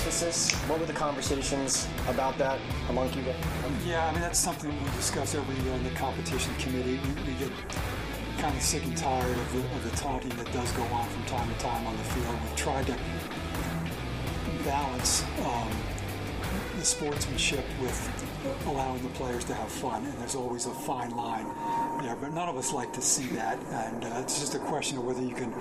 emphasis? What were the conversations about that among you guys? Yeah, I mean, that's something we discuss every year in the competition committee. We, we get kind of sick and tired of the, of the taunting that does go on from time to time on the field. We've tried to balance um, the sportsmanship with allowing the players to have fun, and there's always a fine line there. But none of us like to see that, and uh, it's just a question of whether you can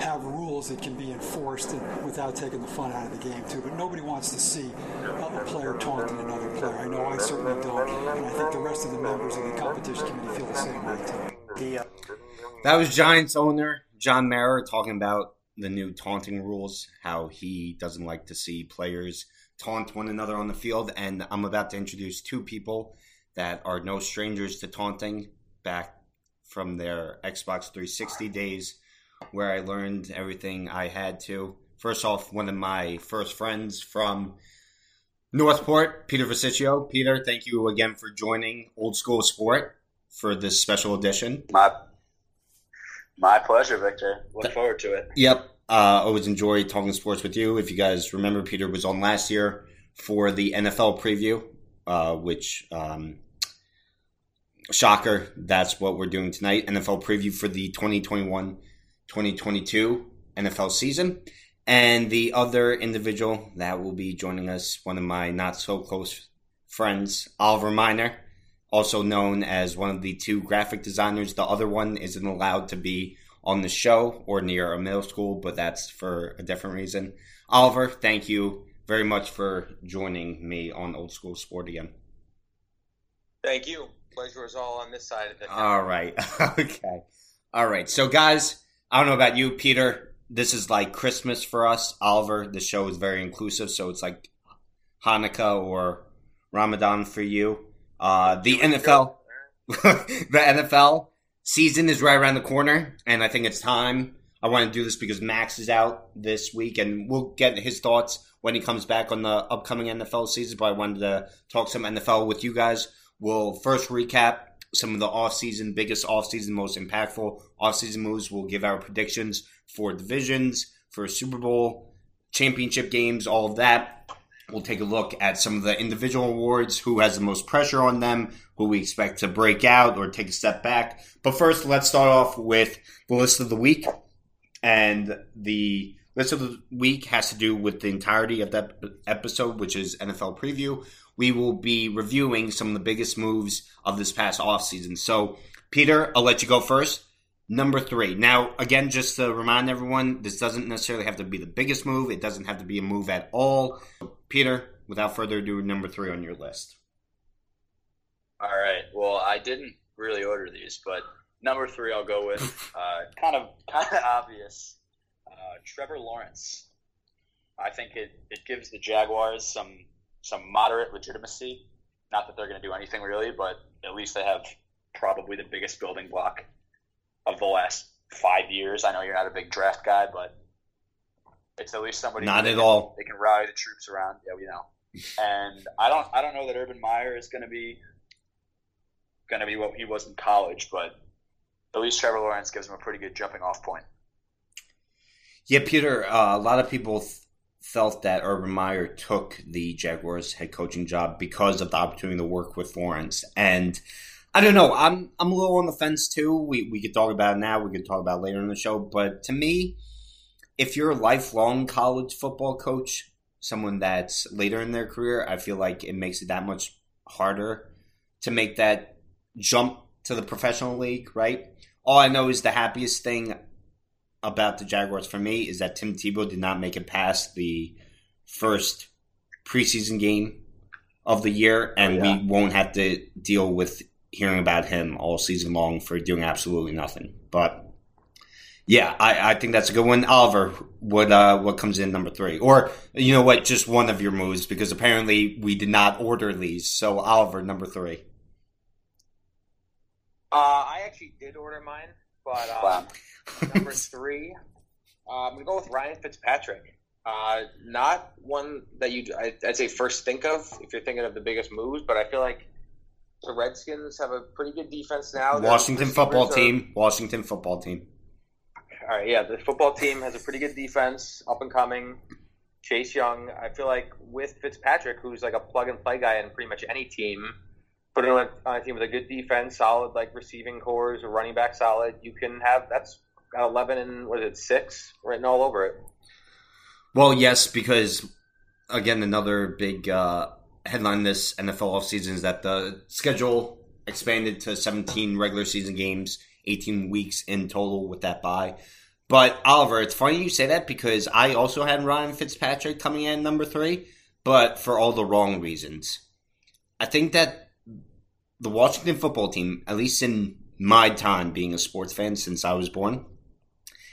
have rules that can be enforced without taking the fun out of the game too. But nobody wants to see a player taunting another player. I know I certainly don't, and I think the rest of the members of the competition committee feel the same way too. The, uh, That was Giants owner John Mara talking about the new taunting rules, how he doesn't like to see players taunt one another on the field. And I'm about to introduce two people that are no strangers to taunting back from their Xbox 360 days, where I learned everything I had to. First off, one of my first friends from Northport, Peter Vicicio. Peter, thank you again for joining Old School Sport for this special edition. My my pleasure, Victor. Look forward to it. Yep. Uh, always enjoy talking sports with you. If you guys remember, Peter was on last year for the NFL preview, uh, which, um, shocker, that's what we're doing tonight. NFL preview for the 2021 2022 NFL season. And the other individual that will be joining us, one of my not so close friends, Oliver Miner, also known as one of the two graphic designers. The other one isn't allowed to be on the show or near a middle school, but that's for a different reason. Oliver, thank you very much for joining me on Old School Sport again. Thank you. Pleasure is all on this side of it. All right. okay. All right. So, guys, I don't know about you, Peter. This is like Christmas for us. Oliver, the show is very inclusive, so it's like Hanukkah or Ramadan for you. Uh, the NFL, the NFL season is right around the corner, and I think it's time. I want to do this because Max is out this week, and we'll get his thoughts when he comes back on the upcoming NFL season. But I wanted to talk some NFL with you guys. We'll first recap some of the offseason, biggest offseason, most impactful offseason moves. We'll give our predictions for divisions, for Super Bowl, championship games, all of that. We'll take a look at some of the individual awards, who has the most pressure on them, who we expect to break out or take a step back. But first, let's start off with the list of the week. And the list of the week has to do with the entirety of that episode, which is NFL preview. We will be reviewing some of the biggest moves of this past offseason. So, Peter, I'll let you go first. Number three. Now, again, just to remind everyone, this doesn't necessarily have to be the biggest move. It doesn't have to be a move at all. Peter, without further ado, number three on your list. All right. Well, I didn't really order these, but number three, I'll go with uh, kind of kind of obvious. Uh, Trevor Lawrence. I think it, it gives the Jaguars some some moderate legitimacy. Not that they're going to do anything really, but at least they have probably the biggest building block of the last five years. I know you're not a big draft guy, but it's at least somebody. Not at can- all. They can rally the troops around. Yeah, we know. And I don't, I don't know that Urban Meyer is going to be going to be what he was in college, but at least Trevor Lawrence gives him a pretty good jumping off point. Yeah, Peter, uh, a lot of people th- felt that Urban Meyer took the Jaguars head coaching job because of the opportunity to work with Lawrence. And I don't know, I'm I'm a little on the fence too. We we could talk about it now, we could talk about later in the show, but to me, if you're a lifelong college football coach, someone that's later in their career, I feel like it makes it that much harder to make that jump to the professional league, right? All I know is the happiest thing about the Jaguars for me is that Tim Tebow did not make it past the first preseason game of the year, and Yeah. we won't have to deal with hearing about him all season long for doing absolutely nothing. But yeah, I, I think that's a good one. Oliver, what uh, what comes in number three, or you know what, just one of your moves because apparently we did not order these. So Oliver, number three. Uh, I actually did order mine, but uh, Wow. number three, uh, I'm gonna go with Ryan Fitzpatrick. Uh, not one that you I- I'd say first think of if you're thinking of the biggest moves, but I feel like the Redskins have a pretty good defense now. Washington football are- team. Washington football team. All right, yeah, the football team has a pretty good defense, up and coming. Chase Young. I feel like with Fitzpatrick, who's like a plug and play guy in pretty much any team, put him on a team with a good defense, solid like receiving cores, or running back solid, you can have that's got eleven and what is it six written all over it. Well, yes, because again, another big uh, headline this NFL offseason is that the schedule expanded to 17 regular season games, 18 weeks in total with that bye. But Oliver, it's funny you say that because I also had Ryan Fitzpatrick coming in number three, but for all the wrong reasons. I think that the Washington football team, at least in my time being a sports fan since I was born,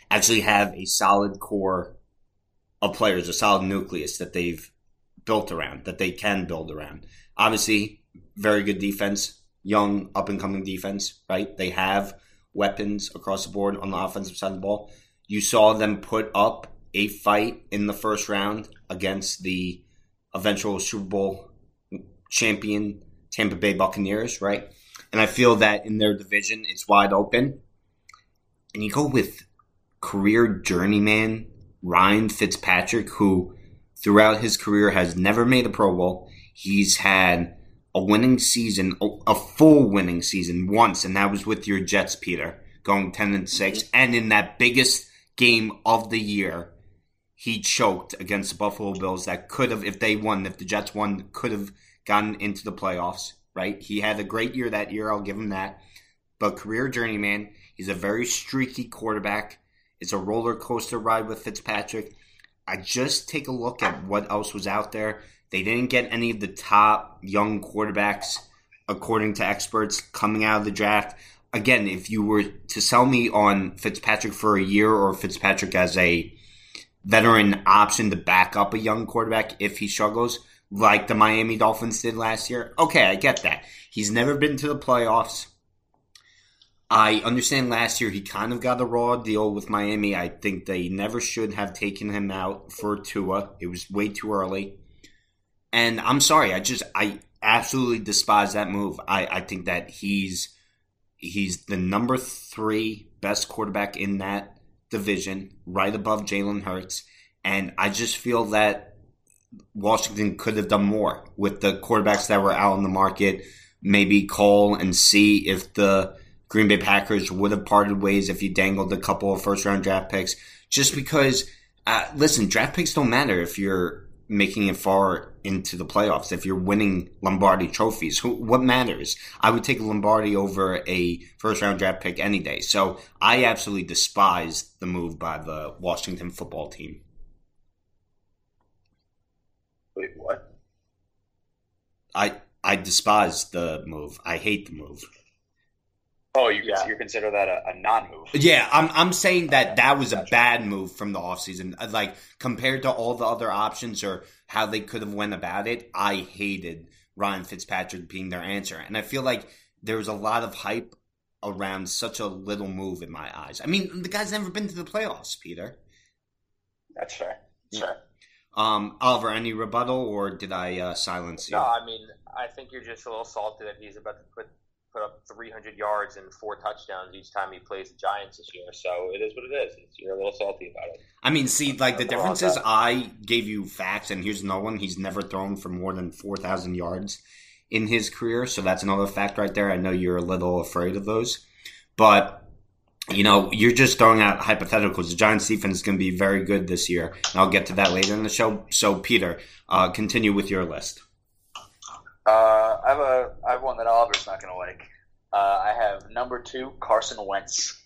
actually have a solid core of players, a solid nucleus that they've built around, that they can build around. Obviously, very good defense, young, up and coming defense, right? They have weapons across the board on the offensive side of the ball. You saw them put up a fight in the first round against the eventual Super Bowl champion Tampa Bay Buccaneers, right? And I feel that in their division, it's wide open. And you go with career journeyman Ryan Fitzpatrick, who throughout his career has never made a Pro Bowl. He's had a winning season, a full winning season once, and that was with your Jets, Peter, going 10 and 6. Mm-hmm. And in that biggest game of the year, he choked against the Buffalo Bills that could have, if they won, if the Jets won, could have gotten into the playoffs, right? He had a great year that year, I'll give him that. But career journeyman, he's a very streaky quarterback. It's a roller coaster ride with Fitzpatrick. I just take a look at what else was out there. They didn't get any of the top young quarterbacks, according to experts, coming out of the draft. Again, if you were to sell me on Fitzpatrick for a year or Fitzpatrick as a veteran option to back up a young quarterback if he struggles, like the Miami Dolphins did last year, okay, I get that. He's never been to the playoffs. I understand last year he kind of got a raw deal with Miami. I think they never should have taken him out for Tua. It was way too early. And I'm sorry, I just I absolutely despise that move. I, I think that he's he's the number three best quarterback in that division, right above Jalen Hurts. And I just feel that Washington could have done more with the quarterbacks that were out in the market. Maybe call and see if the Green Bay Packers would have parted ways if you dangled a couple of first round draft picks. Just because, uh, listen, draft picks don't matter if you're making it far into the playoffs. If you're winning Lombardi trophies, who, what matters? I would take Lombardi over a first round draft pick any day. So I absolutely despise the move by the Washington football team. Wait, what? I I despise the move. I hate the move. Oh, you yeah. you consider that a, a non-move? Yeah, I'm I'm saying that that was a bad move from the offseason. Uh, like compared to all the other options or how they could have went about it, I hated Ryan Fitzpatrick being their answer, and I feel like there was a lot of hype around such a little move in my eyes. I mean, the guy's never been to the playoffs, Peter. That's fair. Sure. Um, Oliver, any rebuttal, or did I uh, silence you? No, I mean, I think you're just a little salty that he's about to put put up 300 yards and four touchdowns each time he plays the Giants this year. So it is what it is. It's, you're a little salty about it. I mean, see, like the difference is I gave you facts, and here's no one. He's never thrown for more than 4,000 yards in his career. So that's another fact right there. I know you're a little afraid of those. But you know, you're just throwing out hypotheticals. The Giants defense is going to be very good this year. And I'll get to that later in the show. So, Peter, uh, continue with your list. Uh, I have a I have one that Oliver's not going to like. Uh, I have number two Carson Wentz.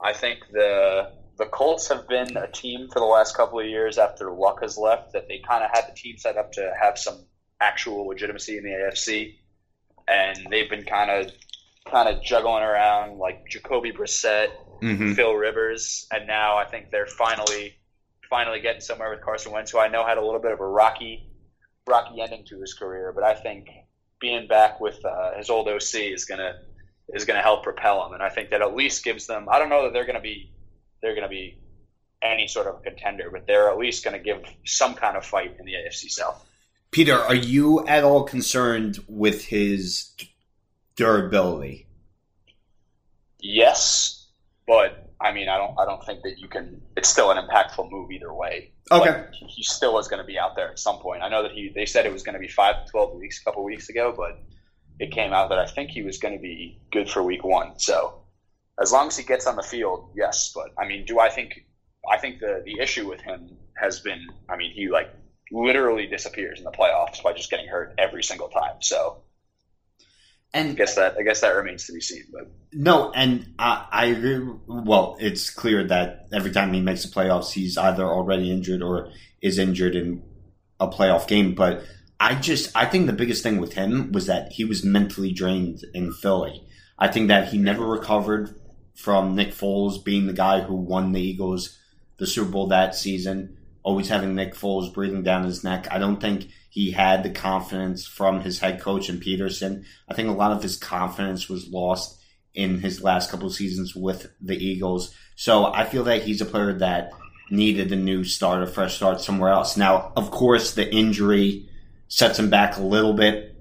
I think the the Colts have been a team for the last couple of years after Luck has left that they kind of had the team set up to have some actual legitimacy in the AFC, and they've been kind of kind of juggling around like Jacoby Brissett, mm-hmm. Phil Rivers, and now I think they're finally finally getting somewhere with Carson Wentz, who I know had a little bit of a rocky rocky ending to his career, but I think being back with uh, his old OC is gonna is gonna help propel him, and I think that at least gives them. I don't know that they're gonna be they're gonna be any sort of contender, but they're at least gonna give some kind of fight in the AFC South. Peter, are you at all concerned with his durability? Yes, but I mean, I don't, I don't think that you can. It's still an impactful move either way. Okay. Like, he still is going to be out there at some point. I know that he. They said it was going to be five to twelve weeks a couple weeks ago, but it came out that I think he was going to be good for week one. So as long as he gets on the field, yes. But I mean, do I think? I think the the issue with him has been. I mean, he like literally disappears in the playoffs by just getting hurt every single time. So I And guess that I guess that remains to be seen. But no, and I, I agree. Well, it's clear that every time he makes the playoffs, he's either already injured or is injured in a playoff game. But I just, I think the biggest thing with him was that he was mentally drained in Philly. I think that he never recovered from Nick Foles being the guy who won the Eagles the Super Bowl that season. Always having Nick Foles breathing down his neck. I don't think he had the confidence from his head coach and Pederson. I think a lot of his confidence was lost in his last couple of seasons with the Eagles. So I feel that he's a player that needed a new start, a fresh start somewhere else. Now, of course, the injury sets him back a little bit.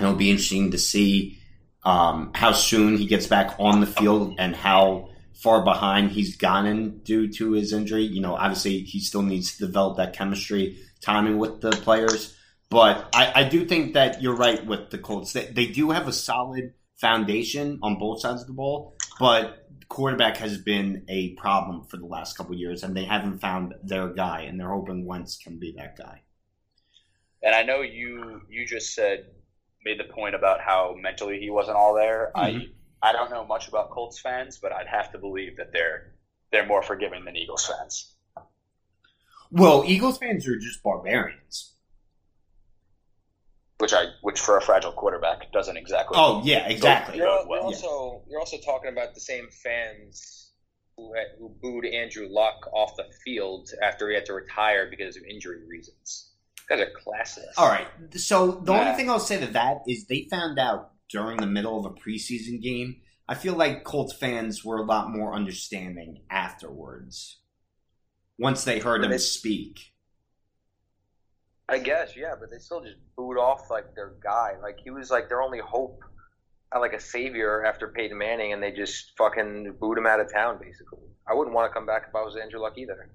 It'll be interesting to see um, how soon he gets back on the field and how far behind he's gotten due to his injury. You know, obviously he still needs to develop that chemistry, timing with the players. But I, I do think that you're right with the Colts. They, they do have a solid foundation on both sides of the ball, but quarterback has been a problem for the last couple of years, and they haven't found their guy, and they're hoping Wentz can be that guy. and I know you you just said made the point about how mentally he wasn't all there. I mm-hmm. I don't know much about Colts fans, but I'd have to believe that they're they're more forgiving than Eagles fans. Well, Eagles fans are just barbarians. Which I which for a fragile quarterback doesn't exactly. Oh yeah, exactly. You're, Well, you're yeah. also you're also talking about the same fans who had, who booed Andrew Luck off the field after he had to retire because of injury reasons. You guys are classless. All right. So the only thing I'll say to that is they found out during the middle of a preseason game. I feel like Colts fans were a lot more understanding afterwards. Once they heard But him they- speak. I guess, yeah, but they still just booed off like their guy. Like he was like their only hope, uh, like a savior after Peyton Manning, and they just fucking booed him out of town. Basically, I wouldn't want to come back if I was Andrew Luck either.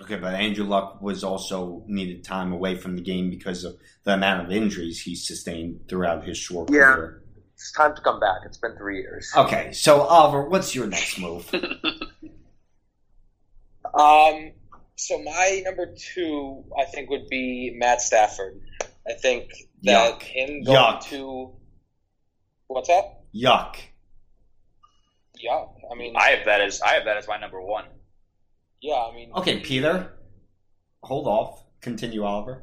Okay, but Andrew Luck was also needed time away from the game because of the amount of injuries he sustained throughout his short Yeah. career. It's time to come back. It's been three years. Okay, so Oliver, what's your next move? Um, so my number two, I think, would be Matt Stafford. I think that Yuck. him going Yuck. to what's up? Yuck. Yuck. I mean, I have that as I have that as my number one. yeah. I mean, Okay, Peter, hold off. Continue, Oliver.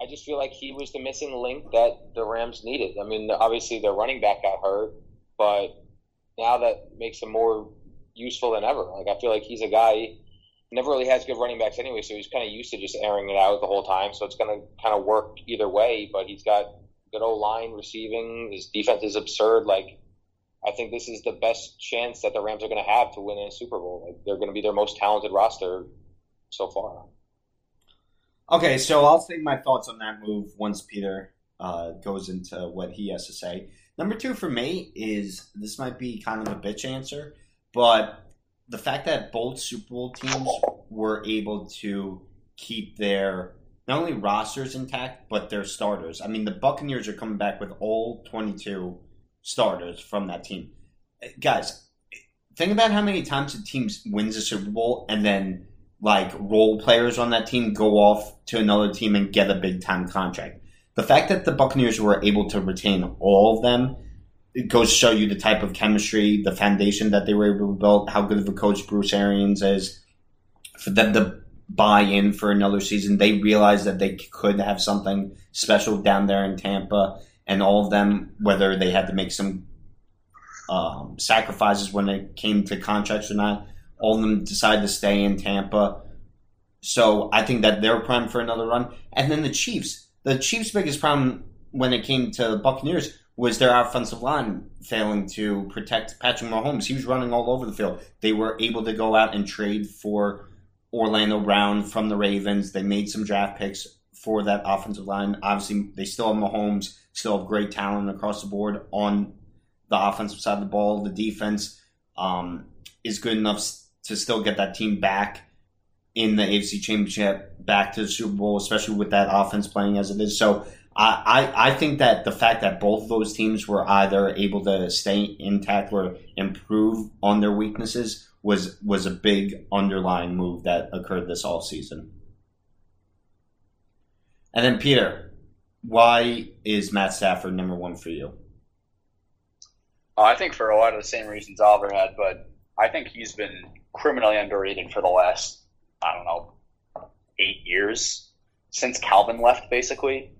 I just feel like he was the missing link that the Rams needed. I mean, obviously their running back got hurt, but now that makes him more useful than ever. Like I feel like he's a guy he never really has good running backs anyway, so he's kind of used to just airing it out the whole time. So it's going to kind of work either way. But he's got good old line receiving. His defense is absurd. Like I think this is the best chance that the Rams are going to have to win a Super Bowl. Like they're going to be their most talented roster so far. Okay, so I'll say my thoughts on that move once Peter uh, goes into what he has to say. Number two for me is this might be kind of a bitch answer, but the fact that both Super Bowl teams were able to keep their not only rosters intact but their starters. I mean, the Buccaneers are coming back with all 22 starters from that team. Guys, think about how many times a team wins a Super Bowl and then like role players on that team go off to another team and get a big time contract. The fact that the Buccaneers were able to retain all of them it goes to show you the type of chemistry, the foundation that they were able to build, how good of a coach Bruce Arians is. For them to buy in for another season, they realized that they could have something special down there in Tampa, and all of them, whether they had to make some um, sacrifices when it came to contracts or not, all of them decided to stay in Tampa. So I think that they're primed for another run. And then the Chiefs. The Chiefs' biggest problem when it came to the Buccaneers was their offensive line failing to protect Patrick Mahomes. He was running all over the field. They were able to go out and trade for Orlando Brown from the Ravens. They made some draft picks for that offensive line. Obviously, they still have Mahomes, still have great talent across the board on the offensive side of the ball. The defense, um, is good enough to still get that team back in the AFC Championship, back to the Super Bowl, especially with that offense playing as it is. So I, I, think that the fact that both of those teams were either able to stay intact or improve on their weaknesses was was a big underlying move that occurred this all season. And then Peter, why is Matt Stafford number one for you? I think for a lot of the same reasons Oliver had, but I think he's been criminally underrated for the last, I don't know, eight years since Calvin left, basically.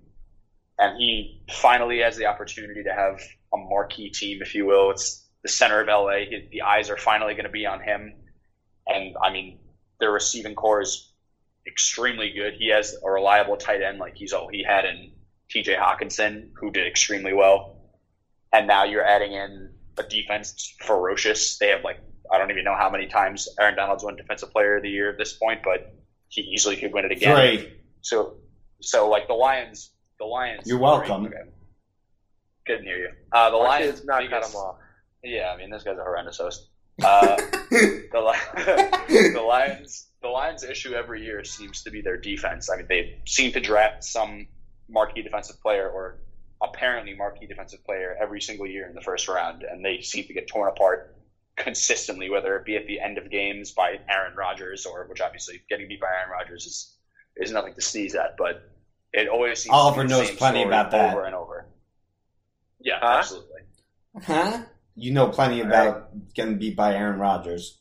And he finally has the opportunity to have a marquee team, if you will. It's the center of LA. The eyes are finally going to be on him. And I mean, their receiving corps is extremely good. He has a reliable tight end like he's all he had in TJ Hockenson, who did extremely well. And now you're adding in a defense ferocious. They have like I don't even know how many times Aaron Donald's won Defensive Player of the Year at this point, but he easily could win it again. So, so like the Lions, the Lions. You're welcome. Okay. Couldn't hear you. Uh, the Why Lions not biggest, cut him off? Yeah, I mean this guy's a horrendous host. Uh, the, the Lions, the Lions' issue every year seems to be their defense. I mean, they seem to draft some marquee defensive player or apparently marquee defensive player every single year in the first round, and they seem to get torn apart consistently, whether it be at the end of games by Aaron Rodgers or which obviously getting beat by Aaron Rodgers is is nothing to sneeze at, but it always seems Oliver to be the knows same plenty story about that. over and over. Yeah, Huh? absolutely. Huh? You know plenty about getting beat by Aaron Rodgers.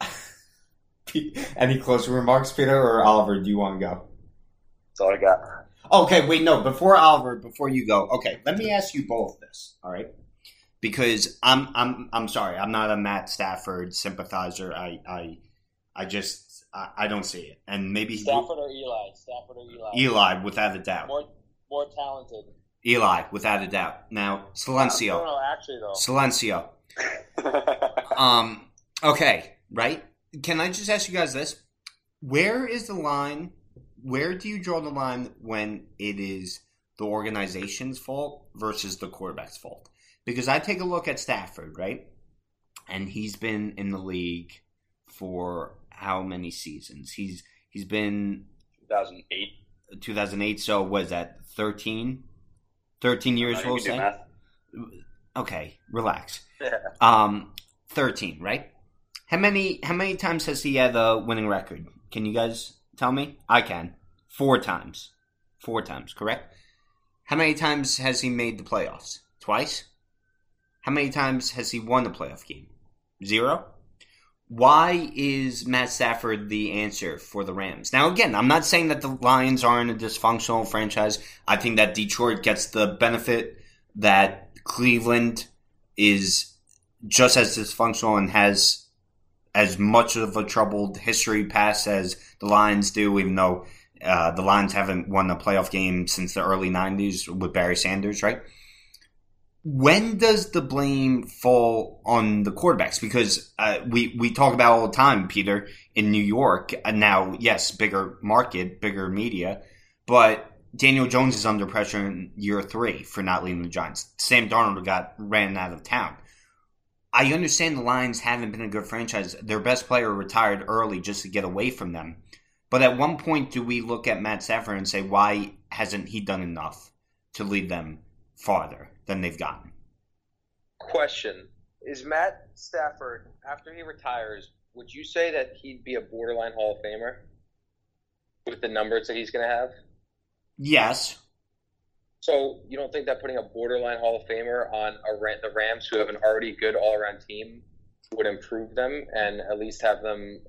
Any closing remarks, Peter or Oliver? Do you want to go? That's all I got. Okay, wait, no. Before Oliver, before you go, okay, let me ask you both this, all right? Because I'm, I'm, I'm sorry, I'm not a Matt Stafford sympathizer. I, I, I just, I, I don't see it, and maybe Stafford or Eli? Stafford or Eli? Eli, without a doubt. More, more talented. Eli, without a doubt. Now, Silencio, No, no, actually though. Silencio. Um. Okay. Right. Can I just ask you guys this? Where is the line? Where do you draw the line when it is the organization's fault versus the quarterback's fault? Because I take a look at Stafford, right, and he's been in the league for how many seasons? He's he's been 2008. 2008. So was that 13? 13 years. Uh, we'll. Okay, relax. Yeah. Um, thirteen, right? How many? How many times has he had a winning record? Can you guys tell me? I can. Four times. Four times, correct? How many times has he made the playoffs? Twice. How many times has he won a playoff game? Zero. Why is Matt Stafford the answer for the Rams? Now, again, I'm not saying that the Lions aren't a dysfunctional franchise. I think that Detroit gets the benefit that Cleveland is just as dysfunctional and has as much of a troubled history past as the Lions do, even though uh, the Lions haven't won a playoff game since the early 90s with Barry Sanders, right? When does the blame fall on the quarterbacks? Because uh, we, we talk about all the time, Peter, in New York. And now, yes, bigger market, bigger media, but Daniel Jones is under pressure in year three for not leading the Giants. Sam Darnold got ran out of town. I understand the Lions haven't been a good franchise. Their best player retired early just to get away from them. But at one point, do we look at Matt Stafford and say, why hasn't he done enough to lead them farther than they've gotten? Question: Is Matt Stafford after he retires? Would you say that he'd be a borderline Hall of Famer with the numbers that he's going to have? Yes. So you don't think that putting a borderline Hall of Famer on a the Rams, who have an already good all-around team, would improve them and at least have them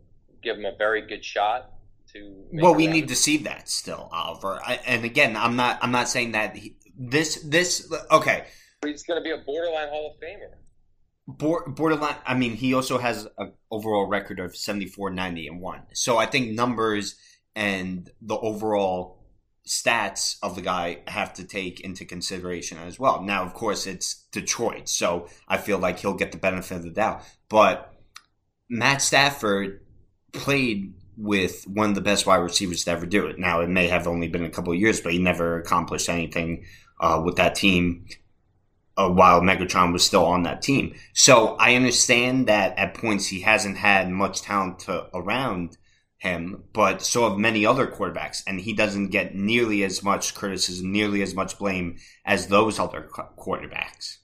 give them a very good shot to? Well, we need to see that still, Oliver. I, and again, I'm not. I'm not saying that he, this. This. Okay. He's going to be a borderline Hall of Famer. Bor- borderline. I mean, he also has an overall record of 74, 90, and one. So I think numbers and the overall stats of the guy have to take into consideration as well. Now, of course, it's Detroit, so I feel like he'll get the benefit of the doubt. But Matt Stafford played with one of the best wide receivers to ever do it. Now, it may have only been a couple of years, but he never accomplished anything uh, with that team uh, while Megatron was still on that team. So I understand that at points he hasn't had much talent to, around him, but so have many other quarterbacks, and he doesn't get nearly as much criticism, nearly as much blame as those other quarterbacks.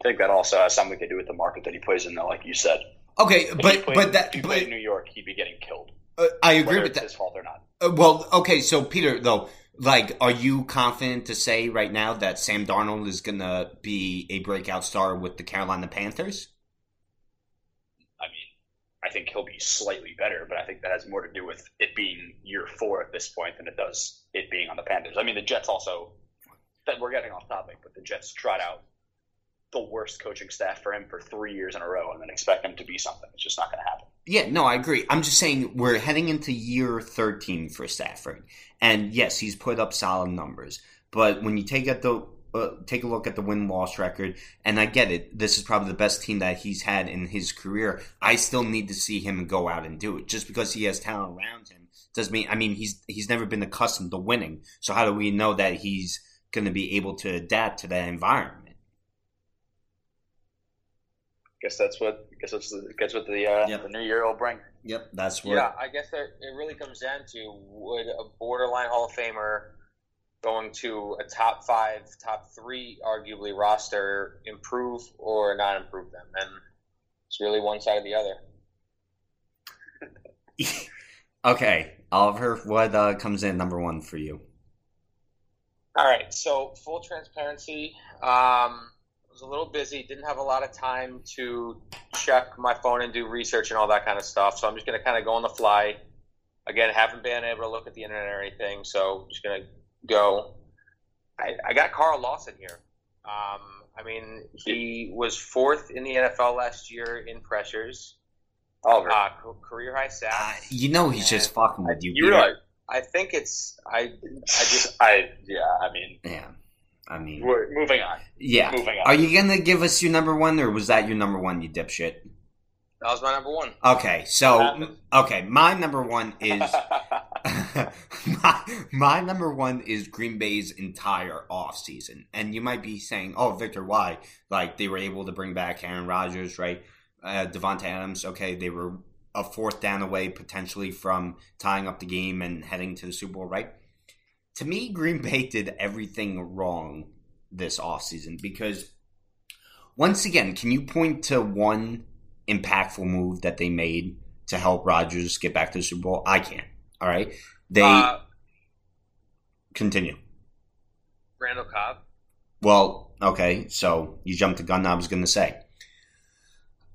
I think that also has something to do with the market that he plays in, though, like you said. Okay, If but played, but that if he but, in New York, he'd be getting killed. uh, I agree with that. his fault or not. Uh, well, okay, so Peter, though, like, are you confident to say right now that Sam Darnold is going to be a breakout star with the Carolina Panthers? I mean, I think he'll be slightly better, but I think that has more to do with it being year four at this point than it does it being on the Panthers. I mean, the Jets also, that we're getting off topic, but the Jets tried out the worst coaching staff for him for three years in a row and then expect him to be something. It's just not going to happen. Yeah, no, I agree. I'm just saying we're heading into year 13 for Stafford, and yes, he's put up solid numbers. But when you take at the uh, take a look at the win loss record, and I get it, this is probably the best team that he's had in his career. I still need to see him go out and do it. Just because he has talent around him doesn't mean. I mean, he's he's never been accustomed to winning. So how do we know that he's going to be able to adapt to that environment? Guess that's what. Guess that's. Guess what the uh, Yep. the new year will bring. Yep, that's what. Yeah, I guess that it really comes down to would a borderline Hall of Famer going to a top five, top three, arguably roster improve or not improve them? And it's really one side or the other. okay, Oliver, what uh, comes in number one for you? All right, so full transparency. Um, I was a little busy, didn't have a lot of time to check my phone and do research and all that kind of stuff. So I'm just going to kind of go on the fly. Again, haven't been able to look at the internet or anything, so I'm just going to go. I, I got Carl Lawson here. Um, I mean, he was fourth in the NFL last year in pressures, Oliver, uh, career high Uh, you know he's just fucking with you. you Peter. realize? I think it's I. I just I yeah. I mean, Yeah, I mean, we're moving on. yeah. Moving on. Are you gonna give us your number one, or was that your number one, you dipshit? that was my number one. Okay, so okay, my number one is my, my number one is Green Bay's entire offseason. And you might be saying, "Oh, Victor, why?" Like they were able to bring back Aaron Rodgers, right? Uh, Adams. Okay, they were a fourth down away potentially from tying up the game and heading to the Super Bowl, right? To me, Green Bay did everything wrong this offseason because once again, can you point to one impactful move that they made to help Rodgers get back to the Super Bowl? I can't. All right. They Uh, continue. Randall Cobb. Well, okay, so you jumped the gun I was going to say.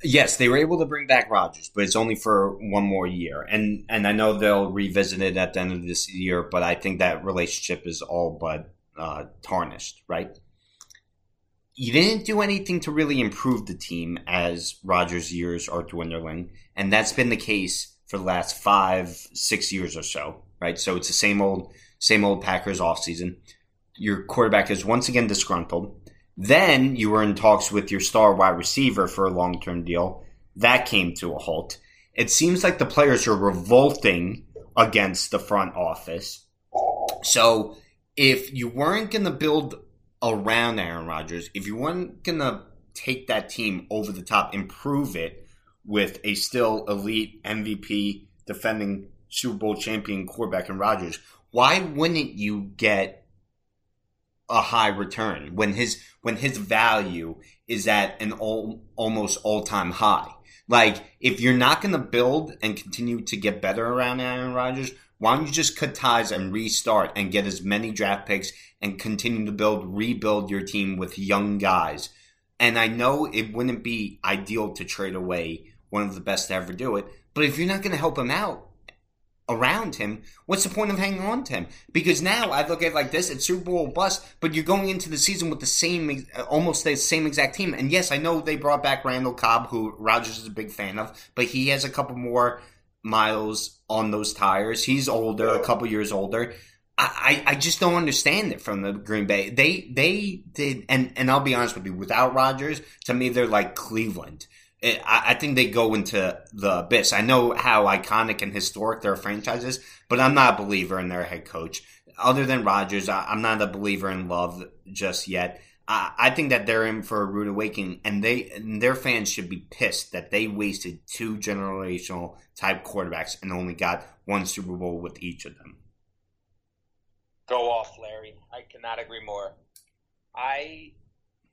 Yes, they were able to bring back Rodgers, but it's only for one more year. And and I know they'll revisit it at the end of this year, but I think that relationship is all but uh, tarnished, right? You didn't do anything to really improve the team as Rodgers' years are dwindling, and that's been the case for the last five, six years or so, right? So it's the same old, same old Packers offseason. Your quarterback is once again disgruntled. Then you were in talks with your star wide receiver for a long term deal. That came to a halt. It seems like the players are revolting against the front office. So if you weren't going to build around Aaron Rodgers, if you weren't going to take that team over the top, improve it with a still elite MVP defending Super Bowl champion quarterback in Rodgers, why wouldn't you get a high return when his when his value is at an all, almost all time high. Like if you're not going to build and continue to get better around Aaron Rodgers, why don't you just cut ties and restart and get as many draft picks and continue to build rebuild your team with young guys. And I know it wouldn't be ideal to trade away one of the best to ever do it, but if you're not going to help him out, around him, what's the point of hanging on to him? Because now I look at it like this: it's Super Bowl bust, but you're going into the season with the same, uh, almost the same exact team. And yes, I know they brought back Randall Cobb, who Rodgers is a big fan of, but he has a couple more miles on those tires. He's older, a couple years older. I, I just don't understand it from the Green Bay. They they did, and and I'll be honest with you, without Rodgers, to me they're like Cleveland. I, I think they go into the abyss. I know how iconic and historic their franchise is, but I'm not a believer in their head coach. Other than Rodgers, I, I'm not a believer in Love just yet. I, I think that they're in for a rude awakening, and they and their fans should be pissed that they wasted two generational type quarterbacks and only got one Super Bowl with each of them. Go off, Larry. I cannot agree more. I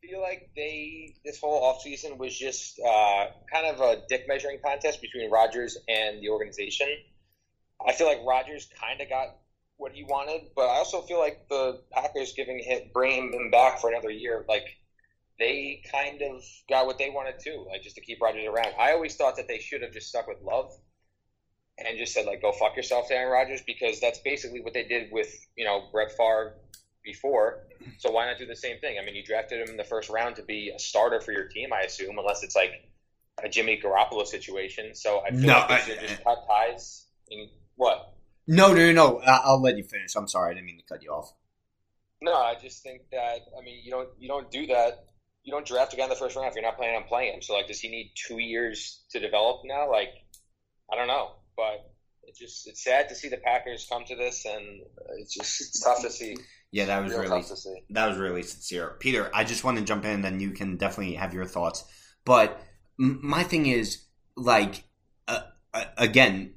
feel like they this whole offseason was just uh, kind of a dick measuring contest between Rodgers and the organization. I feel like Rodgers kind of got what he wanted, but I also feel like the Packers giving him bringing him back for another year, like they kind of got what they wanted too, like just to keep Rodgers around. I always thought that they should have just stuck with Love and just said like, "Go fuck yourself, Aaron Rodgers," because that's basically what they did with you know Brett Favre before. So why not do the same thing? I mean, you drafted him in the first round to be a starter for your team, I assume, unless it's like a Jimmy Garoppolo situation. So I feel No, like they should just cut ties. And what? No, no, no, I'll let you finish. I'm sorry, I didn't mean to cut you off. No, I just think that I mean you don't you don't do that. You don't draft a guy in the first round if you're not planning on playing him. So like, does he need two years to develop now? Like, I don't know, but it's just it's sad to see the Packers come to this, and it's just it's tough to see. Yeah, that was Real really tough to see. that was really sincere, Peter. I just want to jump in, and then you can definitely have your thoughts. But m- my thing is, like, uh, uh, again,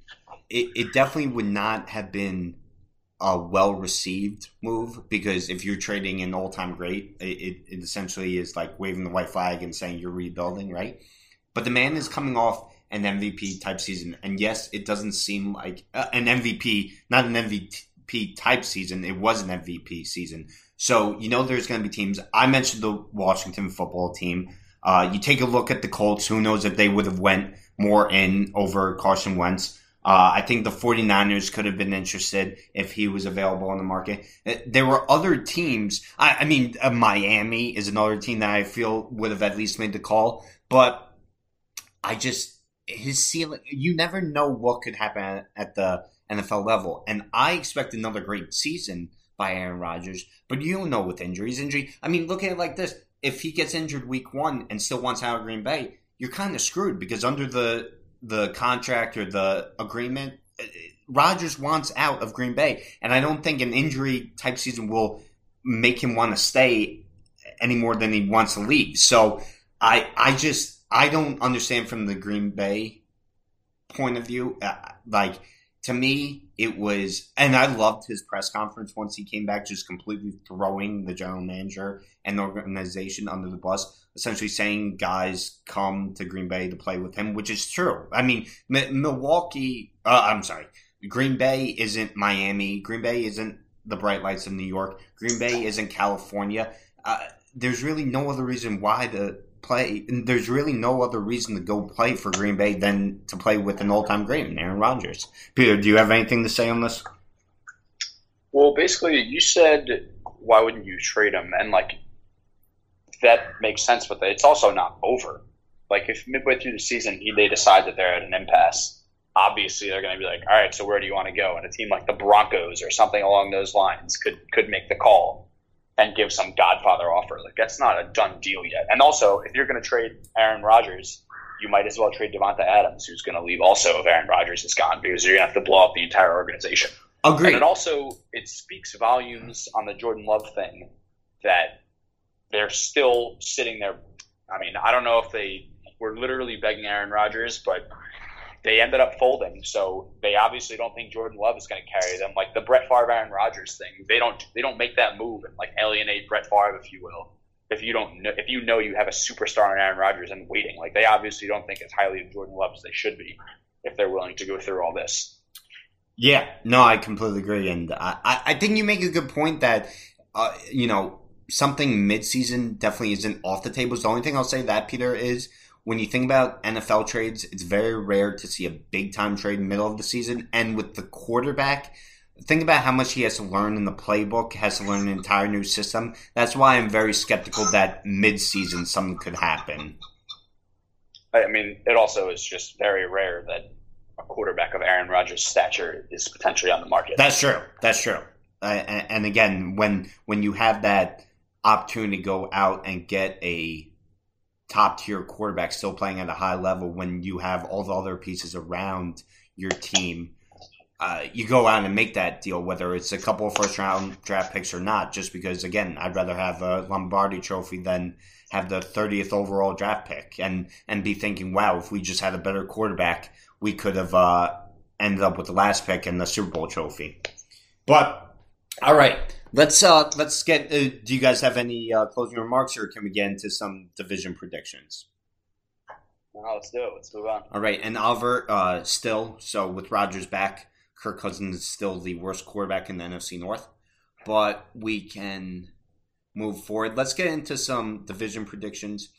it, it definitely would not have been a well received move because if you're trading an all time great, it, it, it essentially is like waving the white flag and saying you're rebuilding, right? But the man is coming off an MVP type season, and yes, it doesn't seem like uh, an MVP, not an MVP type season. It was an MVP season, so you know there's going to be teams. I mentioned the Washington football team. Uh, you take a look at the Colts. Who knows if they would have went more in over Carson Wentz? Uh, I think the 49ers could have been interested if he was available on the market. Uh, There were other teams. I, I mean, uh, Miami is another team that I feel would have at least made the call, but I just his ceiling. You never know what could happen at, at the NFL level, and I expect another great season by Aaron Rodgers. But you know with injuries. Injury. I mean, look at it like this: if he gets injured week one and still wants out of Green Bay, you're kind of screwed because under the the contract or the agreement, uh, Rodgers wants out of Green Bay, and I don't think an injury type season will make him want to stay any more than he wants to leave. So I I just I don't understand from the Green Bay point of view. Uh, like to me, it was, and I loved his press conference once he came back, just completely throwing the general manager and the organization under the bus, essentially saying guys come to Green Bay to play with him, which is true. I mean, M- Milwaukee. Uh, I'm sorry, Green Bay isn't Miami. Green Bay isn't the bright lights of New York. Green Bay isn't California. Uh, there's really no other reason why to play. There's really no other reason to go play for Green Bay than to play with an all-time great, Aaron Rodgers. Peter, do you have anything to say on this? Well, basically, you said why wouldn't you trade him, and like that makes sense, but it's also not over. Like if midway through the season he, they decide that they're at an impasse, obviously they're going to be like, all right, so where do you want to go? And a team like the Broncos or something along those lines could could make the call and give some Godfather offer. Like that's not a done deal yet. And also, if you're going to trade Aaron Rodgers, you might as well trade Davante Adams, who's going to leave also if Aaron Rodgers is gone, because you're going to have to blow up the entire organization. Agreed. And it also it speaks volumes on the Jordan Love thing that they're still sitting there. I mean, I don't know if they were literally begging Aaron Rodgers, but they ended up folding. So they obviously don't think Jordan Love is going to carry them. Like the Brett Favre Aaron Rodgers thing, they don't they don't make that move and like alienate Brett Favre, if you will. If you don't know, if you know you have a superstar in Aaron Rodgers and waiting, like they obviously don't think as highly of Jordan Love as they should be if they're willing to go through all this. Yeah, no, I completely agree, and I, I think you make a good point that uh, you know something mid-season definitely isn't off the table. The only thing I'll say that Peter is when you think about NFL trades, it's very rare to see a big-time trade in the middle of the season, and with the quarterback. Think about how much he has to learn in the playbook, has to learn an entire new system. That's why I'm very skeptical that mid-season something could happen. I mean, it also is just very rare that a quarterback of Aaron Rodgers' stature is potentially on the market. That's true. That's true. Uh, and, and again, when when you have that opportunity to go out and get a top tier quarterback still playing at a high level, when you have all the other pieces around your team, uh, you go out and make that deal, whether it's a couple of first round draft picks or not, just because, again, I'd rather have a Lombardi trophy than have the 30th overall draft pick and, and be thinking, wow, if we just had a better quarterback, we could have uh, ended up with the last pick and the Super Bowl trophy. But, all right. Let's uh let's get. Uh, do you guys have any uh, closing remarks, or can we get into some division predictions? No, let's do it. Let's move on. All right, and Albert uh, still so with Rodgers back, Kirk Cousins is still the worst quarterback in the NFC North, but we can move forward. Let's get into some division predictions,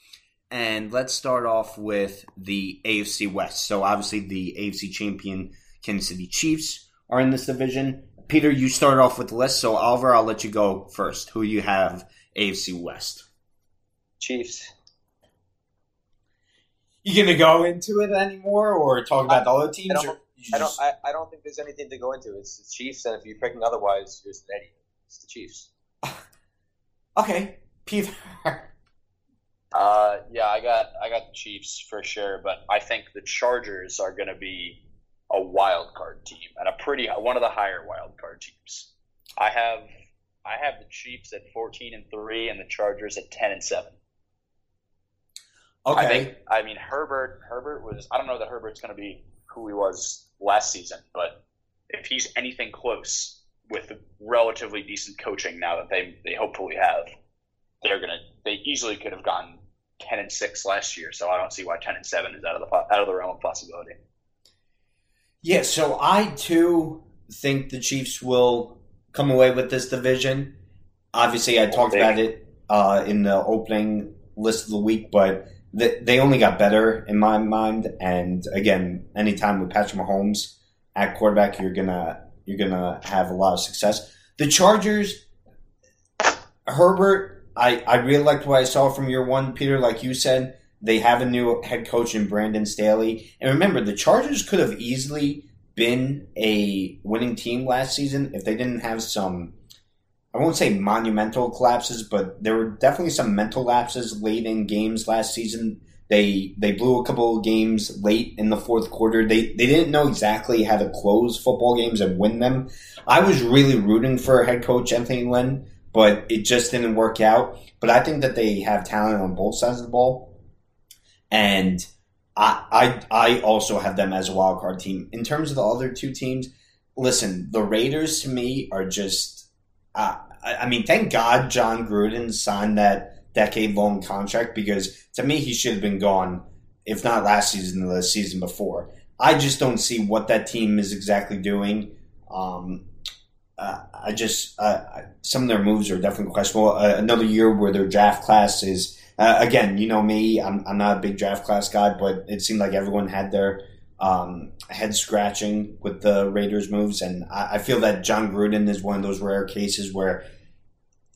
and let's start off with the AFC West. So obviously, the AFC champion Kansas City Chiefs are in this division. Peter, you start off with the list, so Oliver, I'll let you go first. Who you have AFC West? Chiefs. You gonna go into it anymore, or talk about the other teams? I don't, I don't, I, I don't think there's anything to go into. It's the Chiefs, and if you're picking otherwise, you're just an idiot. It's the Chiefs. okay, Peter. Uh, yeah, I got I got the Chiefs for sure, but I think the Chargers are going to be a wild card team and a pretty one of the higher wild card teams. I have I have the Chiefs at fourteen and three and the Chargers at ten and seven. Okay. I think I mean Herbert Herbert was I don't know that Herbert's going to be who he was last season, but if he's anything close with relatively decent coaching now that they they hopefully have, they're gonna they easily could have gone ten and six last year. So I don't see why ten and seven is out of the out of the realm of possibility. Yeah, so I too think the Chiefs will come away with this division. Obviously, I talked about it uh, in the opening list of the week, but they, they only got better in my mind. And again, anytime with Patrick Mahomes at quarterback, you're gonna you're gonna have a lot of success. The Chargers, Herbert, I I really liked what I saw from year one. Peter, like you said, they have a new head coach in Brandon Staley. And remember, the Chargers could have easily been a winning team last season if they didn't have some, I won't say monumental collapses, but there were definitely some mental lapses late in games last season. They they blew a couple of games late in the fourth quarter. They they didn't know exactly how to close football games and win them. I was really rooting for head coach Anthony Lynn, but it just didn't work out. But I think that they have talent on both sides of the ball and I, I I also have them as a wild card team. In terms of the other two teams, listen, the Raiders to me are just. Uh, I, I mean, thank God Jon Gruden signed that decade long contract because to me he should have been gone, if not last season, the season before. I just don't see what that team is exactly doing. Um, uh, I just uh, some of their moves are definitely questionable. Uh, another year where their draft class is uh, again, you know me, I'm, I'm not a big draft class guy, but it seemed like everyone had their um, head scratching with the Raiders moves. And I, I feel that Jon Gruden is one of those rare cases where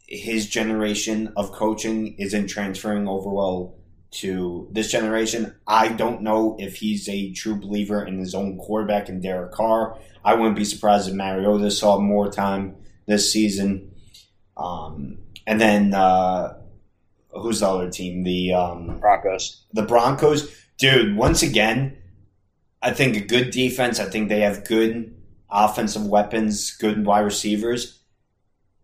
his generation of coaching isn't transferring over well to this generation. I don't know if he's a true believer in his own quarterback in Derek Carr. I wouldn't be surprised if Mariota saw more time this season. Um, and then uh, who's the other team? The um, Broncos. The Broncos, dude. Once again, I think a good defense. I think they have good offensive weapons, good wide receivers.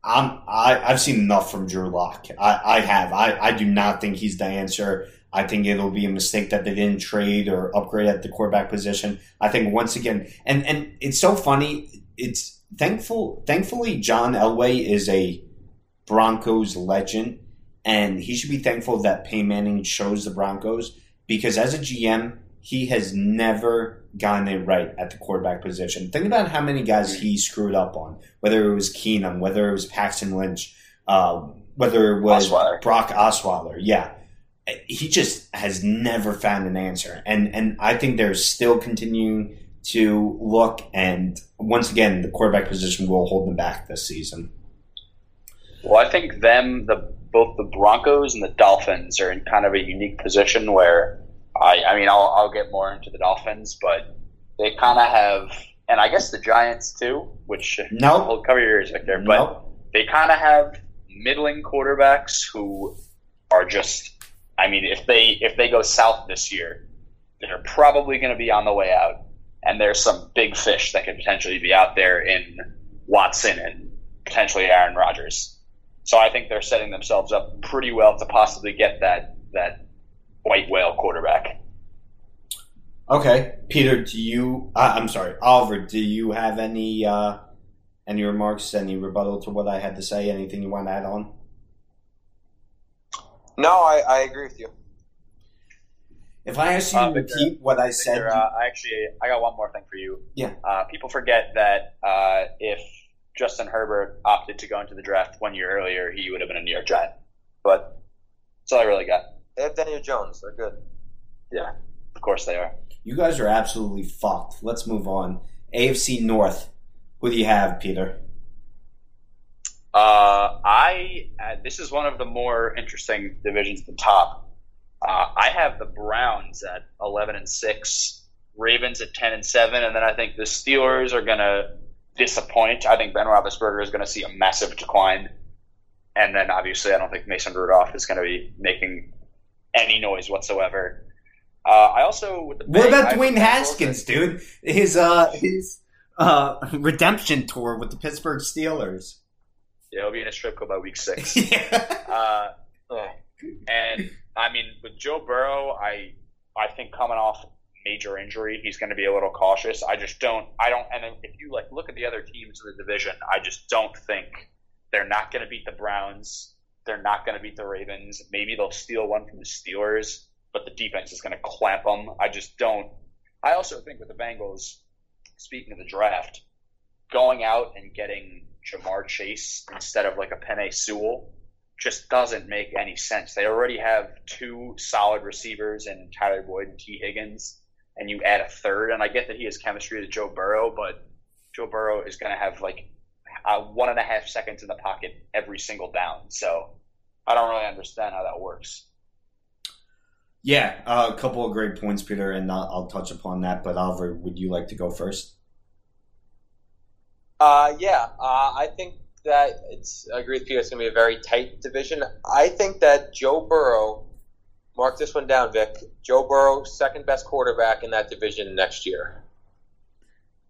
I'm, I, I've seen enough from Drew Lock. I, I have. I, I do not think he's the answer. I think it'll be a mistake that they didn't trade or upgrade at the quarterback position. I think once again, and and it's so funny. It's thankful. Thankfully, John Elway is a Broncos legend, and he should be thankful that Peyton Manning chose the Broncos because as a GM, he has never gotten it right at the quarterback position. Think about how many guys he screwed up on, whether it was Keenum, whether it was Paxton Lynch, uh, whether it was Osweiler. Brock Osweiler. Yeah. He just has never found an answer. And, and I think they're still continuing to look. And once again, the quarterback position will hold them back this season. Well, I think them, the both the Broncos and the Dolphins are in kind of a unique position where I, I mean, I'll, I'll get more into the Dolphins, but they kind of have, and I guess the Giants too, which no, Nope. will cover your ears, Victor, but Nope. they kind of have middling quarterbacks who are just, I mean, if they if they go south this year, they're probably going to be on the way out. and there's some big fish that could potentially be out there in Watson and potentially Aaron Rodgers. So I think they're setting themselves up pretty well to possibly get that that white whale quarterback. Okay, Peter, do you? Uh, I'm sorry, Oliver. Do you have any uh, any remarks, any rebuttal to what I had to say? Anything you want to add on? No, I, I agree with you. If I ask you to Uh, Victor, repeat what I said, uh, I actually, I got one more thing for you. Yeah. Uh, people forget that uh, if Justin Herbert opted to go into the draft one year earlier, he would have been a New York Giant. But that's all I really got. They have Daniel Jones. They're good. Yeah, of course they are. you guys are absolutely fucked. Let's move on. AFC North. Who do you have, Peter? Uh, I uh, this is one of the more interesting divisions at the top. Uh, I have the Browns at eleven and six, Ravens at ten and seven, and then I think the Steelers are gonna disappoint. I think Ben Roethlisberger is gonna see a massive decline, and then obviously I don't think Mason Rudolph is gonna be making any noise whatsoever. Uh, I also What about I Dwayne Haskins, dude? His uh his uh redemption tour with the Pittsburgh Steelers. Yeah, he'll be in a strip club by week six. yeah. Uh, and I mean, with Joe Burrow, I I think coming off major injury, he's going to be a little cautious. I just don't. I don't. And if you like look at the other teams in the division, I just don't think they're not going to beat the Browns. They're not going to beat the Ravens. Maybe they'll steal one from the Steelers, but the defense is going to clamp them. I just don't. I also think with the Bengals, speaking of the draft, going out and getting Ja'Marr Chase instead of like a Penei Sewell just doesn't make any sense. They already have two solid receivers in Tyler Boyd and Tee Higgins, and you add a third. And I get that he has chemistry with Joe Burrow, but Joe Burrow is going to have like uh, one and a half seconds in the pocket every single down. So I don't really understand how that works. Yeah, uh, a couple of great points, Peter, and I'll, I'll touch upon that. But Oliver, would you like to go first? Uh, yeah, uh, I think that it's. I agree with Peter. It's going to be a very tight division. I think that Joe Burrow. Mark this one down, Vic. Joe Burrow, second best quarterback in that division next year.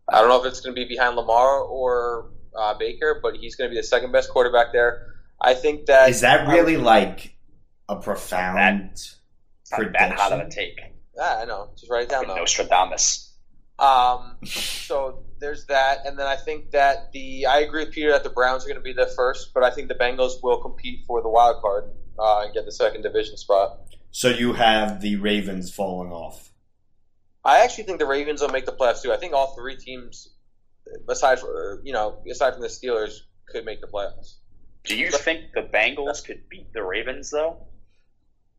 I don't know if it's going to be behind Lamar or uh, Baker, but he's going to be the second best quarterback there. I think that Is that really like a profound It's not that hot of a prediction? take. Yeah, I know. Just write it down. Like though. Nostradamus. Um, so there's that, and then I think that the I agree with Peter that the Browns are going to be the first, but I think the Bengals will compete for the wild card uh, and get the second division spot. So you have the Ravens falling off. I actually think the Ravens will make the playoffs too. I think all three teams, aside from you know aside from the Steelers, could make the playoffs. Do you think the Bengals could beat the Ravens though?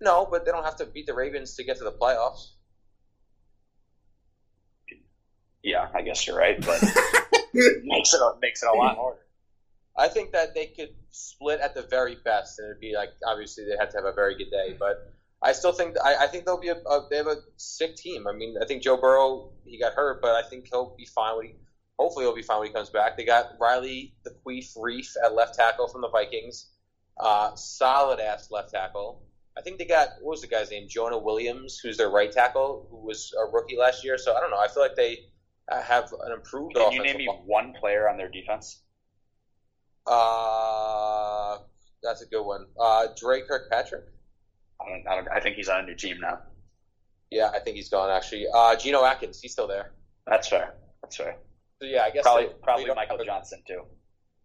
No, but they don't have to beat the Ravens to get to the playoffs. Yeah, I guess you're right, but makes it makes it a lot harder. I think that they could split at the very best, and it'd be like obviously they have to have a very good day, but I still think I, I think they'll be a, a they have a sick team. I mean, I think Joe Burrow he got hurt, but I think he'll be fine when he hopefully he'll be fine when he comes back. They got Riley the Queef Reiff at left tackle from the Vikings, uh, solid ass left tackle. I think they got what was the guy's name? Jonah Williams, who's their right tackle, who was a rookie last year. So I don't know. I feel like they uh, have an improved. Can you name me one player on their defense? Uh, that's a good one. Uh, Dre Kirkpatrick. I don't, I don't. I think he's on a new team now. Yeah, I think he's gone actually. Uh, Geno Atkins, he's still there. That's fair. That's fair. So yeah, I guess Probably they- probably they Michael Johnson too.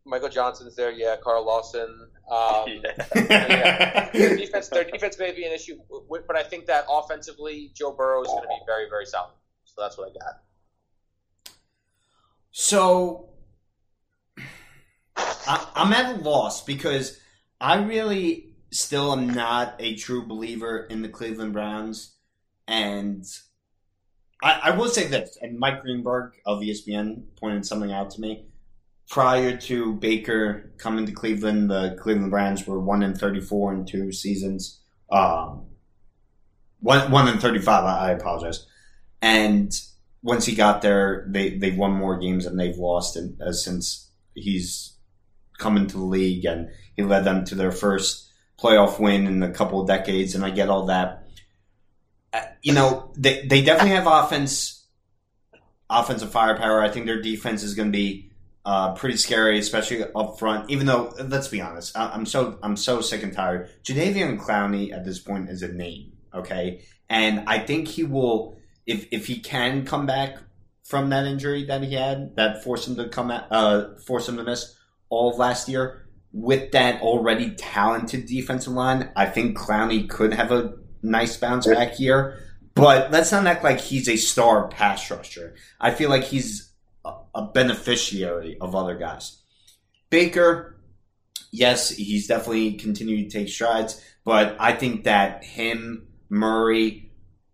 Michael Johnson's there. Yeah, Carl Lawson. Um, Yeah. Their defense, their defense may be an issue, but I think that offensively, Joe Burrow is going to be very, very solid. So that's what I got. So I, I'm at a loss because I really still am not a true believer in the Cleveland Browns, and I, I will say this. And Mike Greenberg of ESPN pointed something out to me. Prior to Baker coming to Cleveland, the Cleveland Browns were one in thirty-four in two seasons. Um, one one in thirty-five. I, I apologize. And once he got there, they they've won more games than they've lost in, uh, since he's come into the league, and he led them to their first playoff win in a couple of decades. And I get all that. Uh, you know, they they definitely have offense offensive firepower. I think their defense is going to be uh, pretty scary, especially up front. Even though, let's be honest, I- I'm so I'm so sick and tired. Jadeveon Clowney at this point is a name, okay, and I think he will if if he can come back from that injury that he had that forced him to come at, uh forced him to miss all of last year. With that already talented defensive line, I think Clowney could have a nice bounce back year. But let's not act like he's a star pass rusher. I feel like he's a, a beneficiary of other guys. Baker, yes, he's definitely continuing to take strides, but I think that him, Murray,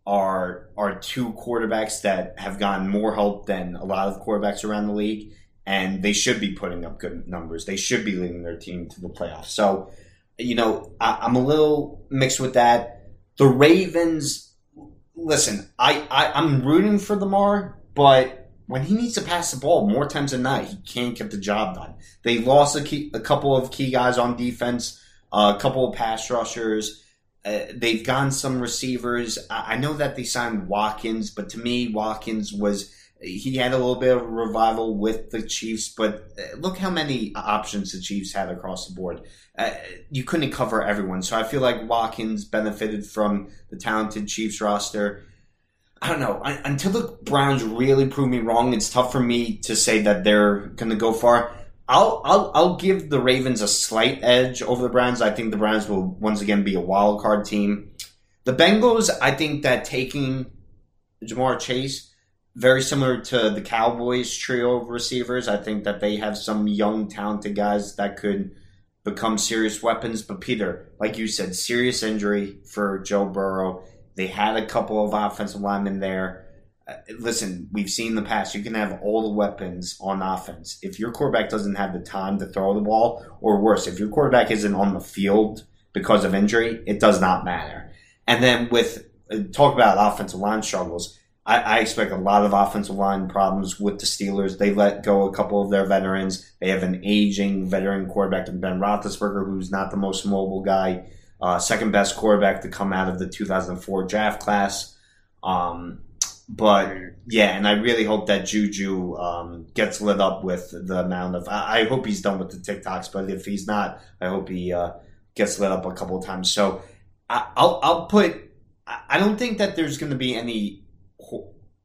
are are two quarterbacks that have gotten more help than a lot of quarterbacks around the league, and they should be putting up good numbers. They should be leading their team to the playoffs. So, you know, I, I'm a little mixed with that. The Ravens listen, I, I I'm rooting for Lamar, but when he needs to pass the ball more times than not, he can't get the job done. They lost a, key, a couple of key guys on defense, uh, a couple of pass rushers. Uh, they've gone some receivers. I, I know that they signed Watkins, but to me, Watkins was he had a little bit of revival with the Chiefs, but uh, look how many options the Chiefs had across the board. Uh, you couldn't cover everyone, so I feel like Watkins benefited from the talented Chiefs roster. I don't know. I, until the Browns really prove me wrong, it's tough for me to say that they're going to go far. I'll, I'll I'll give the Ravens a slight edge over the Browns. I think the Browns will once again be a wild card team. The Bengals, I think that taking Ja'Marr Chase very similar to the Cowboys trio of receivers. I think that they have some young, talented guys that could become serious weapons. But Peter, like you said, serious injury for Joe Burrow. They had a couple of offensive linemen there. Uh, listen, we've seen the past you can have all the weapons on offense. If your quarterback doesn't have the time to throw the ball, or worse, if your quarterback isn't on the field because of injury, it does not matter. And then with uh, talk about offensive line struggles, I, I, expect a lot of offensive line problems with the Steelers. They let go a couple of their veterans. They have an aging veteran quarterback in Ben Roethlisberger, who's not the most mobile guy. Uh, second best quarterback to come out of the 2004 draft class. Um, but yeah, and I really hope that Juju um, gets lit up with the amount of. I, I, hope he's done with the TikToks, but if he's not, I hope he uh, gets lit up a couple of times. So I, will I'll put. I don't think that there's going to be any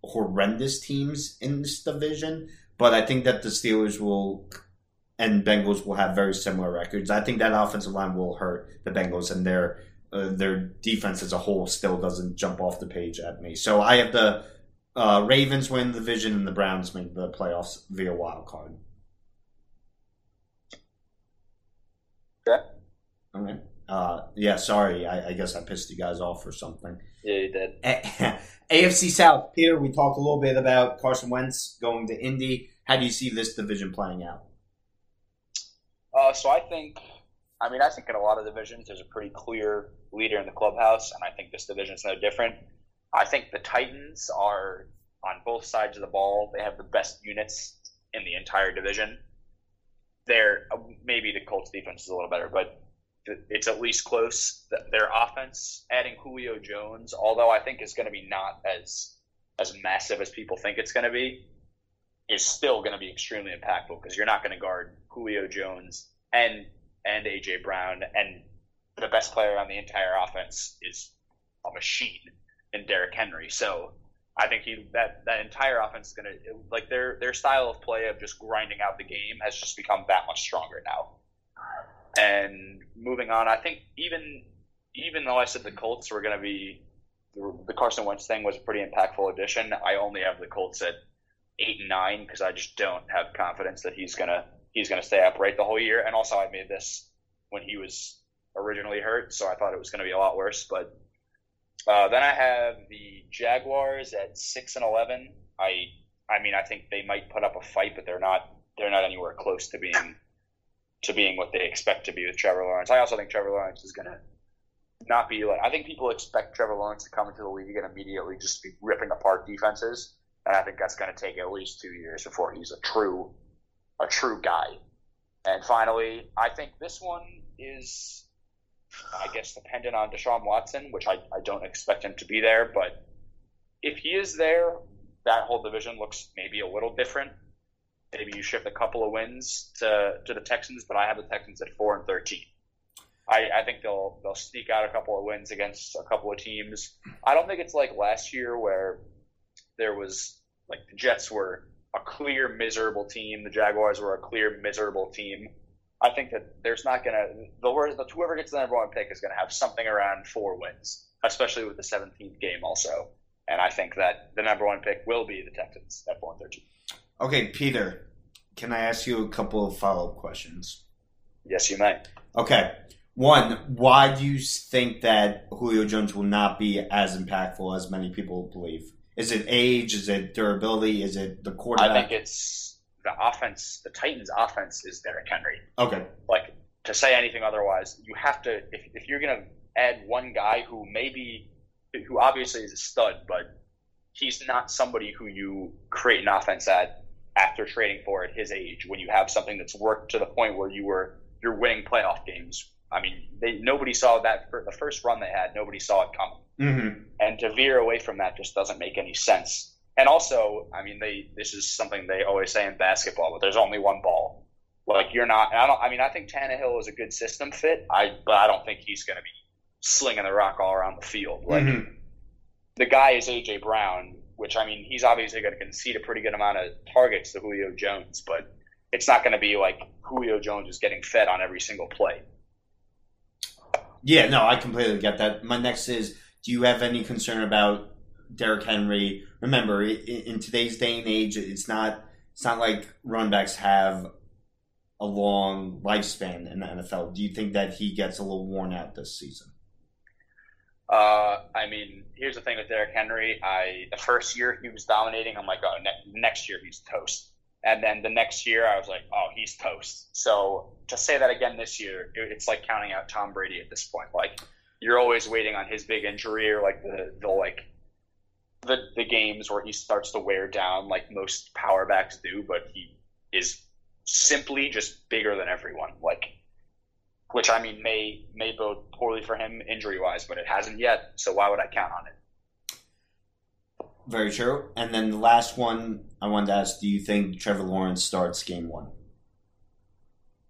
horrendous teams in this division, but I think that the Steelers will and Bengals will have very similar records. I think that offensive line will hurt the Bengals and their uh, their defense as a whole still doesn't jump off the page at me. So I have the uh, Ravens win the division and the Browns make the playoffs via wild card. Okay. Okay. Uh, yeah, sorry. I, I, guess I pissed you guys off or something. Yeah, you did. AFC South, Peter. We talked a little bit about Carson Wentz going to Indy. How do you see this division playing out? Uh, so I think, I mean, I think in a lot of divisions there's a pretty clear leader in the clubhouse, and I think this division is no different. I think the Titans are on both sides of the ball. They have the best units in the entire division. They're maybe the Colts defense is a little better, but it's at least close. Their offense, adding Julio Jones, although I think is going to be not as as massive as people think it's going to be, is still going to be extremely impactful because you're not going to guard Julio Jones and and AJ Brown, and the best player on the entire offense is a machine in Derrick Henry. So I think he that that entire offense is going to like their their style of play of just grinding out the game has just become that much stronger now. And moving on, I think even even though I said the Colts were going to be the Carson Wentz thing was a pretty impactful addition, I only have the Colts at eight and nine because I just don't have confidence that he's gonna he's gonna stay upright the whole year. And also, I made this when he was originally hurt, so I thought it was going to be a lot worse. But uh, then I have the Jaguars at six and eleven. I I mean, I think they might put up a fight, but they're not they're not anywhere close to being to being what they expect to be with Trevor Lawrence. I also think Trevor Lawrence is going to not be like I think people expect Trevor Lawrence to come into the league and immediately just be ripping apart defenses, and I think that's going to take at least two years before he's a true a true guy. And finally, I think this one is, I guess, dependent on Deshaun Watson, which I, I don't expect him to be there, but if he is there, that whole division looks maybe a little different. Maybe you shift a couple of wins to, to the Texans, but I have the Texans at four and thirteen. I, I think they'll they'll sneak out a couple of wins against a couple of teams. I don't think it's like last year where there was like the Jets were a clear miserable team, the Jaguars were a clear miserable team. I think that there's not gonna the whoever gets the number one pick is gonna have something around four wins, especially with the 17th game also. And I think that the number one pick will be the Texans at four and thirteen. Okay, Peter, can I ask you a couple of follow up questions? Yes, you may. Okay. One, why do you think that Julio Jones will not be as impactful as many people believe? Is it age? Is it durability? Is it the quarterback? I think it's the offense. The Titans' offense is Derrick Henry. Okay. Like to say anything otherwise, you have to. If, if you're going to add one guy who maybe, who obviously is a stud, but he's not somebody who you create an offense at after trading for at his age when you have something that's worked to the point where you were you're winning playoff games I mean, they, nobody saw that for the first run they had. Nobody saw it coming, mm-hmm. and to veer away from that just doesn't make any sense. And also, I mean, they this is something they always say in basketball, but there's only one ball. Like you're not. I don't. I mean, I think Tannehill is a good system fit. I but I don't think he's going to be slinging the rock all around the field. Like mm-hmm. the guy is AJ Brown, which I mean, he's obviously going to concede a pretty good amount of targets to Julio Jones, but it's not going to be like Julio Jones is getting fed on every single play. Yeah, no, I completely get that. My next is do you have any concern about Derrick Henry? Remember, in, today's day and age, it's not it's not like run backs have a long lifespan in the NFL. Do you think that he gets a little worn out this season? Uh, I mean, here's the thing with Derrick Henry. I the first year he was dominating. I'm like, oh, ne- next year he's toast. And then the next year, I was like, oh, he's toast. So to say that again this year, it's like counting out Tom Brady at this point. Like you're always waiting on his big injury or like the, the like the the games where he starts to wear down like most power backs do, but he is simply just bigger than everyone. Like which I mean may may bode poorly for him injury wise, but it hasn't yet. So why would I count on it? Very true. And then the last one I wanted to ask: Do you think Trevor Lawrence starts Game One?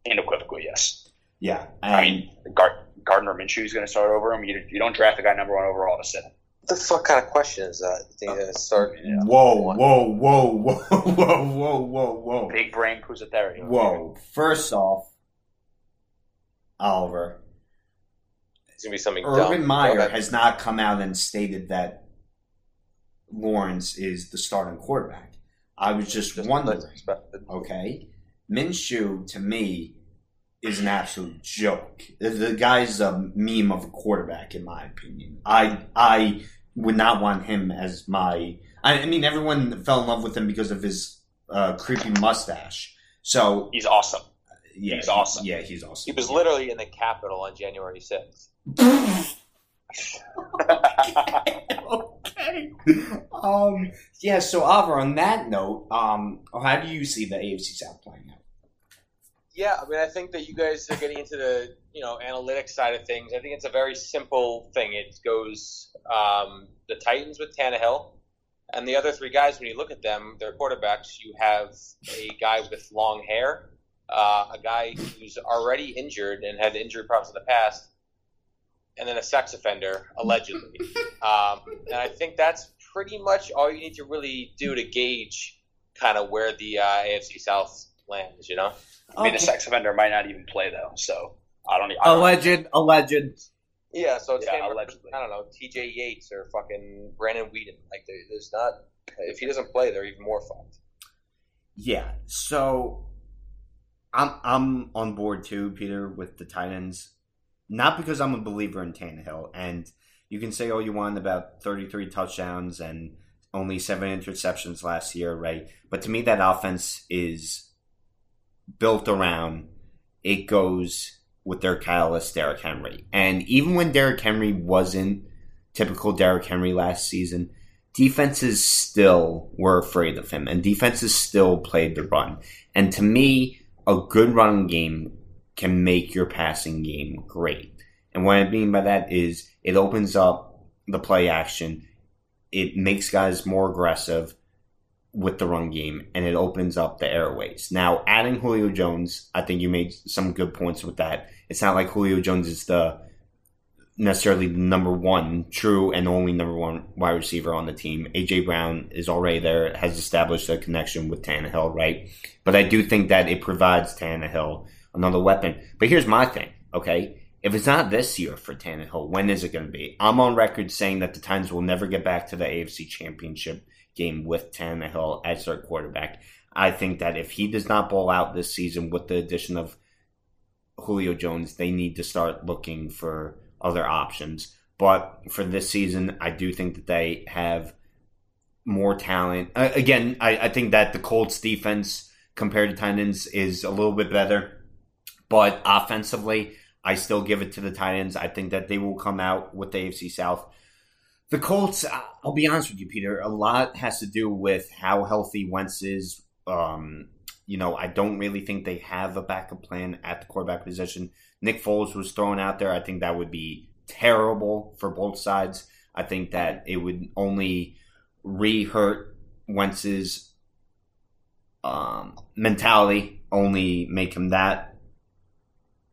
Unequivocally, yes. Yeah, I mean, Gar- Gardner Minshew is going to start over him. You, you don't draft a guy number one overall to sit him. What the fuck kind of question is that? You think uh, start? Yeah. Whoa, whoa, whoa, whoa, whoa, whoa, whoa, whoa! Big brain Pusateri. Whoa! First off, Oliver. It's gonna be something. Urban dumb. Meyer has not come out and stated that Lawrence is the starting quarterback. I was just, just wondering. Okay, Minshew to me is an absolute joke. The guy's a meme of a quarterback, in my opinion. I I would not want him as my. I, mean, everyone fell in love with him because of his uh, creepy mustache. So he's awesome. Yeah, he's awesome. Yeah, he's awesome. He was literally in the Capitol on January sixth. okay. Um, yeah, so Ava, on that note, um, how do you see the AFC South playing out? Yeah, I mean, I think that you guys are getting into the you know analytics side of things. I think it's a very simple thing. It goes um, the Titans with Tannehill, and the other three guys. When you look at them, their quarterbacks. You have a guy with long hair, uh, a guy who's already injured and had injury problems in the past, and then a sex offender, allegedly. um, and I think that's pretty much all you need to really do to gauge kind of where the uh, AFC South lands, you know? I mean, the sex offender might not even play, though, so I don't, I don't Alleged, alleged. Yeah, so it's yeah, allegedly. I don't know, TJ Yates or fucking Brandon Weeden. Like, there's not, if he doesn't play, they're even more fucked. Yeah, so I'm I'm on board too, Peter, with the Titans. Not because I'm a believer in Tannehill, and you can say all you want about 33 touchdowns and only seven interceptions last year, right? But to me, that offense is built around it goes with their catalyst, Derrick Henry. And even when Derrick Henry wasn't typical Derrick Henry last season, defenses still were afraid of him, and defenses still played the run. And to me, a good running game can make your passing game great. And what I mean by that is it opens up the play action. It makes guys more aggressive. with the run game and it opens up the airways. Now, adding Julio Jones, I think you made some good points with that. It's not like Julio Jones is the necessarily the number one true and only number one wide receiver on the team. AJ Brown is already there, has established a connection with Tannehill, right? But I do think that it provides Tannehill another weapon. But here's my thing, okay? If it's not this year for Tannehill, when is it going to be? I'm on record saying that the Titans will never get back to the AFC Championship game with Tannehill as their quarterback. I think that if he does not ball out this season with the addition of Julio Jones, they need to start looking for other options. But for this season, I do think that they have more talent. Uh, again, I, I, think that the Colts defense compared to Titans is a little bit better. But offensively, I still give it to the Titans. I think that they will come out with the AFC South. The Colts, I'll be honest with you, Peter, a lot has to do with how healthy Wentz is. Um, you know, I don't really think they have a backup plan at the quarterback position. Nick Foles was thrown out there. I think that would be terrible for both sides. I think that it would only re-hurt Wentz's um, mentality, only make him that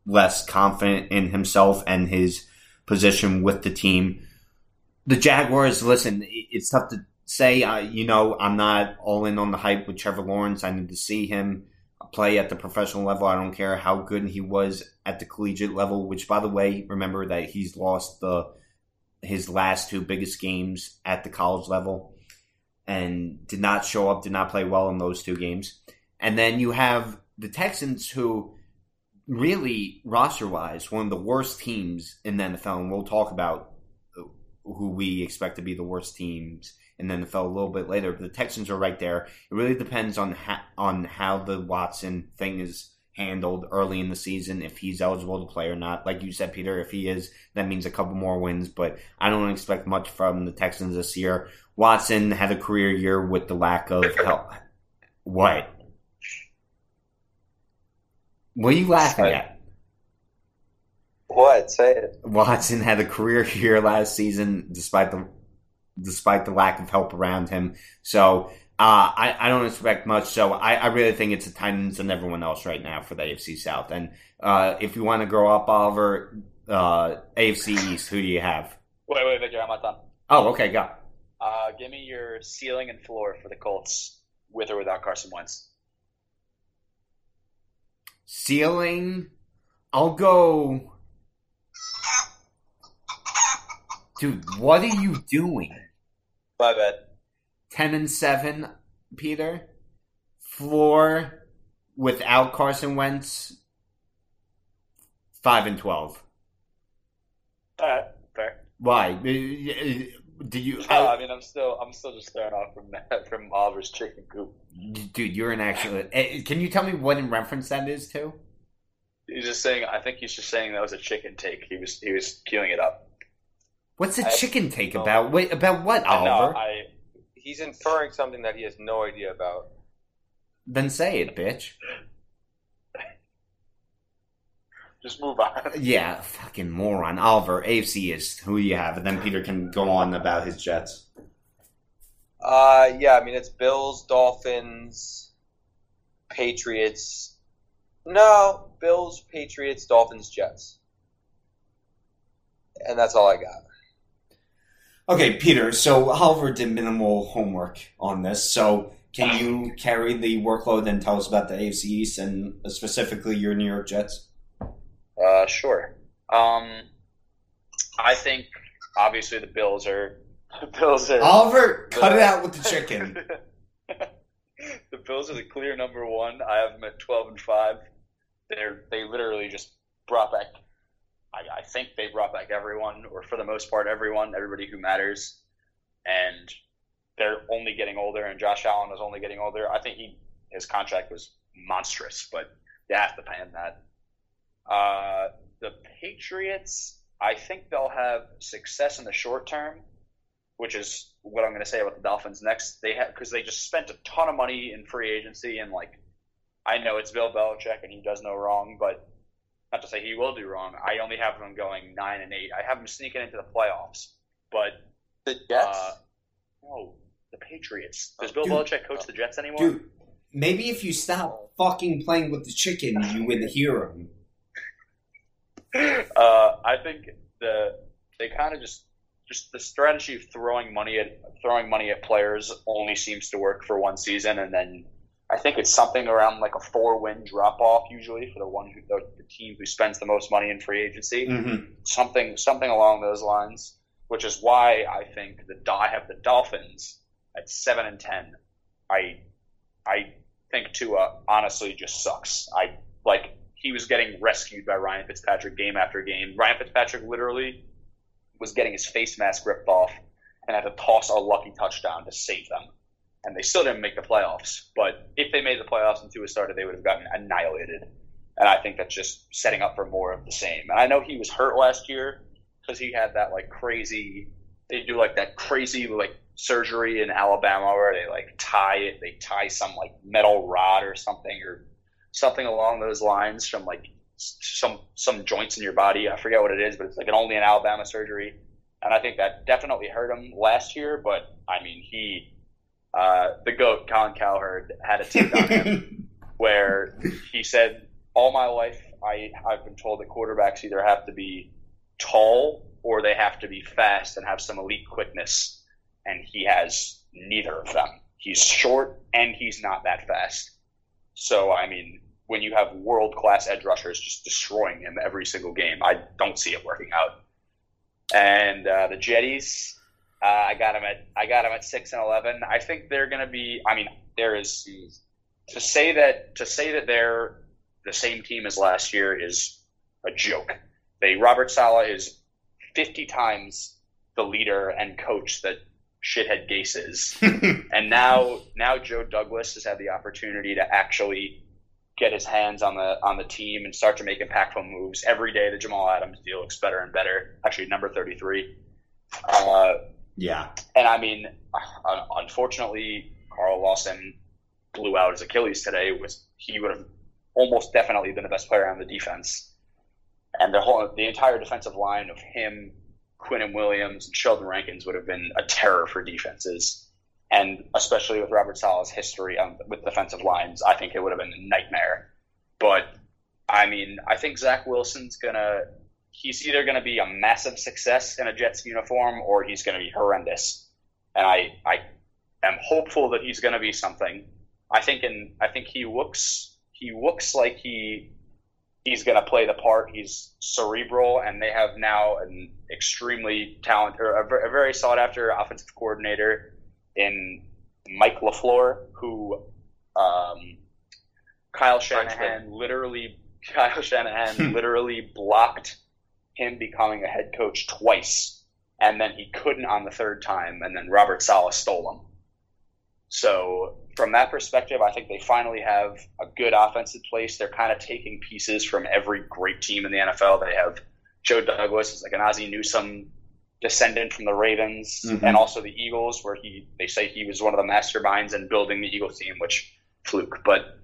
less confident in himself and his position with the team. The Jaguars, listen, it's tough to say. Uh, you know, I'm not all in on the hype with Trevor Lawrence. I need to see him play at the professional level. I don't care how good he was at the collegiate level, which by the way, remember that he's lost the his last two biggest games at the college level and did not show up, did not play well in those two games. And then you have the Texans who really roster wise, one of the worst teams in the NFL, and we'll talk about who we expect to be the worst teams and then it fell a little bit later. But the Texans are right there. It really depends on ha- on how the Watson thing is handled early in the season, if he's eligible to play or not. Like you said, Peter, if he is, that means a couple more wins. But I don't expect much from the Texans this year. Watson had a career year with the lack of help. What? What are you laughing at? What? Say it. Watson had a career year last season, despite the despite the lack of help around him. So uh, I, I, don't expect much. So I, I, really think it's the Titans and everyone else right now for the AFC South. And uh, if you want to grow up, Oliver, uh, AFC East, who do you have? Wait, wait, Victor, I'm not done. Oh, okay, go. Uh, give me your ceiling and floor for the Colts, with or without Carson Wentz. Ceiling, I'll go. Dude, what are you doing? My bad. Ten and seven, Peter. Floor without Carson Wentz. Five and twelve. All right, fair. Why? Uh, uh do you? No, uh, I mean, I'm still, I'm still just staring off from from Oliver's chicken coop. Dude, you're an actual. Uh, can you tell me what in reference that is to? He's just saying. I think he's just saying that was a chicken take. He was, he was queuing it up. What's a chicken take about? Wait, about what, Oliver? No, I, he's inferring something that he has no idea about. Then say it, bitch. Just move on. Yeah, fucking moron. Oliver, AFC is who you have, and then Peter can go on about his Jets. Uh, yeah, I mean it's Bills, Dolphins, Patriots. No, Bills, Patriots, Dolphins, Jets, and that's all I got. Okay, Peter. So Oliver did minimal homework on this. So can you carry the workload and tell us about the AFC East and specifically your New York Jets? Uh, sure. Um, I think obviously the Bills are the Bills are Oliver. Cut it out with the chicken. the Bills are the clear number one. I have them at twelve and five. They're they literally just brought back I, I think they brought back everyone, or for the most part, everyone, everybody who matters, and they're only getting older. And Josh Allen is only getting older. I think he his contract was monstrous, but they have to pay him that. Uh, the Patriots, I think they'll have success in the short term, which is what I'm going to say about the Dolphins next. They have because they just spent a ton of money in free agency and like I know it's Bill Belichick and he does no wrong, but not to say he will do wrong. I only have them going nine and eight. I have them sneaking into the playoffs, but the Jets. Uh, no, the Patriots. Does Bill Dude. Belichick coach the Jets anymore? Dude, maybe if you stop fucking playing with the chicken, you would hear him. uh, I think the they kind of just just the strategy of throwing money at throwing money at players only seems to work for one season, and then I think it's something around like a four win drop off usually for the one who the, the team who spends the most money in free agency. Mm-hmm. Something something along those lines, which is why I think the I have the Dolphins at seven and ten. I I think Tua honestly just sucks. I like he was getting rescued by Ryan Fitzpatrick game after game. Ryan Fitzpatrick literally was getting his face mask ripped off and had to toss a lucky touchdown to save them. And they still didn't make the playoffs. But if they made the playoffs and Tua started, they would have gotten annihilated. And I think that's just setting up for more of the same. And I know he was hurt last year because he had that like crazy. They do like that crazy like surgery in Alabama where they like tie it. They tie some like metal rod or something or something along those lines from like some some joints in your body. I forget what it is, but it's like an only an Alabama surgery. And I think that definitely hurt him last year. But I mean, he uh, the goat Colin Cowherd had a take on him where he said, "All my life, I I've been told that quarterbacks either have to be tall or they have to be fast and have some elite quickness, and he has neither of them. He's short and he's not that fast. So I mean, when you have world class edge rushers just destroying him every single game, I don't see it working out. And uh, the Jetties, uh, I got him at I got him at six and eleven. I think they're going to be. I mean, there is to say that to say that they're the same team as last year is a joke. They Robert Saleh is fifty times the leader and coach that shithead Gase is, and now now Joe Douglas has had the opportunity to actually get his hands on the on the team and start to make impactful moves every day. The Jamal Adams deal looks better and better. Actually, number thirty three. Uh, yeah. and I mean, unfortunately, Carl Lawson blew out his Achilles today. Was he would have almost definitely been the best player on the defense, and the whole the entire defensive line of him, Quinn and Williams, and Sheldon Rankins would have been a terror for defenses. And especially with Robert Saleh's history on, with defensive lines, I think it would have been a nightmare. But I mean, I think Zach Wilson's gonna he's either going to be a massive success in a Jets uniform or he's going to be horrendous. And I, I am hopeful that he's going to be something. I think in I think he looks he looks like he he's going to play the part. He's cerebral, and they have now an extremely talented, or a very sought after offensive coordinator in Mike Lafleur, who um, Kyle Shanahan literally Kyle Shanahan literally blocked him becoming a head coach twice, and then he couldn't on the third time, and then Robert Saleh stole him. So from that perspective, I think they finally have a good offense in place. They're kind of taking pieces from every great team in the NFL. They have Joe Douglas is like an Ozzie Newsome descendant from the Ravens, Mhm. and also the Eagles, where he they say he was one of the masterminds in building the Eagles team, which fluke, but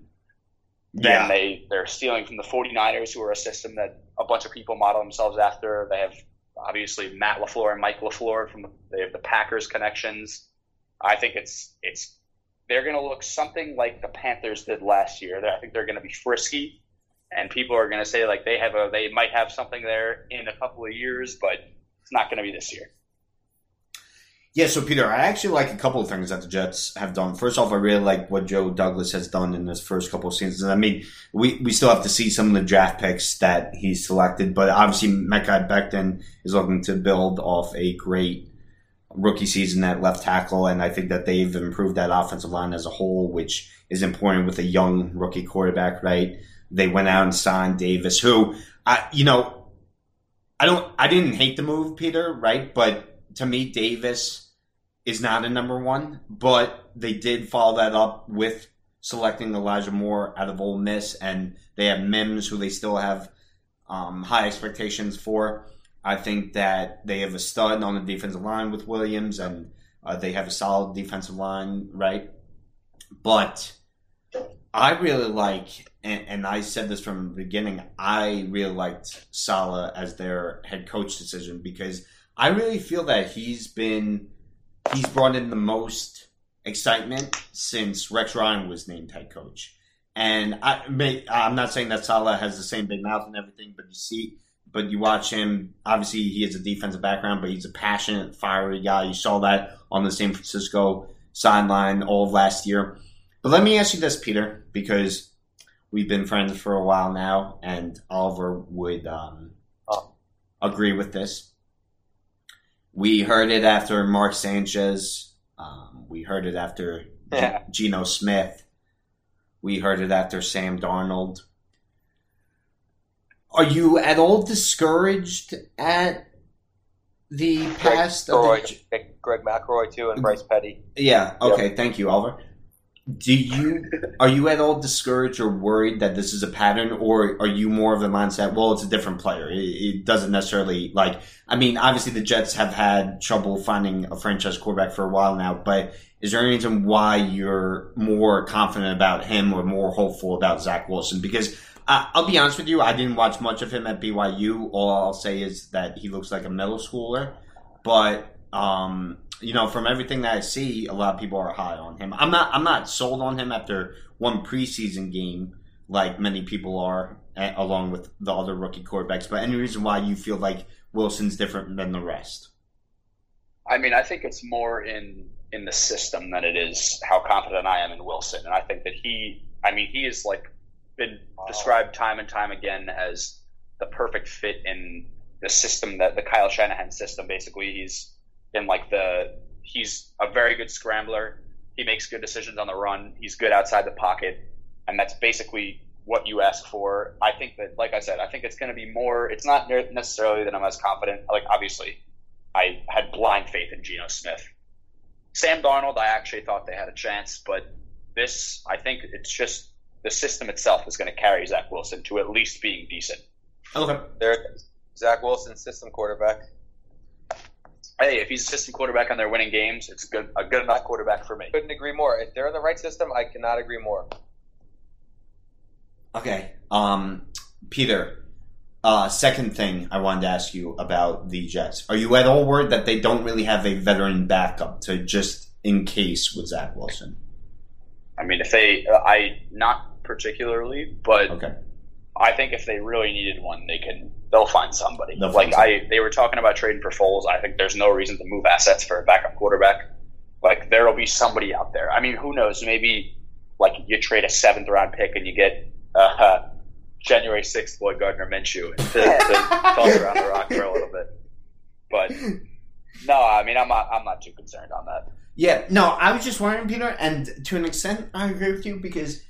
then Yeah. they they're stealing from the 49ers who are a system that a bunch of people model themselves after. They have obviously matt lafleur and mike lafleur from the, they have the packers connections. I think it's it's they're going to look something like the panthers did last year. I think they're going to be frisky and people are going to say like they have a they might have something there in a couple of years but it's not going to be this year Yeah, so Peter, I actually like a couple of things that the Jets have done. First off, I really like what Joe Douglas has done in his first couple of seasons. I mean, we, we still have to see some of the draft picks that he's selected, but obviously Mekhi Becton is looking to build off a great rookie season at left tackle, and I think that they've improved that offensive line as a whole, which is important with a young rookie quarterback, right? They went out and signed Davis, who, I, you know, I don't, I didn't hate the move, Peter, right? But to me, Davis is not a number one, but they did follow that up with selecting Elijah Moore out of Ole Miss, and they have Mims, who they still have um, high expectations for. I think that they have a stud on the defensive line with Williams, and uh, they have a solid defensive line, right? But I really like, and, and I said this from the beginning, I really liked Saleh as their head coach decision because I really feel that he's been he's brought in the most excitement since Rex Ryan was named head coach. And I, may, I'm not saying that Saleh has the same big mouth and everything, but you see, but you watch him. Obviously, he has a defensive background, but he's a passionate, fiery guy. You saw that on the San Francisco sideline all of last year. But let me ask you this, Peter, because we've been friends for a while now, and Oliver would um, Oh. agree with this. We heard it after Mark Sanchez. Um, we heard it after G- Geno Smith. We heard it after Sam Darnold. Are you at all discouraged at the past of Greg, the, McElroy, Greg McElroy too, and Bryce Petty. yeah, okay, thank you, Oliver. Do you are you at all discouraged or worried that this is a pattern, or are you more of the mindset? Well, it's a different player. It, it doesn't necessarily like. I mean, obviously the Jets have had trouble finding a franchise quarterback for a while now, but is there any reason why you're more confident about him or more hopeful about Zach Wilson? Because uh, I'll be honest with you, I didn't watch much of him at BYU. All I'll say is that he looks like a middle schooler, but um, you know, from everything that I see, a lot of people are high on him. I'm not. I'm not sold on him after one preseason game, like many people are, a- along with the other rookie quarterbacks. But any reason why you feel like Wilson's different than the rest? I mean, I think it's more in in the system than it is how confident I am in Wilson, and I think that he, I mean, he has like been described time and time again as the perfect fit in the system that the Kyle Shanahan system. Basically, he's in like the he's a very good scrambler. He makes good decisions on the run. He's good outside the pocket, and that's basically what you ask for. I think that, like I said, I think it's going to be more. It's not necessarily that I'm as confident. Like obviously, I had blind faith in Geno Smith. Sam Darnold, I actually thought they had a chance, but this, I think it's just the system itself is going to carry Zach Wilson to at least being decent. Okay. There, Zach Wilson, system quarterback. Hey, if he's a system quarterback and they're winning games, it's good a good enough quarterback for me. Couldn't agree more. If they're in the right system, I cannot agree more. Okay. Um, Peter, uh, second thing I wanted to ask you about the Jets. Are you at all worried that they don't really have a veteran backup to just in case with Zach Wilson? I mean, if they, uh, I not particularly, but Okay. I think if they really needed one, they can. They'll find somebody. They'll like find I, they were talking about trading for Foles. I think there's no reason to move assets for a backup quarterback. Like there will be somebody out there. I mean, who knows? Maybe like you trade a seventh round pick and you get uh, January sixth Lloyd Gardner Minshew to, to toss around the rock for a little bit. But no, I mean, I'm not. I'm not too concerned on that. Yeah, no, I was just wondering, Peter, and to an extent, I agree with you because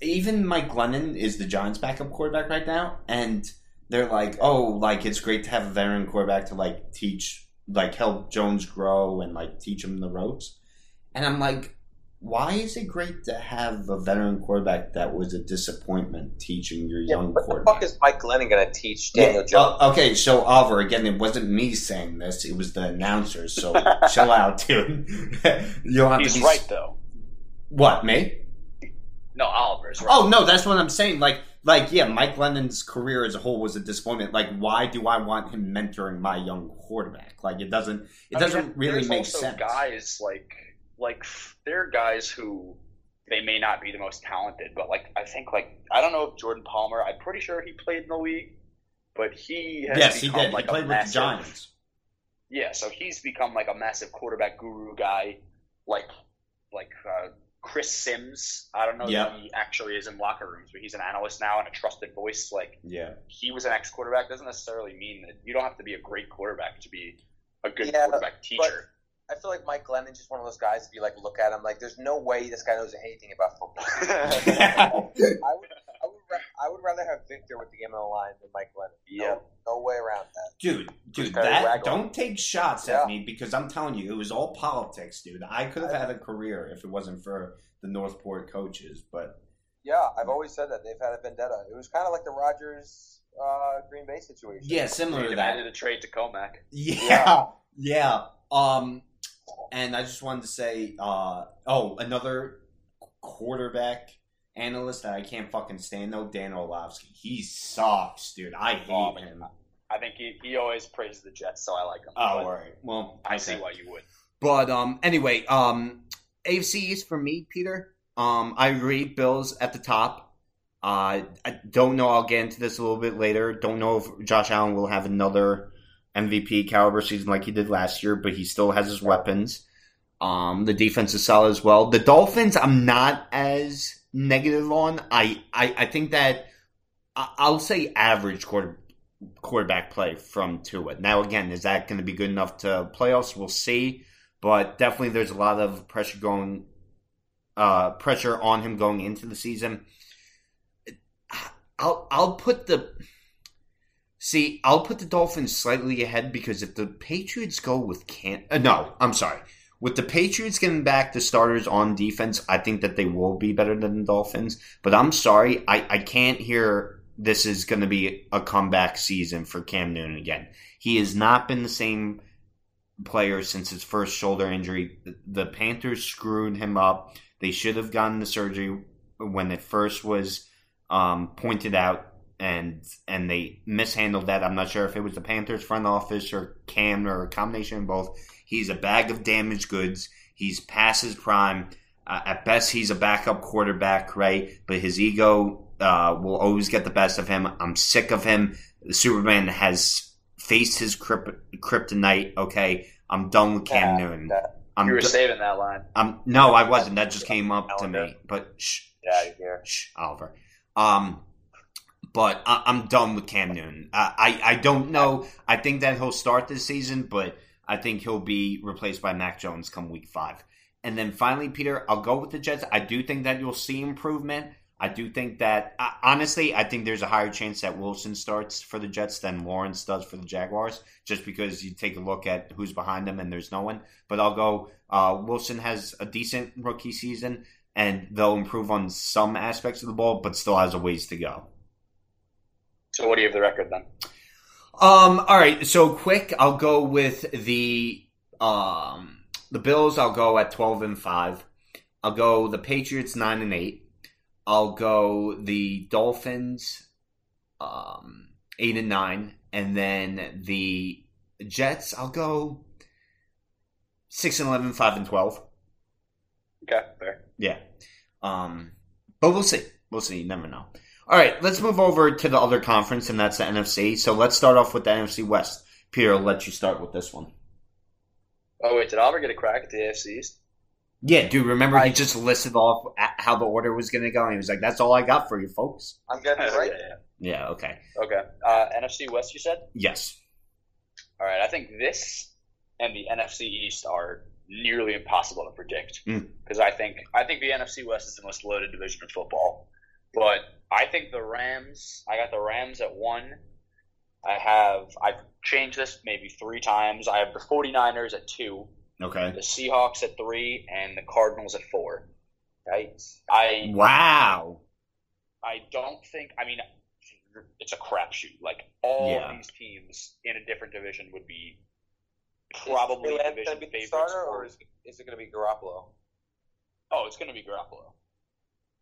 even Mike Glennon is the Giants' backup quarterback right now, and they're like, oh, like it's great to have a veteran quarterback to like teach, like help Jones grow and like teach him the ropes, and I'm like, why is it great to have a veteran quarterback that was a disappointment teaching your young quarterback? what the fuck is Mike Glennon going to teach Daniel Yeah, Jones? uh, okay, so Oliver, again, it wasn't me saying this; it was the announcers. So chill out, dude. you don't have to be right though. What me? No, Oliver's right. Oh no, that's what I'm saying. Like, like yeah, Mike Glennon's career as a whole was a disappointment. Like, why do I want him mentoring my young quarterback? Like, it doesn't. It I mean, doesn't really make sense. Guys like like there are guys who they may not be the most talented, but like I think like I don't know if Jordan Palmer. I'm pretty sure he played in the league, but he has yes, he did. like he played with massive, the Giants. Yeah, so he's become like a massive quarterback guru guy, like like uh, Chris Sims. I don't know Yep. if he actually is in locker rooms, but he's an analyst now and a trusted voice. Like Yeah. he was an ex quarterback doesn't necessarily mean that you don't have to be a great quarterback to be a good Yeah, quarterback teacher. I feel like Mike Glennon's just one of those guys. If you like look at him, like there's no way this guy knows anything about football. I would, I would, ra- I would rather have Victor with the game on the line than Mike Glennon. Yeah. No, no way around that. Dude, dude, that rag don't take shots Yeah. at me because I'm telling you, it was all politics, dude. I could have had a career if it wasn't for the Northport coaches, but Yeah, I've always said that they've had a vendetta. It was kind of like the Rodgers uh, Green Bay situation. yeah, similar They to that. demanded a trade to Commack. Yeah, yeah. Um, and I just wanted to say, uh, oh, another quarterback analyst that I can't fucking stand though, Dan Orlovsky. He sucks, dude. I hate Oh, him. I think he, he always praises the Jets, so I like him. Oh, But all right. Well, I okay. see why you would. But um, anyway, um, AFC East for me, Peter. Um, I agree. Bills at the top. Uh, I don't know. I'll get into this a little bit later. Don't know if Josh Allen will have another MVP caliber season like he did last year, but he still has his weapons. Um, the defense is solid as well. The Dolphins, I'm not as negative on. I, I, I think that I'll say average quarter, quarterback play from Tua. Now, again, is that going to be good enough to playoffs? We'll see. But definitely, there's a lot of pressure going, uh, pressure on him going into the season. I'll I'll put the see I'll put the Dolphins slightly ahead because if the Patriots go with can uh, no I'm sorry with the Patriots getting back the starters on defense I think that they will be better than the Dolphins. But I'm sorry I I can't hear this is going to be a comeback season for Cam Newton again. He has not been the same player since his first shoulder injury. The Panthers screwed him up. They should have gotten the surgery when it first was um, pointed out and and they mishandled that. I'm not sure if it was the Panthers front office or Cam or a combination of both. He's a bag of damaged goods. He's past his prime. Uh, at best, he's a backup quarterback, right? But his ego uh, will always get the best of him. I'm sick of him. Superman has faced his kryp- kryptonite. Okay, I'm done with Cam Yeah, Newton. I'm You were saving that line. I'm no, I wasn't. That just came up to me. But shh, out here. Shh, Oliver. Um, but I, I'm done with Cam Newton. I, I I don't know. I think that he'll start this season, but I think he'll be replaced by Mac Jones come week five. And then finally, Peter, I'll go with the Jets. I do think that you'll see improvement. I do think that honestly, I think there's a higher chance that Wilson starts for the Jets than Lawrence does for the Jaguars, just because you take a look at who's behind them and there's no one. But I'll go. Uh, Wilson has a decent rookie season, and they'll improve on some aspects of the ball, but still has a ways to go. So what do you have the record then? Um. All right. So quick, I'll go with the um the Bills. I'll go at twelve and five. I'll go the Patriots nine and eight. I'll go the Dolphins um eight and nine, and then the Jets. I'll go six and 11, 5 and twelve. Okay, fair. Yeah. Um, but we'll see. We'll see. You never know. All right, let's move over to the other conference, and that's the NFC. So let's start off with the NFC West. Peter, I'll let you start with this one. Oh wait, did Oliver get a crack at the AFC East? Yeah, dude, remember he I- just listed off how the order was going to go, and he was like, that's all I got for you, folks. I'm getting it right. yeah, Yeah, okay. yeah. Okay. Uh, NFC West, you said? Yes. All right. I think this and the NFC East are nearly impossible to predict Mm. because I think I think the NFC West is the most loaded division of football. But I think the Rams. I got the Rams at one. I have I've changed this maybe three times. I have the 49ers at two, Okay. the Seahawks at three, and the Cardinals at four. Right? I Wow. I don't think. I mean, it's a crapshoot. Like all Yeah. of these teams in a different division would be probably is Trey Lance division going to be the favorites. starter, or is, is it going to be Garoppolo? oh, it's going to be Garoppolo.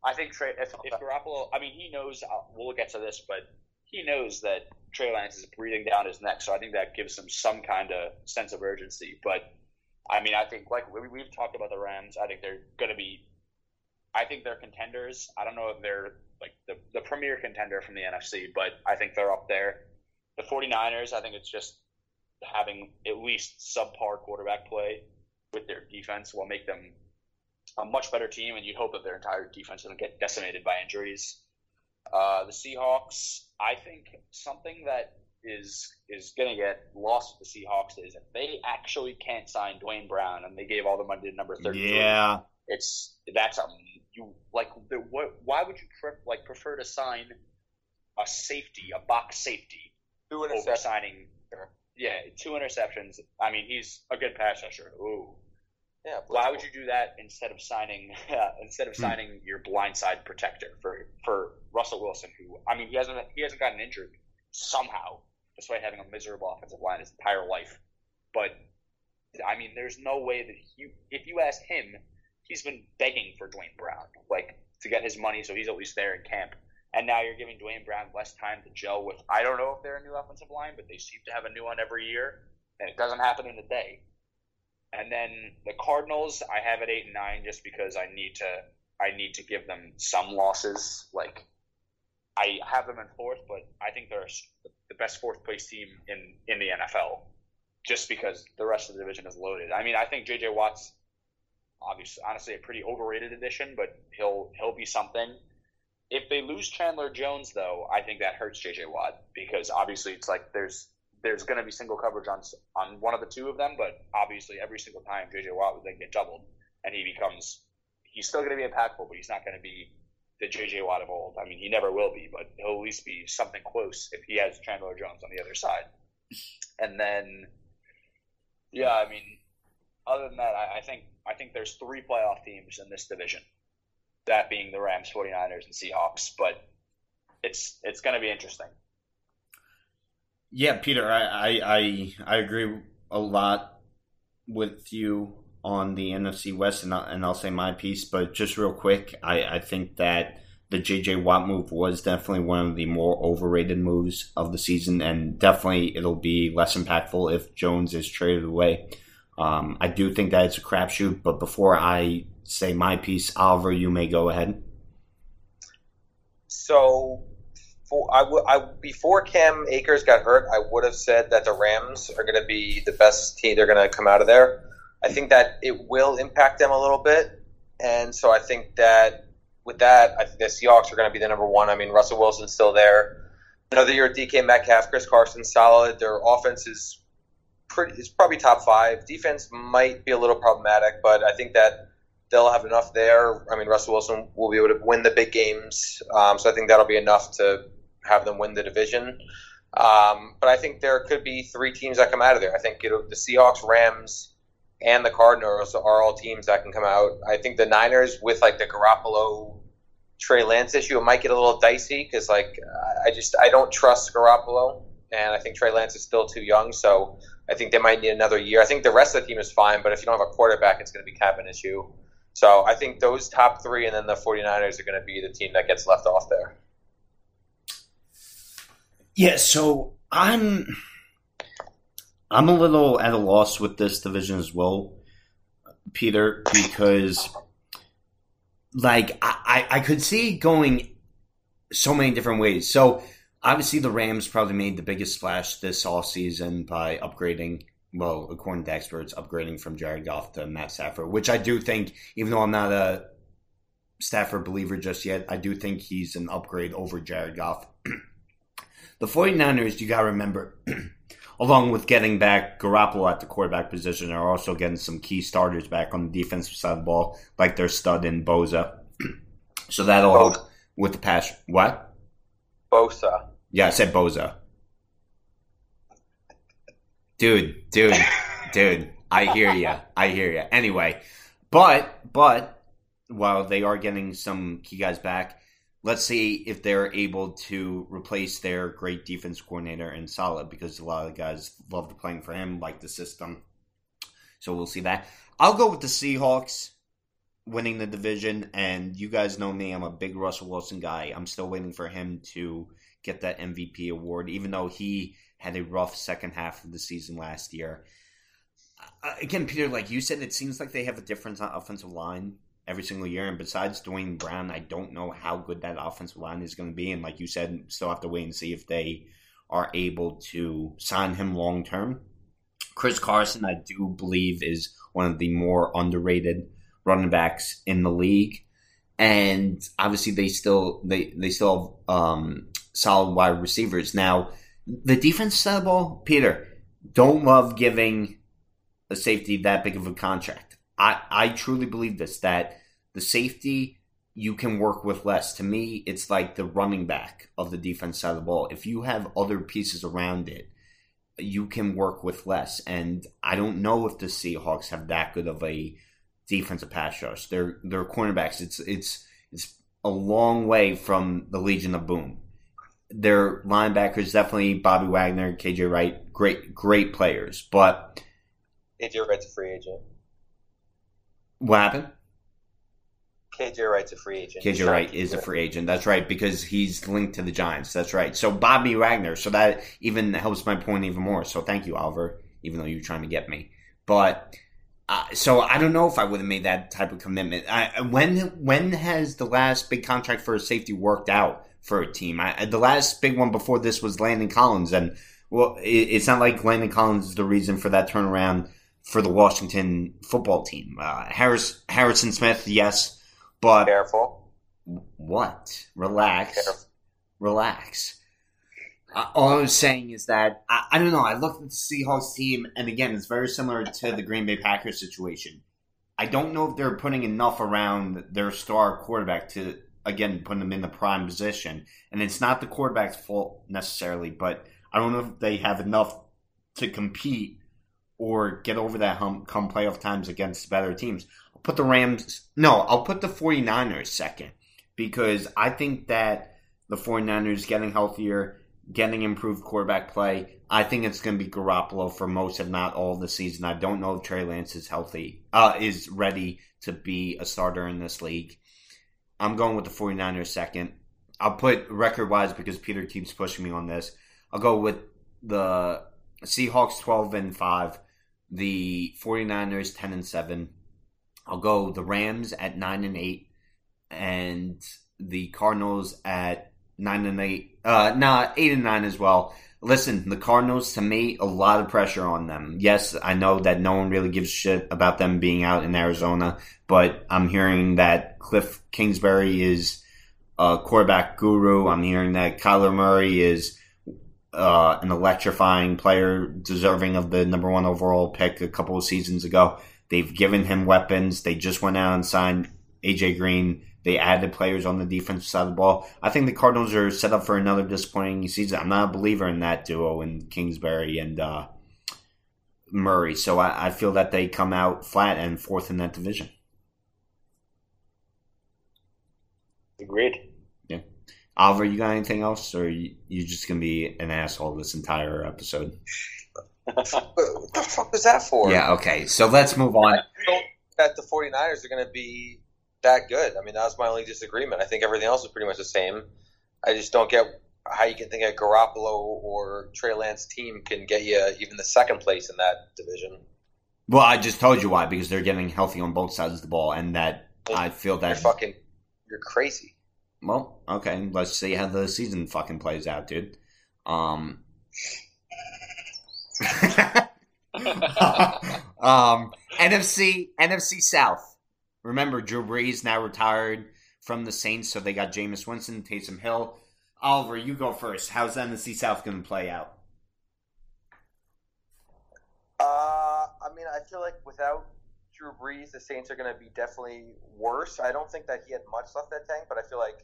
I think Trey. If, if. Garoppolo, I mean, he knows. uh, We'll get to this, but he knows that Trey Lance is breathing down his neck. So I think that gives him some kind of sense of urgency. But I mean, I think like we, we've talked about the Rams. I think they're going to be. I think they're contenders. I don't know if they're like the, the premier contender from the NFC, but I think they're up there. The 49ers, I think it's just having at least subpar quarterback play with their defense will make them a much better team, and you'd hope that their entire defense doesn't get decimated by injuries. Uh, the Seahawks, I think something that is is going to get lost with the Seahawks is if they actually can't sign Duane Brown and they gave all the money to number thirty. Yeah. it's that's a you like the, what? Why would you pre- like prefer to sign a safety, a box safety, Two over signing? Yeah, two interceptions. I mean, he's a good pass rusher. Ooh. Yeah. Why would you do that instead of signing instead of Hmm. signing your blindside protector for for Russell Wilson? Who I mean, he hasn't he hasn't gotten injured somehow, despite having a miserable offensive line his entire life. But I mean, there's no way that you if you ask him, he's been begging for Duane Brown like to get his money, so he's at least there in camp. And now you're giving Duane Brown less time to gel with. I don't know if they're a new offensive line, but they seem to have a new one every year, and it doesn't happen in a day And then the Cardinals, I have at eight and nine just because I need to I need to give them some losses. Like I have them in fourth, but I think they're the best fourth place team in in the NFL, just because the rest of the division is loaded. I mean, I think J.J. Watt's obviously honestly a pretty overrated addition, but he'll he'll be something. If they lose Chandler Jones, though, I think that hurts J.J. Watt because obviously it's like there's there's going to be single coverage on on one of the two of them, but obviously every single time J.J. Watt would then get doubled, and he becomes he's still going to be impactful, but he's not going to be the J.J. Watt of old. I mean, he never will be, but he'll at least be something close if he has Chandler Jones on the other side. And then, yeah, I mean, other than that, I, I think I think there's three playoff teams in this division, that being the Rams, 49ers, and Seahawks. But it's it's going to be interesting. Yeah, Peter, I, I, I, I agree a lot with you on the NFC West, and I'll, and I'll say my piece. But just real quick, I, I think that the JJ Watt move was definitely one of the more overrated moves of the season, and definitely it'll be less impactful if Jones is traded away. Um, I do think that it's a crapshoot, but before I say my piece, Oliver, you may go ahead. So, for, I, w- I before Cam Akers got hurt, I would have said that the Rams are going to be the best team. They're going to come out of there. I think that it will impact them a little bit, and so I think that with that, I think the Seahawks are going to be the number one. I mean, Russell Wilson's still there. Another year, DK Metcalf, Chris Carson, solid. Their offense is pretty. It's probably top five. Defense might be a little problematic, but I think that they'll have enough there. I mean, Russell Wilson will be able to win the big games, um, so I think that'll be enough to have them win the division. Um, but I think there could be three teams that come out of there. I think the Seahawks, Rams, and the Cardinals are all teams that can come out. I think the Niners with like the Garoppolo Trey Lance issue, it might get a little dicey because like I just I don't trust Garoppolo, and I think Trey Lance is still too young. So I think they might need another year. I think the rest of the team is fine, but if you don't have a quarterback, it's going to be cap an issue. So I think those top three and then the 49ers are going to be the team that gets left off there. Yeah, so I'm I'm a little at a loss with this division as well, Peter, because like I, I could see going so many different ways. So obviously the Rams probably made the biggest splash this offseason by upgrading well, according to experts, upgrading from Jared Goff to Matt Stafford, which I do think, even though I'm not a Stafford believer just yet, I do think he's an upgrade over Jared Goff. The 49ers, you got to remember, along with getting back Garoppolo at the quarterback position, are also getting some key starters back on the defensive side of the ball, like their stud in Bosa. so that'll help with the pass. What? Bosa. Yeah, I said Bosa. Dude, dude, dude. I hear you. I hear you. Anyway, but but while they are getting some key guys back, let's see if they're able to replace their great defense coordinator in Saleh because a lot of the guys love playing for him, like the system. So we'll see that. I'll go with the Seahawks winning the division, and you guys know me. I'm a big Russell Wilson guy. I'm still waiting for him to get that MVP award, even though he had a rough second half of the season last year. Uh, again, Peter, like you said, it seems like they have a different offensive line every single year. And besides Duane Brown, I don't know how good that offensive line is going to be. And like you said, still have to wait and see if they are able to sign him long term. Chris Carson, I do believe, is one of the more underrated running backs in the league. And obviously, they still they they still have um, solid wide receivers. Now, the defense side of the ball, Peter, don't love giving a safety that big of a contract. I, I truly believe this that the safety you can work with less. To me, it's like the running back of the defense side of the ball. If you have other pieces around it, you can work with less. And I don't know if the Seahawks have that good of a defensive pass rush. They're they're cornerbacks. It's it's it's a long way from the Legion of Boom. Their linebackers definitely Bobby Wagner, KJ Wright, great great players, but KJ Wright's a free agent. What happened? KJ Wright's a free agent. KJ Wright is a free agent. That's right because he's linked to the Giants. That's right. So Bobby Wagner. So that even helps my point even more. So thank you, Oliver. Even though you're trying to get me, but Uh, so I don't know if I would have made that type of commitment. I, when when has the last big contract for a safety worked out for a team? I, the last big one before this was Landon Collins, and well, it, it's not like Landon Collins is the reason for that turnaround for the Washington football team. Uh, Harris Harrison Smith, yes, but Careful. what? Relax, Careful. relax. Uh, all I was saying is that I, I don't know. I looked at the Seahawks team, and again, it's very similar to the Green Bay Packers situation. I don't know if they're putting enough around their star quarterback to again put them in the prime position, and it's not the quarterback's fault necessarily, but I don't know if they have enough to compete or get over that hump come playoff times against better teams. I'll put the Rams. No, I'll put the 49ers second because I think that the 49ers getting healthier, getting improved quarterback play. I think it's going to be Garoppolo for most, if not all, the season. I don't know if Trey Lance is healthy, uh, is ready to be a starter in this league. I'm going with the 49ers second. I'll put record wise because Peter keeps pushing me on this. I'll go with the Seahawks 12 and 5, the 49ers 10 and 7. I'll go the Rams at 9 and 8 and the Cardinals at 9 and 8. Uh nah, 8 and 9 as well. Listen, the Cardinals to me a lot of pressure on them. Yes, I know that no one really gives shit about them being out in Arizona, but I'm hearing that Cliff Kingsbury is a quarterback guru. I'm hearing that Kyler Murray is uh, an electrifying player, deserving of the number one overall pick a couple of seasons ago. They've given him weapons. They just went out and signed AJ Green. They added players on the defensive side of the ball. I think the Cardinals are set up for another disappointing season. I'm not a believer in that duo in Kingsbury and uh, Murray, so I, I feel that they come out flat and fourth in that division. Agreed. Oliver, you got anything else, or you, you just gonna be an asshole this entire episode? What the fuck was that for? Yeah, okay. So let's move on. I don't think that the 49ers are going to be that good. I mean, that was my only disagreement. I think everything else is pretty much the same. I just don't get how you can think a Garoppolo or Trey Lance team can get you even the second place in that division. Well, I just told you why because they're getting healthy on both sides of the ball, and that I feel You're that. fucking, you're crazy. Well, okay. Let's see how the season fucking plays out, dude. Um. um, NFC NFC South. Remember, Drew Brees now retired from the Saints, so they got Jameis Winston, Taysom Hill. Oliver, you go first. How's NFC South going to play out? Uh, I mean, I feel like without Drew Brees, the Saints are going to be definitely worse. I don't think that he had much left that tank, but I feel like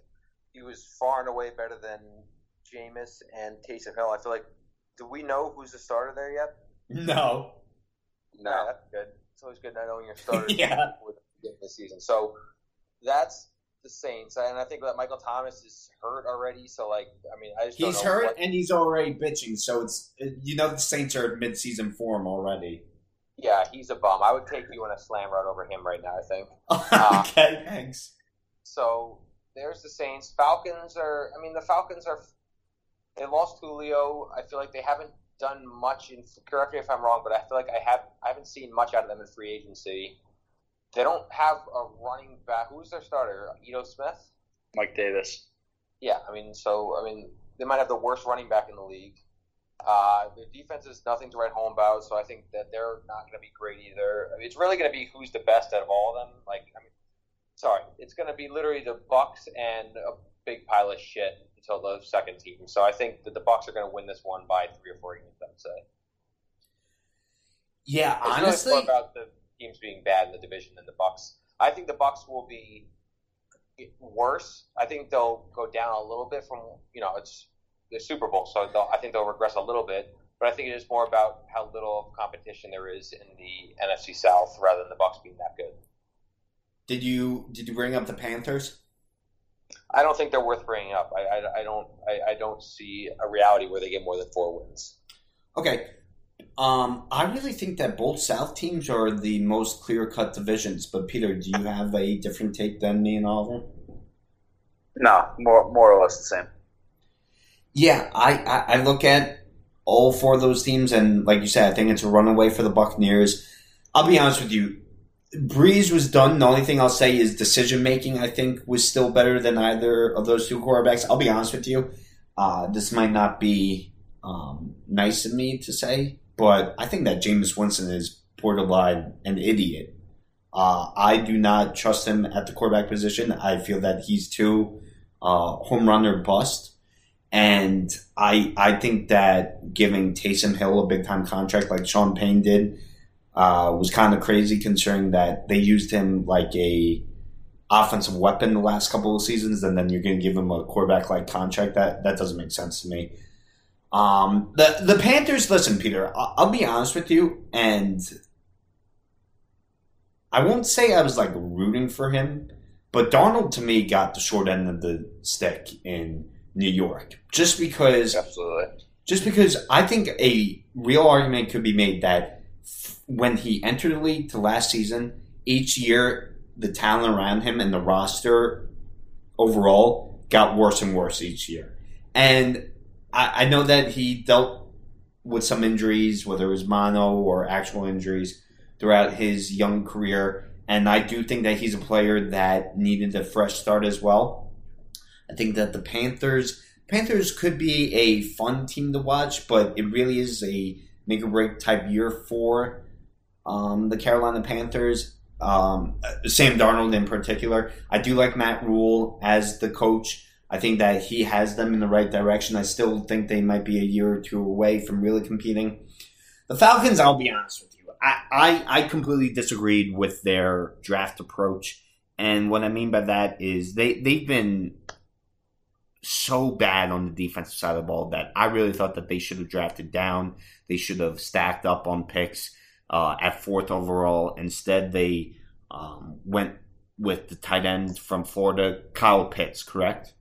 he was far and away better than Jameis and Taysom Hill. I feel like, do we know who's the starter there yet? No. No, that's good. It's always good not knowing your starters Yeah. before the beginning of the season. So that's the Saints, and I think that Michael Thomas is hurt already. So like, I mean, I just don't He's know hurt what- and he's already bitching, so it's you know the Saints are at mid-season form already. Yeah, he's a bum. I would take you in a slam right over him right now. I think. Uh, okay, thanks. So there's the Saints. Falcons are. I mean, the Falcons are. They lost Julio. I feel like they haven't done much. In correct me if I'm wrong, but I feel like I have. I haven't seen much out of them in free agency. They don't have a running back. Who's their starter? Ito Smith. Mike Davis. Yeah, I mean, so I mean, they might have the worst running back in the league. Uh, their defense is nothing to write home about, so I think that they're not going to be great either. I mean, it's really going to be who's the best out of all of them. Like, I mean, sorry, it's going to be literally the Bucks and a big pile of shit until the second team. So I think that the Bucks are going to win this one by three or four games. I'd say. Yeah, It's honestly, really more about the teams being bad in the division than the Bucks. I think the Bucks will be worse. I think they'll go down a little bit from you know it's the Super Bowl, so I think they'll regress a little bit. But I think it is more about how little competition there is in the NFC South rather than the Bucks being that good. did you did you bring up the Panthers? I don't think they're worth bringing up. I, I, I don't I, I don't see a reality where they get more than four wins. Okay. Um, I really think that both South teams are the most clear cut divisions. But Peter, do you have a different take than me and Oliver? No, more more or less the same. Yeah, I, I, I look at all four of those teams, and like you said, I think it's a runaway for the Buccaneers. I'll be honest with you. Brees was done. The only thing I'll say is decision making. I think was still better than either of those two quarterbacks. I'll be honest with you. Uh, this might not be um, nice of me to say, but I think that Jameis Winston is borderline an idiot. Uh, I do not trust him at the quarterback position. I feel that he's too uh, home run or bust. And I I think that giving Taysom Hill a big time contract like Sean Payton did uh, was kind of crazy, considering that they used him like a offensive weapon the last couple of seasons, and then you're going to give him a quarterback like contract. That that doesn't make sense to me. Um, the the Panthers. Listen, Peter. I'll, I'll be honest with you, and I won't say I was like rooting for him, but Darnold to me got the short end of the stick in New York, just because. Absolutely. Just because I think a real argument could be made that f- when he entered the league to last season, each year the talent around him and the roster overall got worse and worse each year. And I, I know that he dealt with some injuries, whether it was mono or actual injuries, throughout his young career. And I do think that he's a player that needed a fresh start as well. I think that the Panthers Panthers could be a fun team to watch, but it really is a make or break type year for um, the Carolina Panthers. Um, Sam Darnold in particular. I do like Matt Rhule as the coach. I think that he has them in the right direction. I still think they might be a year or two away from really competing. The Falcons, I'll be honest with you, I, I, I completely disagreed with their draft approach. And what I mean by that is they, they've been so bad on the defensive side of the ball that I really thought that they should have drafted down. They should have stacked up on picks uh, at fourth overall. Instead, they um, went with the tight end from Florida, Kyle Pitts, correct?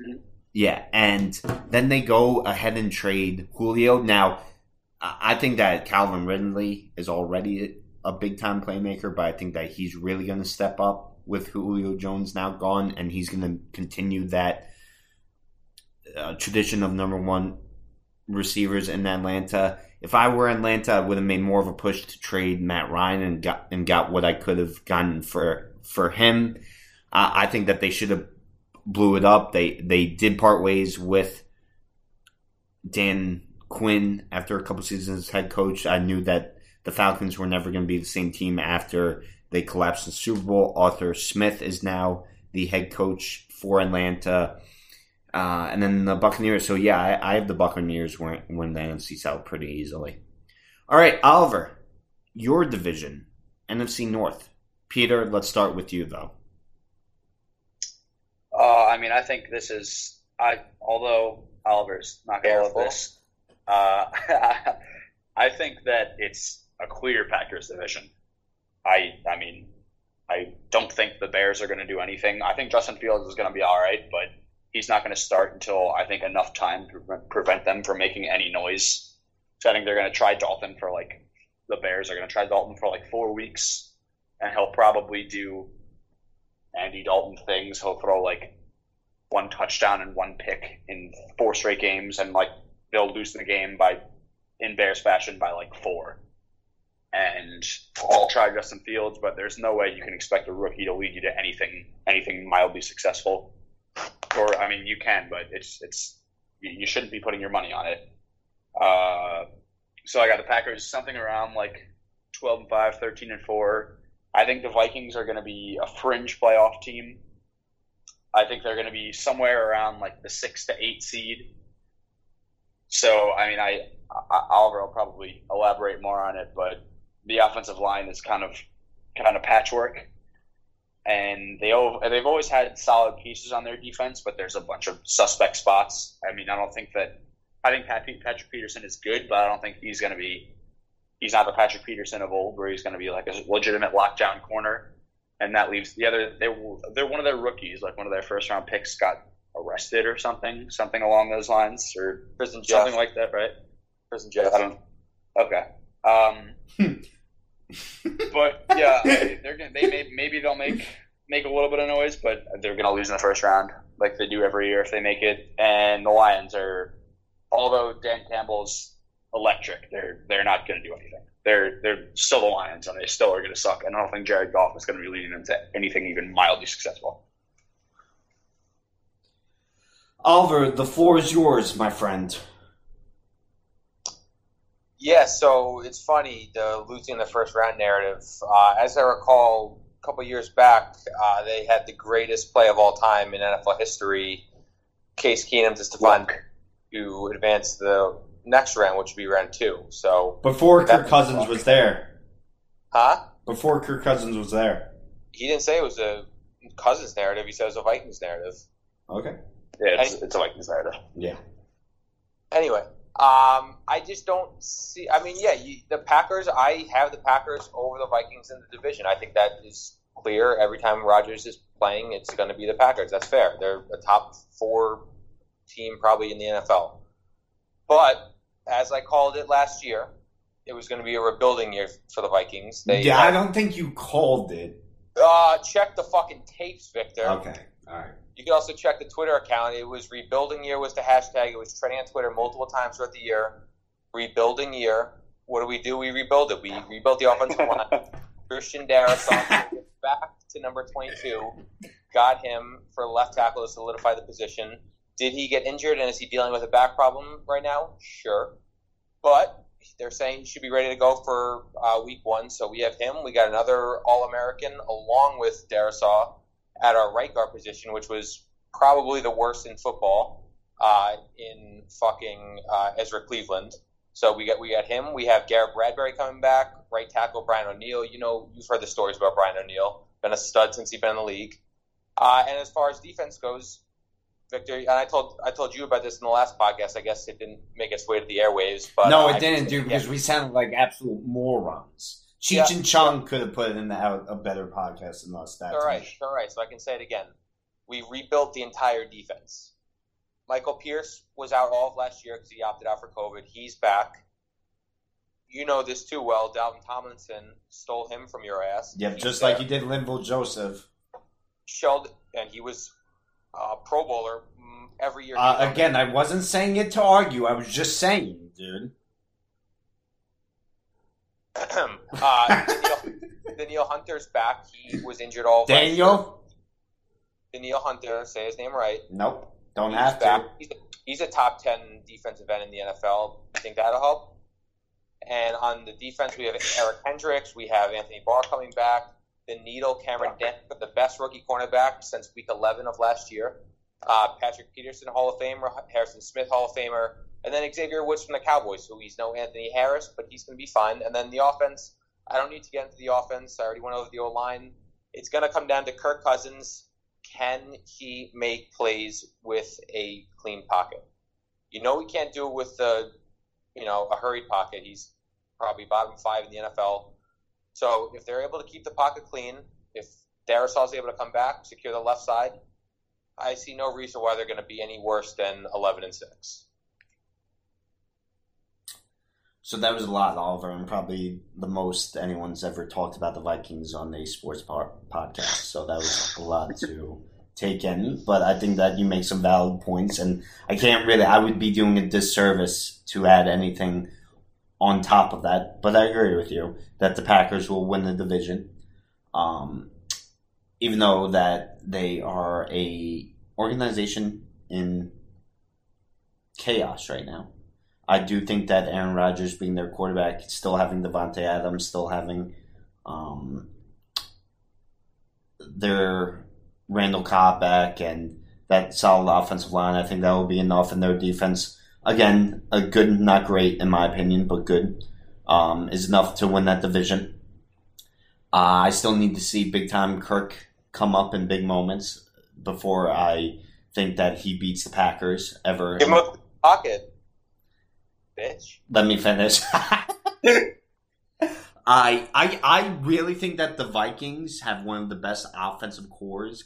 Mhm. Yeah, and then they go ahead and trade Julio. Now, I I think that Calvin Ridley is already a big time playmaker, but I think that he's really going to step up with Julio Jones now gone, and he's going to continue that uh, tradition of number one receivers in Atlanta. If I were Atlanta, I would have made more of a push to trade Matt Ryan and got and got what I could have gotten for for him. Uh, I think that they should have blew it up. They they did part ways with Dan Quinn after a couple seasons as head coach. I knew that the Falcons were never going to be the same team after they collapsed in the Super Bowl. Arthur Smith is now the head coach for Atlanta. Uh, and then the Buccaneers. So yeah, I, I have the Buccaneers win, win the NFC South pretty easily. All right, Oliver, your division, NFC North. Peter, let's start with you though. Uh, I mean, I think this is. I although Oliver's not going to love Careful. this, uh, I think that it's a clear Packers division. I I mean, I don't think the Bears are going to do anything. I think Justin Fields is going to be all right, but he's not going to start until I think enough time to pre- prevent them from making any noise. So I think they're going to try Dalton for like the Bears are going to try Dalton for like four weeks, and he'll probably do Andy Dalton things. He'll throw like one touchdown and one pick in four straight games, and like they'll lose the game by in Bears fashion by like four. And I'll try Justin Fields, but there's no way you can expect a rookie to lead you to anything anything mildly successful. Or I mean, you can, but it's it's you, shouldn't be putting your money on it. Uh, so I got the Packers something around like 12 and 5, 13 and 4. I think the Vikings are going to be a fringe playoff team. I think they're going to be somewhere around like the 6 to 8 seed. So, I mean, I, I Oliver will probably elaborate more on it, but the offensive line is kind of kind of patchwork. And they al- they've always had solid pieces on their defense, but there's a bunch of suspect spots. I mean, I don't think that I think Patrick Peterson is good, but I don't think he's going to be. He's not the Patrick Peterson of old, where he's going to be like a legitimate lockdown corner, and that leaves the other. They they're one of their rookies, like one of their first round picks, got arrested or something, something along those lines, or Prison something Jeff. like that, right? Prison Jeff. I don't. Okay. Um, but yeah, they're gonna, they may, maybe they'll make make a little bit of noise, but they're gonna lose in the first round, like they do every year if they make it. And the Lions are, although Dan Campbell's electric, they're they're not gonna do anything. They're they're still the Lions, and they still are going to suck. And I don't think Jared Goff is going to be leading them to anything even mildly successful. Oliver, the floor is yours, my friend. Yeah, so it's funny the losing the first round narrative. Uh, as I recall, a couple years back, uh, they had the greatest play of all time in NFL history. Case Keenum to Stefon to advance the next round, which would be round two. So Before Kirk Cousins was there. huh? Before Kirk Cousins was there. He didn't say it was a Cousins narrative. He said it was a Vikings narrative. Okay. Yeah, it's, it's a Vikings narrative. Yeah. Anyway, um, I just don't see. I mean, yeah, you, the Packers. I have the Packers over the Vikings in the division. I think that is clear. Every time Rodgers is playing, it's going to be the Packers. That's fair. They're a top four team probably in the NFL. But as I called it last year, it was going to be a rebuilding year for the Vikings. They yeah, I don't think you called it. uh, check the fucking tapes, Victor. Okay. All right. You can also check the Twitter account. It was rebuilding year was the hashtag. It was trending on Twitter multiple times throughout the year. Rebuilding year. What do we do? We rebuild it. We rebuilt the offensive line. Christian Darrisaw back to number 22. Got him for left tackle to solidify the position. Did he get injured and is he dealing with a back problem right now? Sure. But they're saying he should be ready to go for uh, week one. So we have him. We got another All American along with Darrisaw at our right guard position, which was probably the worst in football uh, in fucking uh, Ezra Cleveland. So we got we got him. We have Garrett Bradbury coming back, right tackle Brian O'Neill. You know, you've heard the stories about Brian O'Neill. Been a stud since he's been in the league. Uh, and as far as defense goes, Victor, and I told I told you about this in the last podcast. I guess it didn't make its way to the airwaves, but no, it I- didn't, dude, because we sounded like absolute morons. Cheech Yeah. and Chong could have put in the, out a better podcast than us. That's All right, all right. So I can say it again. We rebuilt the entire defense. Michael Pierce was out all of last year because he opted out for COVID. He's back. You know this too well. Dalvin Tomlinson stole him from your ass. Yep, He's just there. like you did Linval Joseph. Sheldon, and he was uh, Pro Bowler mm, every year. Uh, again, I wasn't saying it to argue. I was just saying, dude. uh, Danielle, Danielle Hunter's back. He was injured all of last year. Daniel? Hunter, say his name right. Nope. Don't He's have back. to. He's a, he's a top 10 defensive end in the NFL. I think that'll help. And on the defense, we have Eric Kendricks. We have Anthony Barr coming back. The Needle, Cameron Dent, the best rookie cornerback since week 11 of last year. Uh, Patrick Peterson, Hall of Famer. Harrison Smith, Hall of Famer. And then Xavier Woods from the Cowboys, who he's no Anthony Harris, but he's going to be fine. And then the offense, I don't need to get into the offense. I already went over the O line. It's going to come down to Kirk Cousins. Can he make plays with a clean pocket? You know he can't do it with the, you know, a hurried pocket. He's probably bottom five in the NFL. So if they're able to keep the pocket clean, if Darrisaw's able to come back, secure the left side, I see no reason why they're going to be any worse than 11 and six. So that was a lot, Oliver, and probably the most anyone's ever talked about the Vikings on a sports par- podcast. So that was a lot to take in. But I think that you make some valid points, and I can't really. I would be doing a disservice to add anything on top of that. But I agree with you that the Packers will win the division, um, even though that they are a organization in chaos right now. I do think that Aaron Rodgers being their quarterback, still having Davante Adams, still having um, their Randall Cobb back, and that solid offensive line, I think that will be enough in their defense. Again, a good, not great in my opinion, but good um, is enough to win that division. Uh, I still need to see big time Kirk come up in big moments before I think that he beats the Packers ever. Give him a pocket, bitch. Let me finish. I I I really think that the Vikings have one of the best offensive corps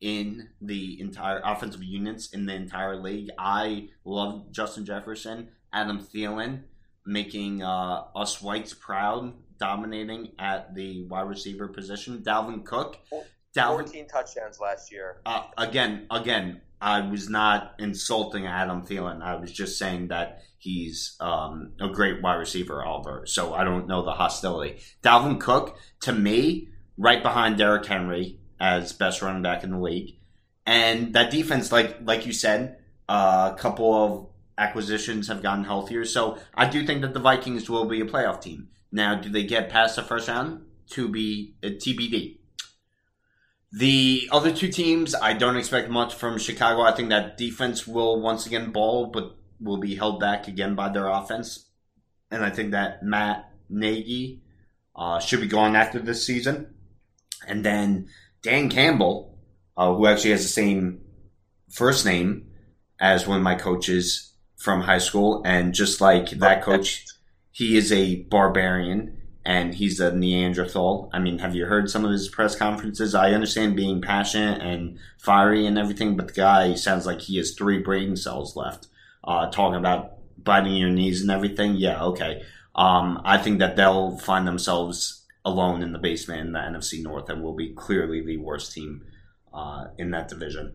in the entire offensive units in the entire league. I love Justin Jefferson, Adam Thielen, making uh, us whites proud, dominating at the wide receiver position. Dalvin Cook, Dalvin 14 touchdowns last year. uh, again, again, I was not insulting Adam Thielen. I was just saying that he's um, a great wide receiver, Oliver. So I don't know the hostility. Dalvin Cook, to me, right behind Derrick Henry as best running back in the league, and that defense, like like you said, uh, a couple of acquisitions have gotten healthier. So I do think that the Vikings will be a playoff team. Now, do they get past the first round? To be uh, TBD. The other two teams, I don't expect much from Chicago. I think that defense will once again ball, but will be held back again by their offense. And I think that Matt Nagy uh, should be gone after this season. And then Dan Campbell, uh, who actually has the same first name as one of my coaches from high school, and just like that coach, he is a barbarian and he's a Neanderthal. I mean, have you heard some of his press conferences? I understand being passionate and fiery and everything, but the guy sounds like he has three brain cells left. Uh, talking about biting your knees and everything. Yeah, okay. Um, I think that they'll find themselves alone in the basement in the NFC North and will be clearly the worst team uh, in that division.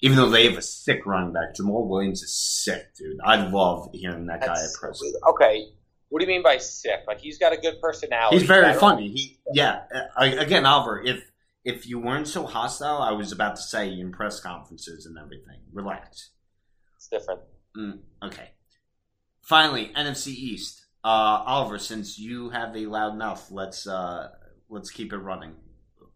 Even though they have a sick running back, Jamaal Williams is sick, dude. I love hearing that guy at press. Okay, what do you mean by sick? Like he's got a good personality. He's very I funny. He, yeah. uh, Again, Oliver, if if you weren't so hostile, I was about to say in press conferences and everything. Relax. It's different. Mm, okay. Finally, NFC East. Uh, Oliver, since you have a loud mouth, let's uh, let's keep it running.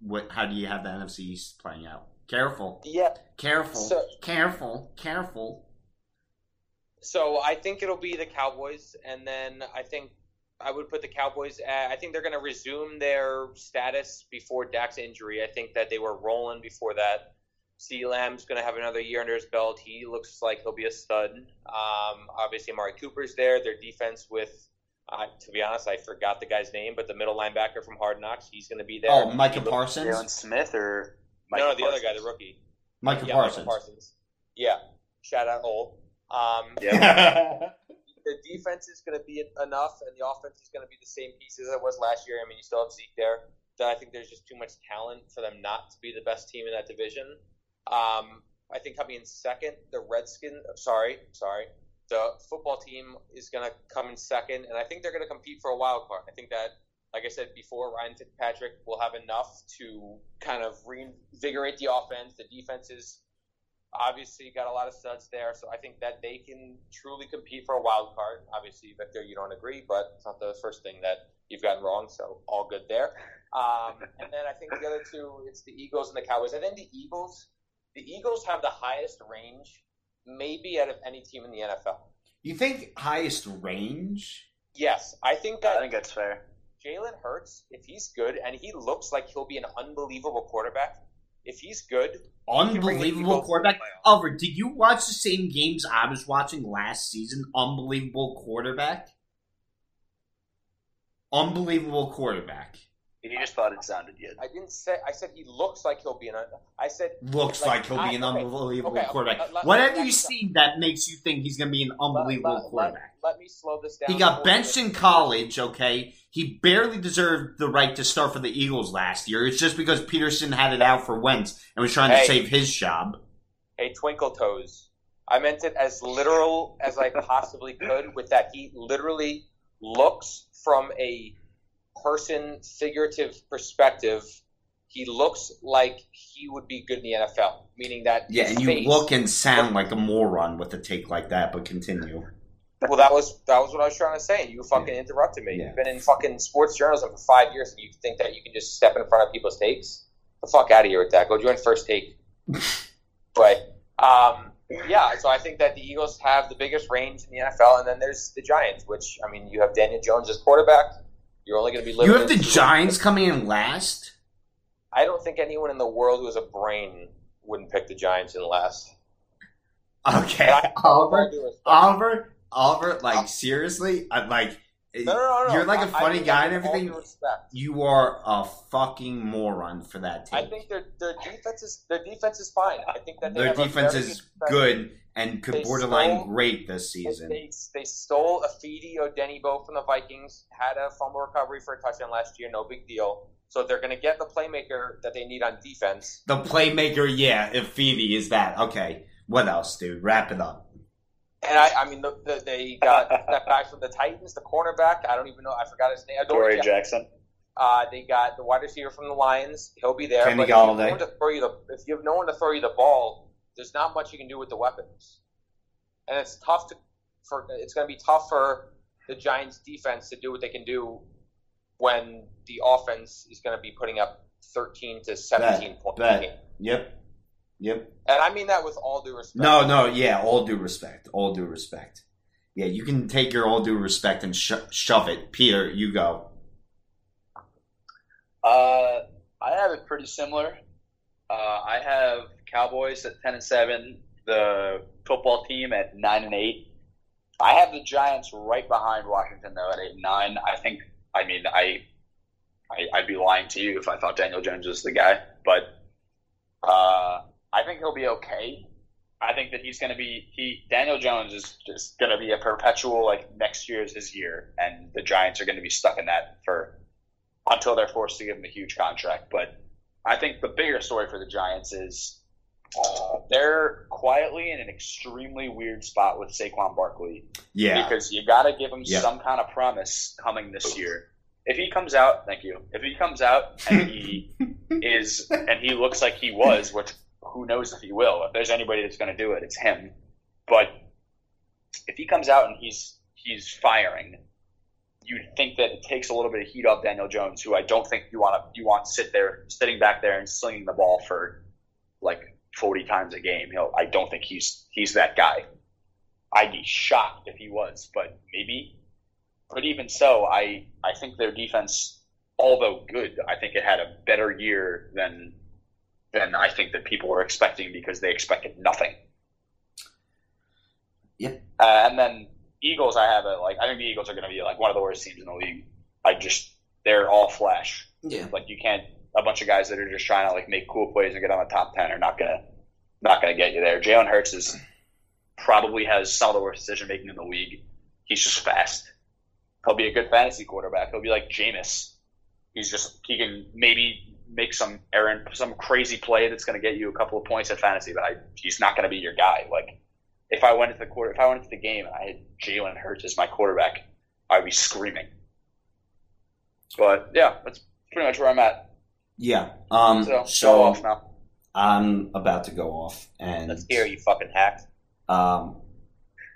What? How do you have the NFC East playing out? Careful, Yeah. careful, So- careful, careful. So I think it'll be the Cowboys, and then I think I would put the Cowboys. At, I think they're going to resume their status before Dak's injury. I think that they were rolling before that. C. Lamb's going to have another year under his belt. He looks like he'll be a stud. Um, obviously, Amari Cooper's there. Their defense with, uh, to be honest, I forgot the guy's name, but the middle linebacker from Hard Knocks, he's going to be there. Oh, Micah Parsons. Jaylon Smith or No, Michael no, the other guy, Parsons? the rookie. Micah yeah, Parsons. Michael Parsons. Yeah. Shout out old. Um, Yeah. the defense is going to be enough, and the offense is going to be the same pieces as it was last year. I mean, you still have Zeke there. I think there's just too much talent for them not to be the best team in that division. Um, I think coming in second, the Redskins. Sorry, sorry, the football team is going to come in second, and I think they're going to compete for a wild card. I think that, like I said before, Ryan Fitzpatrick will have enough to kind of reinvigorate the offense. The defense is obviously got a lot of studs there, so I think that they can truly compete for a wild card. Obviously, Victor, you don't agree, but it's not the first thing that you've gotten wrong, so all good there. Um, and then I think the other two, it's the Eagles and the Cowboys. and then the Eagles, the Eagles have the highest range, maybe out of any team in the NFL. You think highest range? Yes, I think I think that's fair. Jalen Hurts, if he's good and he looks like he'll be an unbelievable quarterback, if he's good, Unbelievable quarterback. to the playoffs. Oliver, did you watch the same games I was watching last season? Unbelievable quarterback. Unbelievable quarterback. You just thought it sounded good. I didn't say. I said he looks like he'll be an. I said Looks like, Like, he'll be an okay, unbelievable okay, okay, quarterback. let- let- what let- have you let- seen that makes you think he's going to be an unbelievable let, let- quarterback? Let, let me slow this down. He got benched in college, okay? He barely deserved the right to start for the Eagles last year. It's just because Pederson had it out for Wentz and was trying to save his job. Hey, twinkle toes. I meant it as literal as I possibly could. With that, he literally looks from a person figurative perspective. He looks like he would be good in the NFL, meaning that Yeah, and you look and sound like a moron with a take like that, but continue. Well, that was that was what I was trying to say, and you fucking interrupted me. Yeah. You've been in fucking sports journalism for five years, and you think that you can just step in front of people's takes? the fuck out of here with that. Go join First Take. but um, yeah, so I think that the Eagles have the biggest range in the NFL, and then there's the Giants, which I mean, you have Daniel Jones as quarterback. You're only going to be You have the Giants coming in last? I don't think anyone in the world who has a brain wouldn't pick the Giants in last. Okay, I- Oliver, all due respect. Oliver, Oliver, like seriously, I like No, no, no, you're like a funny guy and everything. You are a fucking moron for that team. I think their their defense is their defense is fine. I think that they Their defense is good. Good and could They borderline stole- great this season. they, they stole a Ifeadi Odenigbo from the Vikings, had a fumble recovery for a touchdown last year, no big deal. So they're going to get the playmaker that they need on defense. The playmaker, yeah, if Phoebe is that. Okay. What else, dude? Wrap it up. And I, I mean, the, the, they got that guy from the Titans, the cornerback. I don't even know. I forgot his name. Dory Adoree' Jackson. Uh, they got the wide receiver from the Lions. He'll be there. Kenny but if you, have Golladay. no one to throw you the, if you have no one to throw you the ball, there's not much you can do with the weapons. And it's tough to for it's going to be tough for the Giants defense to do what they can do when the offense is going to be putting up 13 to 17 points a bet. game. Yep. Yep. And I mean that with all due respect. No, no, yeah, all due respect. All due respect. Yeah, you can take your all due respect and sho- shove it. Peter, you go. Uh, I have it pretty similar. Uh, I have Cowboys at ten and seven, the football team at nine and eight. I have the Giants right behind Washington though at eight and nine. I think. I mean, I, I I'd be lying to you if I thought Daniel Jones was the guy, but uh, I think he'll be okay. I think that he's going to be he Daniel Jones is just going to be a perpetual like next year is his year, and the Giants are going to be stuck in that for until they're forced to give him a huge contract. But I think the bigger story for the Giants is uh, they're quietly in an extremely weird spot with Saquon Barkley Yeah. because you got to give him Yeah. some kind of promise coming this year. If he comes out, thank you. If he comes out and he is and he looks like he was, which who knows if he will. If there's anybody that's going to do it, it's him. But if he comes out and he's he's firing, you'd think that it takes a little bit of heat off Daniel Jones, who I don't think you want to you want to sit there sitting back there and slinging the ball for like 40 times a game. He'll, I don't think he's he's that guy. I'd be shocked if he was, but maybe. But even so, I I think their defense, although good, I think it had a better year than than I think that people were expecting because they expected nothing. Yep. Uh, and then Eagles, I have a like I think the Eagles are going to be like one of the worst teams in the league. I just they're all flash. Yeah. Like you can't a bunch of guys that are just trying to like make cool plays and get on the top ten are not gonna not gonna get you there. Jalen Hurts is probably has some of the worst decision making in the league. He's just fast. He'll be a good fantasy quarterback. He'll be like Jameis. He's just he can maybe make some errand some crazy play that's gonna get you a couple of points at fantasy, but I, he's not gonna be your guy. Like if I went into the quarter if I went into the game and I had Jalen Hurts as my quarterback, I'd be screaming. But yeah, that's pretty much where I'm at. Yeah. Um. So, So, off now. I'm about to go off, and Let's hear you fucking hack. Um,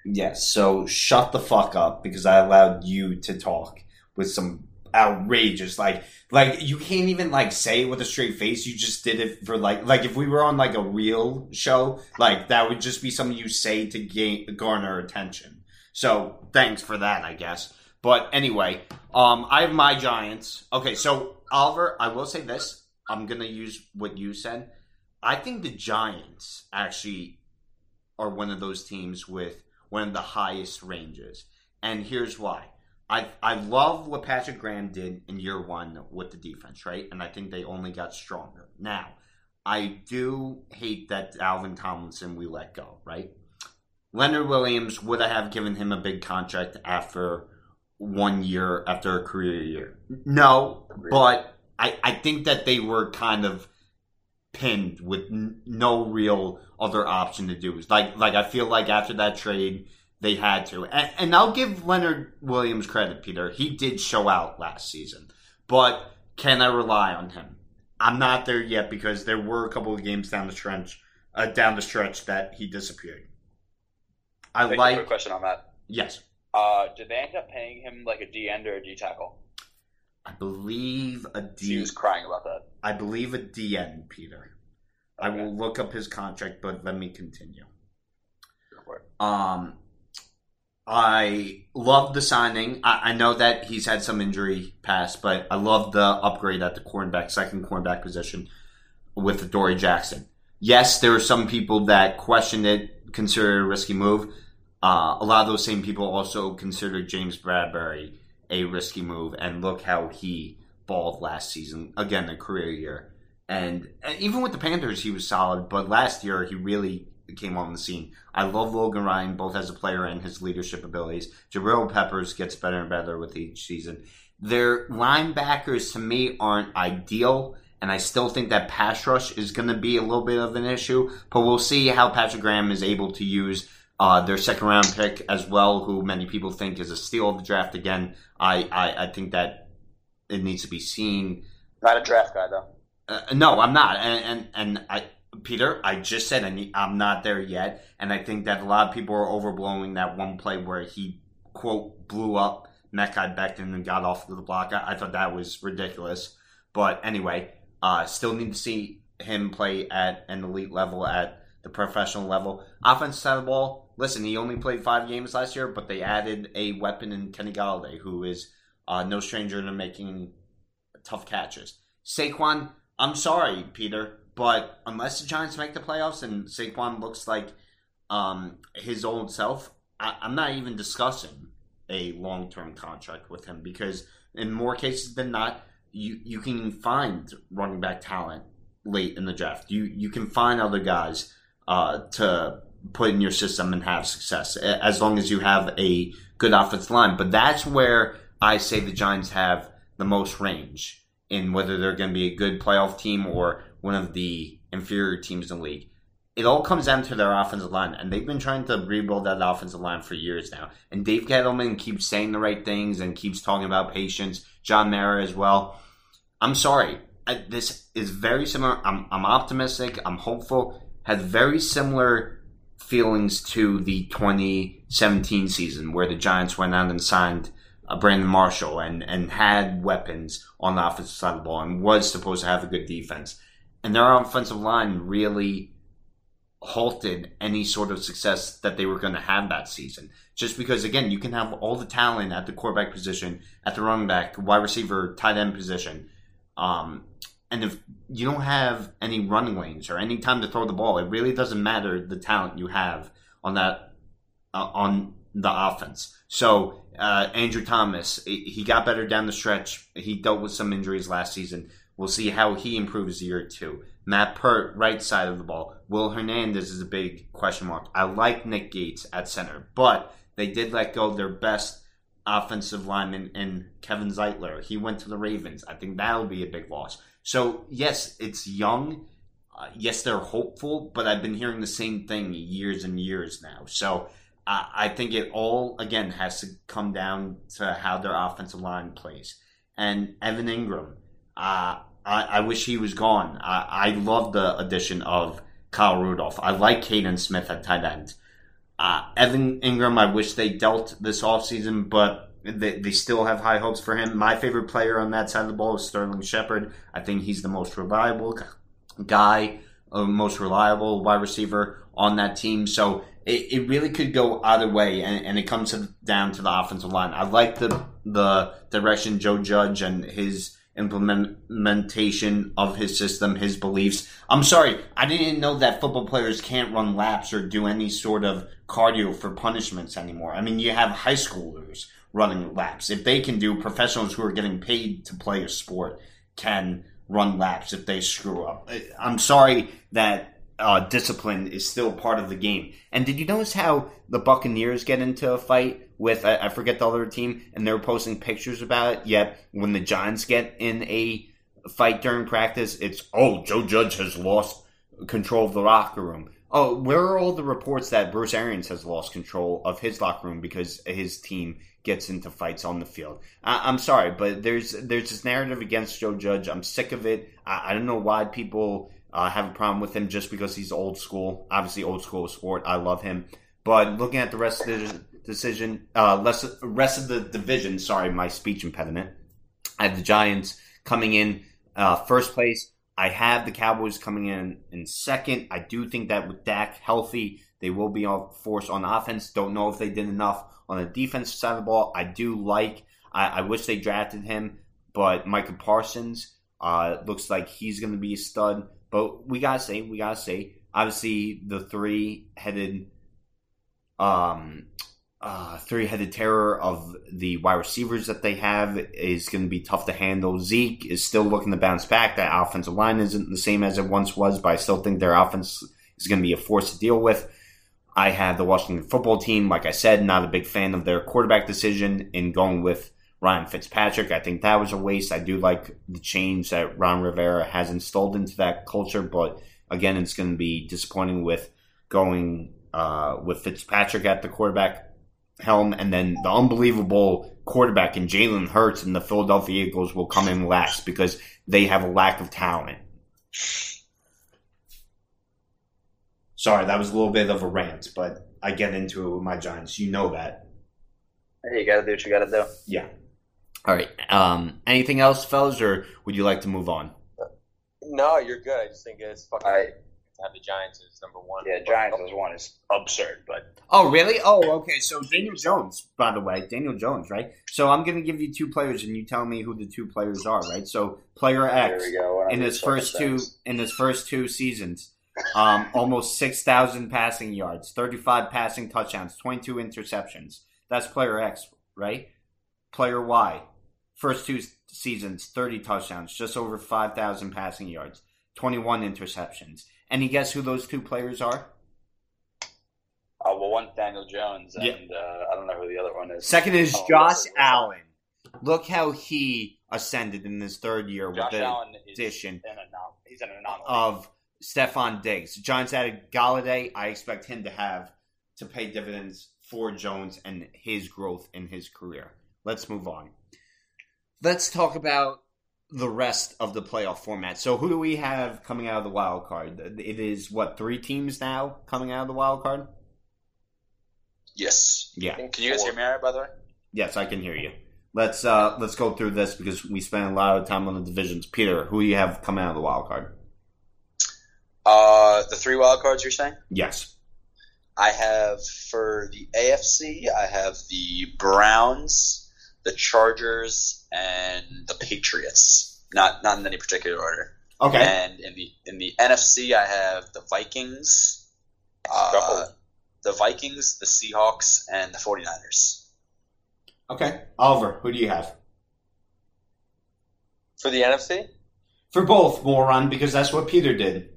yes. So shut the fuck up because I allowed you to talk with some outrageous, like, like you can't even like say it with a straight face. You just did it for like, like if we were on like a real show, like that would just be something you say to gain garner attention. So thanks for that, I guess. But anyway, um, I have my Giants. Okay, so Oliver, I will say this. I'm gonna use what you said. I think the Giants actually are one of those teams with one of the highest ranges. And here's why. I I love what Patrick Graham did in year one with the defense, right? And I think they only got stronger. Now, I do hate that Dalvin Tomlinson we let go, right? Leonard Williams, would I have given him a big contract after one year, after a career year? No, but I, I think that they were kind of pinned with n- no real other option to do. Like like I feel like after that trade they had to. And, and I'll give Leonard Williams credit, Peter. He did show out last season. But can I rely on him? I'm not there yet because there were a couple of games down the stretch uh, down the stretch that he disappeared. I Quick- like quick question on that. yes. Uh, did they end up paying him like a D end or a D tackle? I believe a D. He was crying about that. I believe a D end, Peter. I will look up his contract, but let me continue. Go for it. Um, I love the signing. I, I know that he's had some injury past, but I love the upgrade at the cornerback, second cornerback position with Dory Jackson. Yes, there are some people that questioned it, consider it a risky move. Uh, a lot of those same people also considered James Bradberry a risky move, and look how he balled last season. Again, a career year. And, and even with the Panthers, he was solid, but last year he really came on the scene. I love Logan Ryan, both as a player and his leadership abilities. Jabril Peppers gets better and better with each season. Their linebackers, to me, aren't ideal, and I still think that pass rush is going to be a little bit of an issue. But we'll see how Patrick Graham is able to use uh, their second round pick as well, who many people think is a steal of the draft. Again, I, I, I think that it needs to be seen. Not a draft guy though. Uh, no, I'm not, and and, and I. Peter, I just said I'm not there yet, and I think that a lot of people are overblowing that one play where he quote blew up Mekhi Becton and got off the block. I, I thought that was ridiculous, but anyway, uh, still need to see him play at an elite level at the professional level. Offense side of the ball, listen, he only played five games last year, but they added a weapon in Kenny Golladay, who is uh, no stranger to making tough catches. Saquon, I'm sorry, Peter, but unless the Giants make the playoffs and Saquon looks like um, his old self, I, I'm not even discussing a long term contract with him because in more cases than not, you you can find running back talent late in the draft. You you can find other guys uh, to put in your system and have success as long as you have a good offensive line. But that's where I say the Giants have the most range in whether they're going to be a good playoff team or one of the inferior teams in the league. It all comes down to their offensive line, and they've been trying to rebuild that offensive line for years now. And Dave Gettleman keeps saying the right things and keeps talking about patience. John Mara as well. I'm sorry. I, this is very similar. I'm, I'm optimistic. I'm hopeful. Has very similar feelings to the 2017 season where the Giants went out and signed uh, Brandon Marshall and, and had weapons on the offensive side of the ball and was supposed to have a good defense. And their offensive line really halted any sort of success that they were going to have that season. Just because, again, you can have all the talent at the quarterback position, at the running back, wide receiver, tight end position. Um, and if you don't have any running lanes or any time to throw the ball, it really doesn't matter the talent you have on that uh, on the offense. So uh, Andrew Thomas, he got better down the stretch. He dealt with some injuries last season. We'll see how he improves year two. Matt Peart, right side of the ball. Will Hernandez is a big question mark. I like Nick Gates at center, but they did let go their best offensive lineman in Kevin Zeitler. He went to the Ravens. I think that'll be a big loss. So, yes, it's young. Uh, yes, they're hopeful, but I've been hearing the same thing years and years now. So, I think it all, again, has to come down to how their offensive line plays. And Evan Engram, uh, I, I, wish he was gone. I, I love the addition of Kyle Rudolph. I like Kaden Smith at tight end. Uh, Evan Engram, I wish they dealt this offseason, but they, they still have high hopes for him. My favorite player on that side of the ball is Sterling Shepard. I think he's the most reliable guy, uh, most reliable wide receiver on that team. So it, it really could go either way, and, and it comes to, down to the offensive line. I like the the direction Joe Judge and his implementation of his system, his beliefs. I'm sorry, I didn't know that football players can't run laps or do any sort of cardio for punishments anymore. I mean, you have high schoolers running laps. If they can do, professionals who are getting paid to play a sport can run laps if they screw up. I'm sorry that uh, discipline is still part of the game. And did you notice how the Buccaneers get into a fight with I, I forget the other team, and they're posting pictures about it? Yet when the Giants get in a fight during practice, it's oh Joe Judge has lost control of the locker room. Oh, where are all the reports that Bruce Arians has lost control of his locker room because his team gets into fights on the field? I, am sorry, but there's there's this narrative against Joe Judge. I'm sick of it. I, I don't know why people uh, have a problem with him just because he's old school. Obviously, old school sport. I love him. But looking at the rest of the decision, uh, rest, rest of the division, sorry, my speech impediment. I have the Giants coming in uh, first place. I have the Cowboys coming in in second. I do think that with Dak healthy, they will be a force on offense. Don't know if they did enough on the defensive side of the ball. I do like. I, I wish they drafted him, but Micah Parsons uh, looks like he's going to be a stud. But we gotta say, we gotta say, obviously the three headed, um, uh, three headed terror of the wide receivers that they have is going to be tough to handle. Zeke is still looking to bounce back. That offensive line isn't the same as it once was, but I still think their offense is going to be a force to deal with. I have the Washington football team. Like I said, not a big fan of their quarterback decision in going with Ryan Fitzpatrick. I think that was a waste. I do like the change that Ron Rivera has installed into that culture, but again, it's going to be disappointing with going uh, with Fitzpatrick at the quarterback helm, and then the unbelievable quarterback in Jalen Hurts and the Philadelphia Eagles will come in last because they have a lack of talent. Sorry, that was a little bit of a rant, but I get into it with my Giants. You know that. Hey, you gotta do what you gotta do. Yeah. All right. Um, anything else, fellas, or would you like to move on? No, you're good. I just think it's fucking. I have the Giants as number one. yeah, Giants as one is absurd, but Oh, really? Oh, okay. So Daniel Jones, by the way, Daniel Jones, right? So I'm going to give you two players, and you tell me who the two players are, right? So player X we go. In his first fucking two things. in his first two seasons, um, almost six thousand passing yards, thirty five passing touchdowns, twenty two interceptions. That's player X, right? Player Y, first two seasons, thirty touchdowns, just over five thousand passing yards, twenty one interceptions. Any guess who those two players are? Uh, well, one's Daniel Jones, and Yeah. uh, I don't know who the other one is. Second is Oh, Josh Allen. Look how he ascended in his third year with the Allen addition an anom- He's an anomaly. of Stefon Diggs. Giants added Golladay. I expect him to have to pay dividends for Jones and his growth in his career. Let's move on. Let's talk about the rest of the playoff format. So, who do we have coming out of the wild card? It is what three teams now coming out of the wild card? yes. Yeah. Can you guys hear me all right, by the way? Yes, I can hear you. Let's uh let's go through this because we spent a lot of time on the divisions. Peter, who do you have coming out of the wild card? Uh, the three wild cards you're saying? Yes. I have for the AFC, I have the Browns, the Chargers, and the Patriots. Not not in any particular order. Okay. And in the in the NFC, I have the Vikings, uh, Couple. the Vikings, the Seahawks, and the 49ers. Okay. Oliver, who do you have? For the NFC, For both, moron, because that's what Peter did.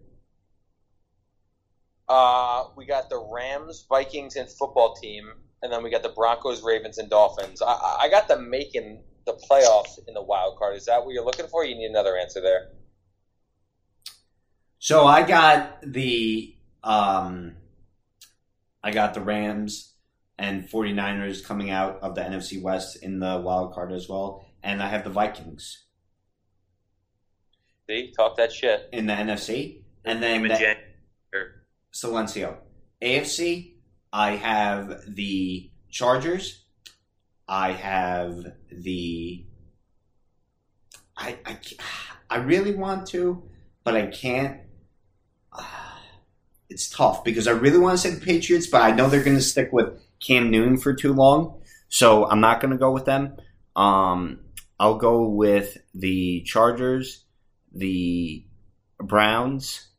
uh, we got the Rams, Vikings, and football team, and then we got the Broncos, Ravens, and Dolphins. I- I, I got them making the playoffs in the wild card. Is that what you're looking for? You need another answer there. So I got the um I got the Rams and 49ers coming out of the NFC West in the wild card as well. And I have the Vikings See, talk that shit. in the NFC. And then the, Silencio. AFC, I have the Chargers. I have the. I, I, I really want to, but I can't. Ah, It's tough because I really want to say the Patriots, but I know they're going to stick with Cam Newton for too long, so I'm not going to go with them. Um, I'll go with the Chargers, the Browns,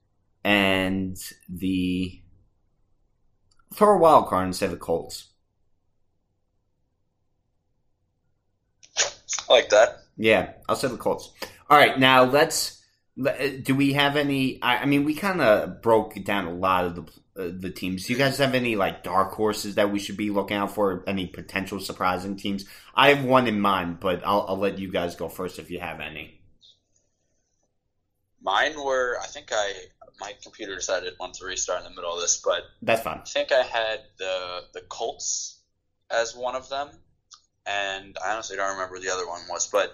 and the throw a wild card instead of the Colts. I like that. Yeah, I'll say the Colts. All right, now let's. Do we have any? I, I mean, we kind of broke down a lot of the uh, the teams. Do you guys have any like dark horses that we should be looking out for? Any potential surprising teams? I have one in mind, but I'll, I'll let you guys go first if you have any. Mine were, I think I, my computer decided it wanted to restart in the middle of this, but That's fine. I think I had the the Colts as one of them, and I honestly don't remember what the other one was. But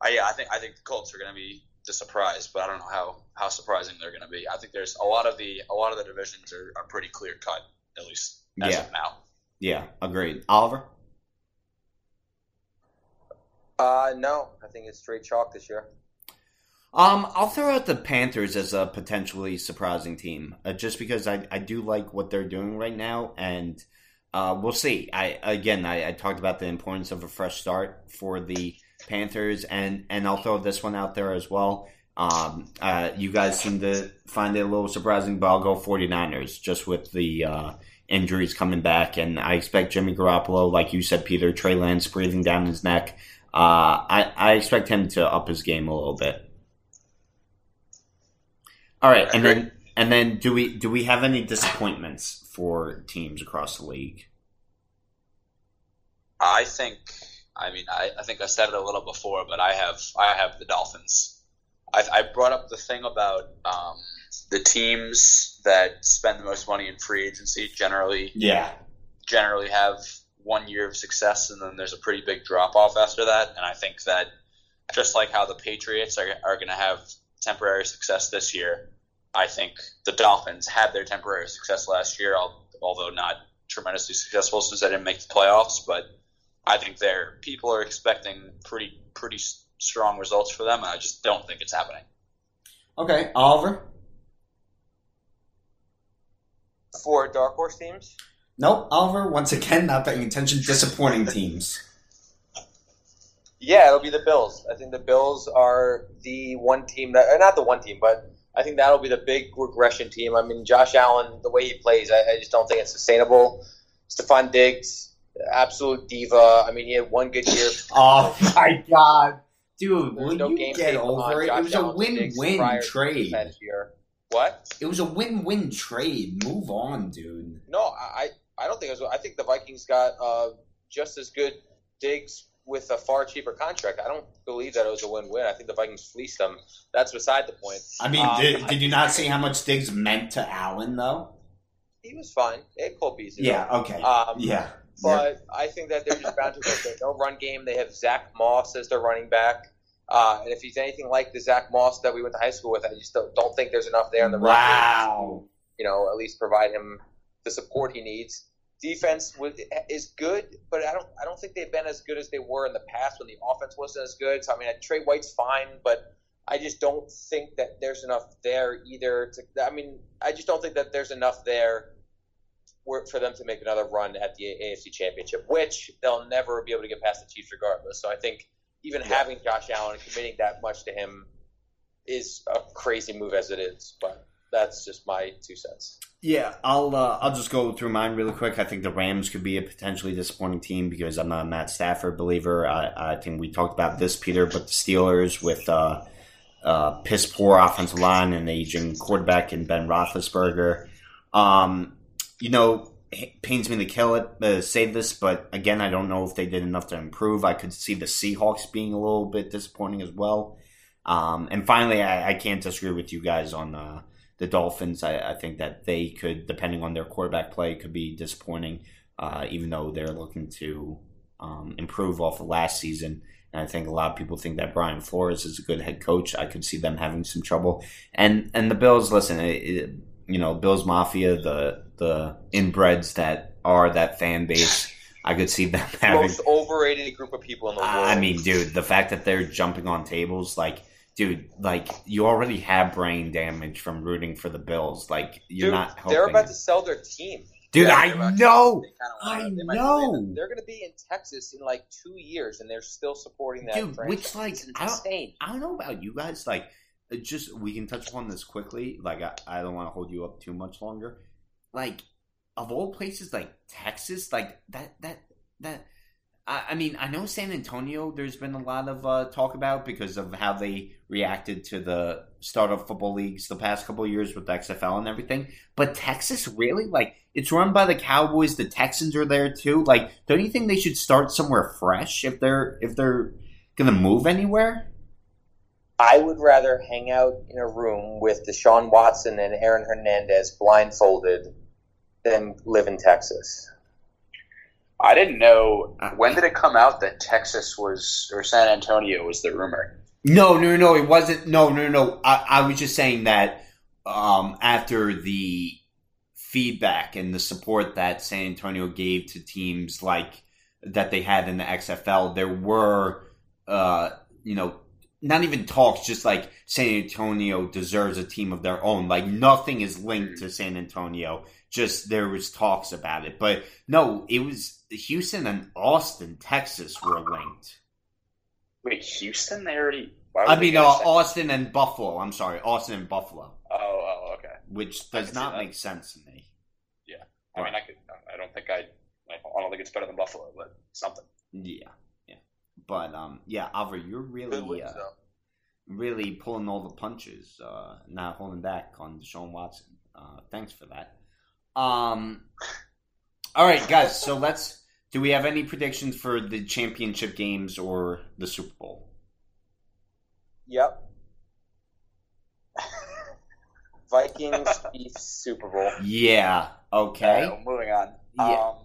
I, yeah, I think I think the Colts are going to be the surprise, but I don't know how how surprising they're going to be. I think there's a lot of the a lot of the divisions are, are pretty clear cut, at least as Yeah. of now. Yeah, agreed. Oliver. Uh, no, I think it's straight chalk this year. Um, I'll throw out the Panthers as a potentially surprising team, uh, just because I, I do like what they're doing right now, and uh, we'll see. I again, I, I talked about the importance of a fresh start for the Panthers, and and I'll throw this one out there as well. Um, uh, you guys seem to find it a little surprising, but I'll go 49ers just with the uh, injuries coming back, and I expect Jimmy Garoppolo, like you said, Peter Trey Lance breathing down his neck. Uh, I, I expect him to up his game a little bit. All right, and then and then do we do we have any disappointments for teams across the league? I think I mean, I, I think I said it a little before, but I have I have the Dolphins. I, I brought up the thing about um, the teams that spend the most money in free agency generally Yeah. generally have one year of success, and then there's a pretty big drop off after that. And I think that just like how the Patriots are, are going to have temporary success this year, I think the Dolphins had their temporary success last year, although not tremendously successful since they didn't make the playoffs. But I think their people are expecting pretty pretty strong results for them, and I just don't think it's happening. Okay, Oliver. For dark horse teams, Nope, Oliver. Once again, not paying attention. Disappointing teams. Yeah, it'll be the Bills. I think the Bills are the one team that, or not the one team, but I think that'll be the big regression team. I mean, Josh Allen, the way he plays, I, I just don't think it's sustainable. Stefon Diggs, absolute diva. I mean, he had one good year. Oh my god, dude! Will no you game get over it? Josh It was a Allen's Diggs win-win trade. What? It was a win-win trade. Move on, dude. No, I I don't think it was. I think the Vikings got uh, just as good Diggs with a far cheaper contract. I don't believe that it was a win-win. I think the Vikings fleeced them. That's beside the point. I mean, Um, did, did you not see how much Diggs meant to Allen, though? He was fine. They had Cole Beasley. Yeah. Okay. Um, yeah. But I think that they're just bound to get no run game. They have Zach Moss as their running back. Uh, and if he's anything like the Zach Moss that we went to high school with, I just don't, don't think there's enough there in the run game Wow. you know, at least provide him the support he needs. Defense was, is good, but I don't I don't think they've been as good as they were in the past when the offense wasn't as good. So I mean, Trey White's fine, but I just don't think that there's enough there either. To, I mean, I just don't think that there's enough there for for them to make another run at the AFC Championship, which they'll never be able to get past the Chiefs regardless. So I think even having Josh Allen and committing that much to him is a crazy move as it is, but that's just my two cents. Yeah, I'll uh, I'll just go through mine really quick. I think the Rams could be a potentially disappointing team because I'm a Matt Stafford believer. I, I think we talked about this, Peter, but the Steelers with uh, uh, piss poor offensive line and aging quarterback and Ben Roethlisberger. Um, you know, it pains me to kill it uh, say this, but again, I don't know if they did enough to improve. I could see the Seahawks being a little bit disappointing as well. Um, and finally, I, I can't disagree with you guys on. The Dolphins, I, I think that they could, depending on their quarterback play, could be disappointing, uh, even though they're looking to um, improve off of last season. And I think a lot of people think that Brian Flores is a good head coach. I could see them having some trouble. And and the Bills, listen, it, it, you know, Bills Mafia, the the inbreds that are that fan base, I could see them having. most overrated group of people in the world. I mean, dude, the fact that they're jumping on tables, like, dude, like you already have brain damage from rooting for the Bills. Like, you're Dude, not helping. they're about to sell their team. dude, Yeah, I they're about to- know. I they know. They're going to be in Texas in like two years, and they're still supporting that. Dude, franchise. which, like, I don't- insane. I don't know about you guys. Like, it just we can touch upon this quickly. Like, I, I don't want to hold you up too much longer. Like, of all places, like Texas, like that, that, that. I, I mean, I know San Antonio. There's been a lot of uh, talk about because of how they reacted to the start of football leagues the past couple years with the XFL and everything. But Texas, really, like, it's run by the Cowboys. The Texans are there too. Like, don't you think they should start somewhere fresh if they're if they're gonna move anywhere? I would rather hang out in a room with Deshaun Watson and Aaron Hernandez blindfolded than live in Texas. I didn't know. When did it come out that Texas was or San Antonio was the rumor? No, no, no, it wasn't. No, no, no. I, I was just saying that um, after the feedback and the support that San Antonio gave to teams like that they had in the XFL, there were, uh, you know, not even talks, just like San Antonio deserves a team of their own. Like nothing is linked to San Antonio. Just there was talks about it, but no, it was Houston and Austin, Texas were linked. Wait, Houston? They already. I mean, uh, Austin and Buffalo. I'm sorry, Austin and Buffalo, Oh, oh, okay. which does not make sense to me. Yeah, I mean, I could. I don't think I. I don't think it's better than Buffalo, but something. Yeah, yeah. But um, yeah, Oliver, you're really, wins, uh, really pulling all the punches, uh, not holding back on Deshaun Watson. Uh, thanks for that. Um, all right, guys. So let's Do we have any predictions for the championship games or the Super Bowl? Yep. Vikings Chiefs Super Bowl. Yeah. Okay. All right, well, moving on. Yeah. Um,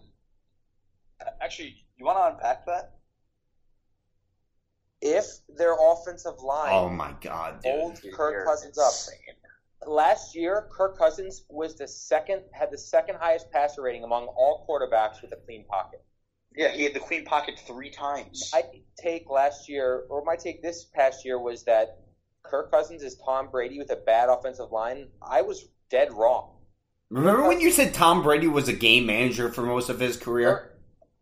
actually, you want to unpack that? If their offensive line oh my God, dude. holds Kirk Cousins up. Insane. Last year, Kirk Cousins was the second had the second highest passer rating among all quarterbacks with a clean pocket. Yeah, he had the clean pocket three times. My take last year, or my take this past year, was that Kirk Cousins is Tom Brady with a bad offensive line. I was dead wrong. Remember when you said Tom Brady was a game manager for most of his career? Kirk,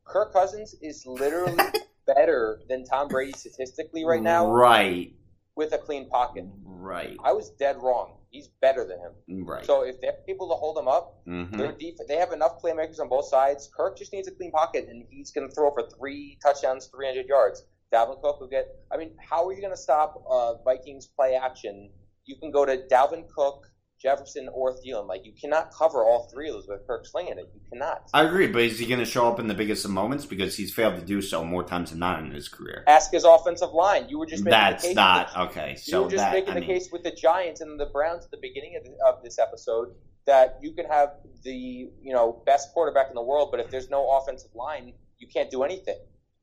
Kirk Cousins is literally better than Tom Brady statistically right now Right. with a clean pocket. Right. I was dead wrong. He's better than him. Right. So if they're able to hold him up, Mhm. their def- they have enough playmakers on both sides. Kirk just needs a clean pocket, and he's going to throw for three touchdowns, 300 yards. Dalvin Cook will get. I mean, how are you going to stop uh, Vikings play action? You can go to Dalvin Cook, Jefferson, or Thielen. Like you cannot cover all three of those with Kirk slinging it. You cannot. I agree, but is he going to show up in the biggest of moments because he's failed to do so more times than not in his career? Ask his offensive line. You were just making That's the case not with- okay. You So were just that making I the mean, case with the Giants and the Browns at the beginning of, the, of this episode that you can have the you know best quarterback in the world, but if there's no offensive line, you can't do anything.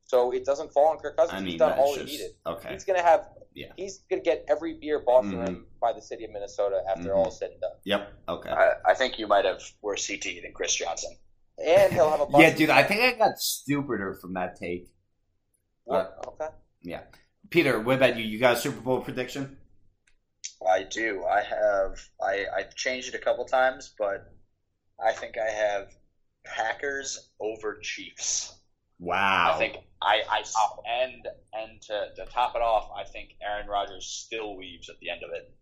So it doesn't fall on Kirk Cousins. I mean, He's done all just he needed. okay. He's gonna have. Yeah. He's gonna get every beer bought for Mhm. him by the city of Minnesota after Mhm. all is said and done, Yep. Okay. I, I think you might have worse CT than Chris Johnson. and he'll have a. Yeah, busted- dude. I think I got stupider from that take. What? Okay. Yeah. Peter, what about you? You got a Super Bowl prediction? I do. I have. I I changed it a couple times, but I think I have Packers over Chiefs. Wow. I think I, I and and to, to top it off, I think Aaron Rodgers still leaves at the end of it.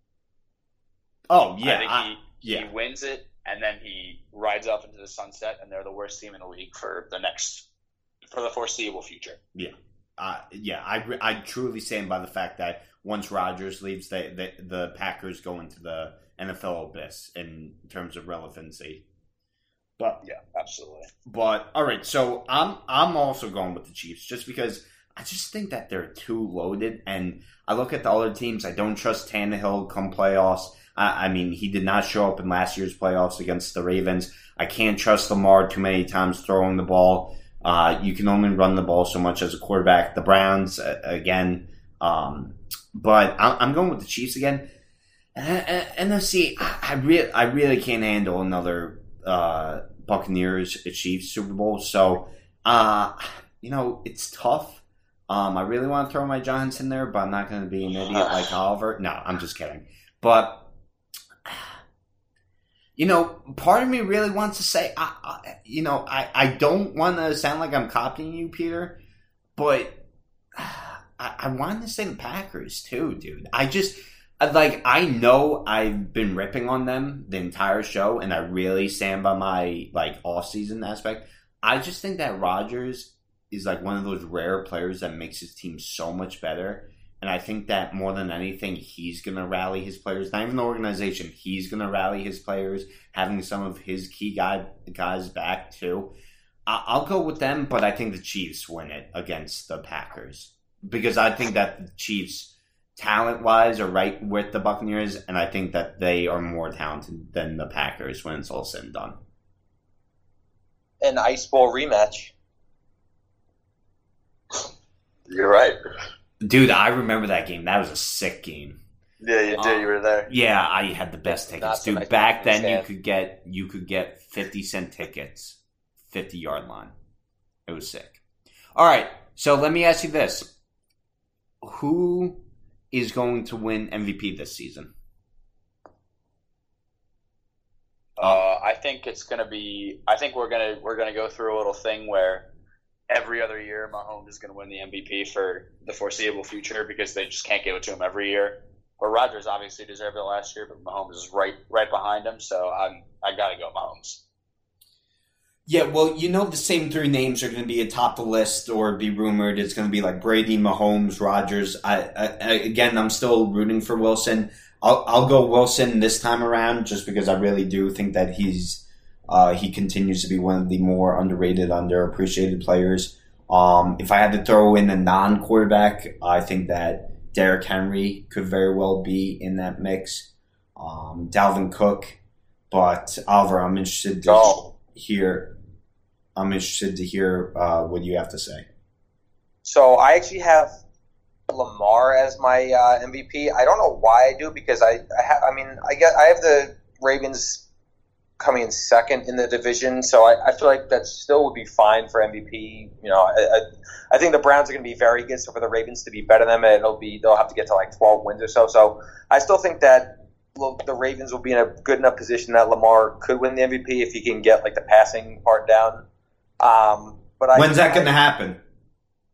Oh yeah. think I- he, yeah. he wins it and then he rides off into the sunset, and they're the worst team in the league for the next for the foreseeable future. Uh, yeah, I, I truly stand by the fact that once Rodgers leaves, they, they, the Packers go into the NFL abyss in terms of relevancy. But Yeah, absolutely. but all right, so I'm I'm also going with the Chiefs just because I just think that they're too loaded, and I look at the other teams. I don't trust Tannehill come playoffs. I, I mean, he did not show up in last year's playoffs against the Ravens. I can't trust Lamar too many times throwing the ball. Uh, you can only run the ball so much as a quarterback. The Browns uh, again, um, but I, I'm going with the Chiefs again. And, and NFC, I, I really, I really can't handle another uh, Buccaneers Chiefs Super Bowl. So, uh, you know, it's tough. Um, I really want to throw my Giants in there, but I'm not going to be an idiot like Oliver. No, I'm just kidding. But you know, part of me really wants to say, I, I, you know, I, I don't want to sound like I'm copying you, Peter, but I, I wanted to say the Packers too, dude. I just Uh, like I know I've been ripping on them the entire show, and I really stand by my like off season aspect. I just think that Rodgers is like one of those rare players that makes his team so much better. And I think that more than anything, he's going to rally his players. Not even the organization. He's going to rally his players, having some of his key guy, guys back too. I- I'll go with them, but I think the Chiefs win it against the Packers because I think that the Chiefs, talent wise, are right with the Buccaneers, and I think that they are more talented than the Packers when it's all said and done. An ice bowl rematch. You're right. Dude, I remember that game. That was a sick game. Yeah, you did. You were there. Um, yeah, I had the best tickets, Not dude. Back then, you could get you could get fifty cent tickets, fifty yard line. It was sick. All right, so let me ask you this: Who is going to win MVP this season? Uh, I think it's gonna be. I think we're gonna we're gonna go through a little thing where every other year Mahomes is gonna win the MVP for the foreseeable future because they just can't give it to him every year. But Rodgers obviously deserved it last year, but Mahomes is right right behind him, so I'm I gotta go Mahomes. Yeah, well, you know the same three names are going to be atop the list or be rumored. It's going to be like Brady, Mahomes, Rodgers. I, I, I again, I'm still rooting for Wilson. I'll, I'll go Wilson this time around just because I really do think that he's Uh, he continues to be one of the more underrated, underappreciated players. Um, if I had to throw in a non-quarterback, I think that Derrick Henry could very well be in that mix. Um, Dalvin Cook, but Oliver, I'm interested to Oh. hear. I'm interested to hear uh, what you have to say. So I actually have Lamar as my uh, MVP. I don't know why I do because I I, ha- I mean I get I have the Ravens coming in second in the division, so I, I feel like that still would be fine for MVP. You know, I, I, I think the Browns are going to be very good. So for the Ravens to be better than them, it'll be they'll have to get to like twelve wins or so. So I still think that the Ravens will be in a good enough position that Lamar could win the MVP if he can get like the passing part down. Um, but I, When's that going to happen?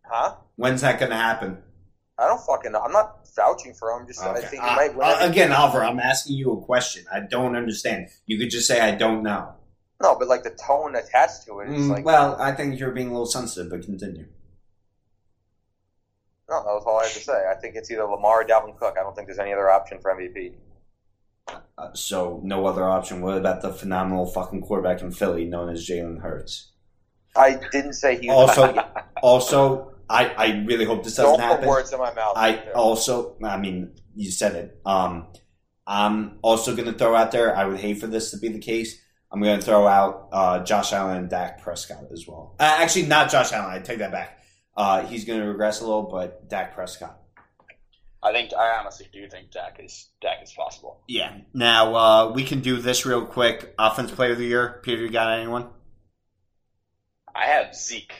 Huh? When's that going to happen? I don't fucking know. I'm not vouching for him. Just I Okay. think he Uh, might win. uh, again, Oliver, I'm asking you a question. I don't understand. You could just say I don't know. no, but like the tone attached to it is Mm, like. well, I think you're being a little sensitive, but continue. no, that was all I had to say. I think it's either Lamar or Dalvin Cook. I don't think there's any other option for MVP. Uh, so no other option. What about the phenomenal fucking quarterback in Philly known as Jalen Hurts? I didn't say he was. Also, also, I, I really hope this doesn't don't put happen. words in my mouth. I also, I mean, you said it. Um, I'm also going to throw out there. I would hate for this to be the case. I'm going to throw out uh, Josh Allen and Dak Prescott as well. Uh, actually, not Josh Allen. I take that back. Uh, he's going to regress a little, but Dak Prescott. I think I honestly do think Dak is Dak is possible. Yeah. Now uh, we can do this real quick. Offense Player of the Year. Peter, you got anyone? I have Zeke.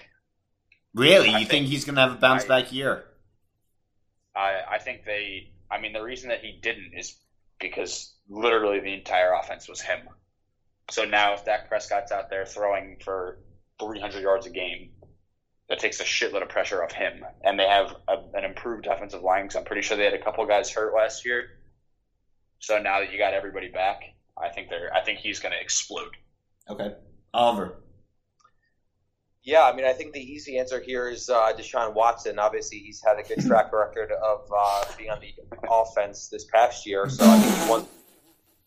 Really? I you think, think- he's going to have a bounce I- back year? I I think they. I mean, the reason that he didn't is because literally the entire offense was him. So now, if Dak Prescott's out there throwing for 300 yards a game, that takes a shitload of pressure off him. And they have a, an improved offensive line because I'm pretty sure they had a couple guys hurt last year. So now that you got everybody back, I think they're. I think he's going to explode. Okay. Oliver. Yeah, I mean, I think the easy answer here is uh, Deshaun Watson. Obviously, he's had a good track record of uh, being on the offense this past year, so I think he won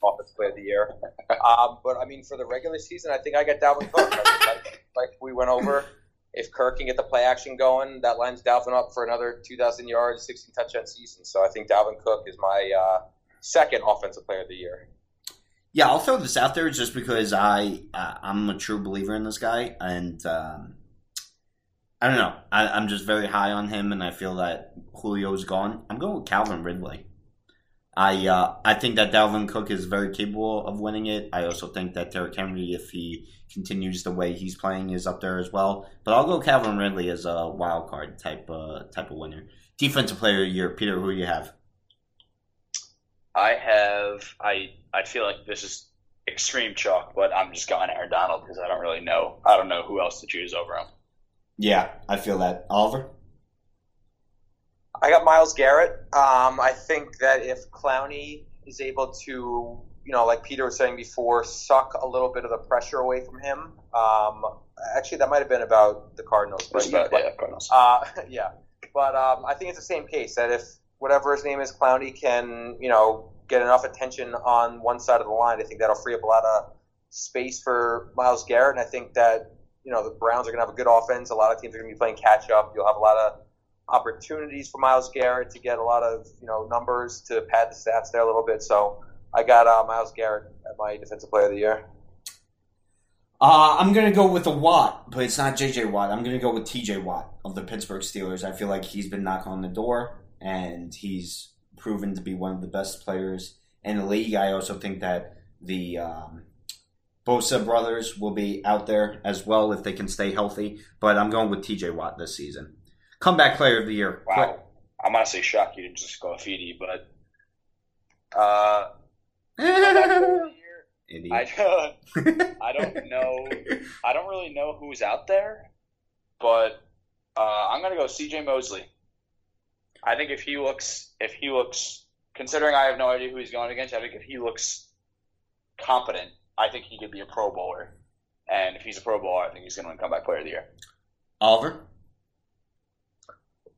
offense player of the year. Um, but I mean, for the regular season, I think I got Dalvin Cook. I think like, like we went over, if Kirk can get the play action going, that lines Dalvin up for another 2,000 yards, 16 touchdown season. So I think Dalvin Cook is my uh, second offensive player of the year. Yeah, I'll throw this out there just because I uh, I'm a true believer in this guy, and um, I don't know. I, I'm just very high on him, and I feel that Julio's gone. I'm going with Calvin Ridley. I uh, I think that Dalvin Cook is very capable of winning it. I also think that Derrick Henry, if he continues the way he's playing, is up there as well. But I'll go Calvin Ridley as a wild card type uh, type of winner. Defensive player of the year, Peter. Who do you have? I have. I I feel like this is extreme chalk, but I'm just going to Aaron Donald because I don't really know. I don't know who else to choose over him. Yeah, I feel that. Oliver. I got Myles Garrett. Um, I think that if Clowney is able to, you know, like Peter was saying before, suck a little bit of the pressure away from him. Um, actually, that might have been about the Cardinals, but about but- yeah, Cardinals. uh, yeah. But um, I think it's the same case that if whatever his name is, Clowney can, you know, get enough attention on one side of the line, I think that'll free up a lot of space for Myles Garrett. And I think that, you know, the Browns are going to have a good offense. A lot of teams are going to be playing catch up. You'll have a lot of opportunities for Myles Garrett to get a lot of, you know, numbers to pad the stats there a little bit. So I got uh, Myles Garrett at my defensive player of the year. Uh, I'm going to go with a Watt, but it's not JJ Watt. I'm going to go with TJ Watt of the Pittsburgh Steelers. I feel like he's been knocking on the door, and he's proven to be one of the best players in the league. I also think that the um, Bosa brothers will be out there as well if they can stay healthy, but I'm going with TJ Watt this season. Comeback player of the year. Wow. I'm honestly shocked you didn't just go Feedy, but uh, I don't, I don't know. I don't really know who's out there, but uh, I'm gonna go C.J. Mosley. I think if he looks, if he looks, considering I have no idea who he's going against, I think if he looks competent, I think he could be a Pro Bowler. And if he's a Pro Bowler, I think he's going to win Comeback Player of the Year. Oliver?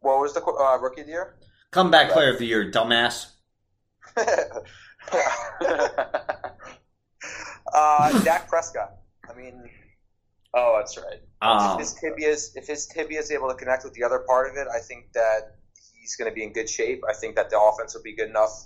What was the uh, rookie of the year? Comeback player of the year, dumbass. uh, Dak Prescott. I mean, Oh, that's right. Um, if his tibia is if his tibia is able to connect with the other part of it, I think that he's going to be in good shape. I think that the offense will be good enough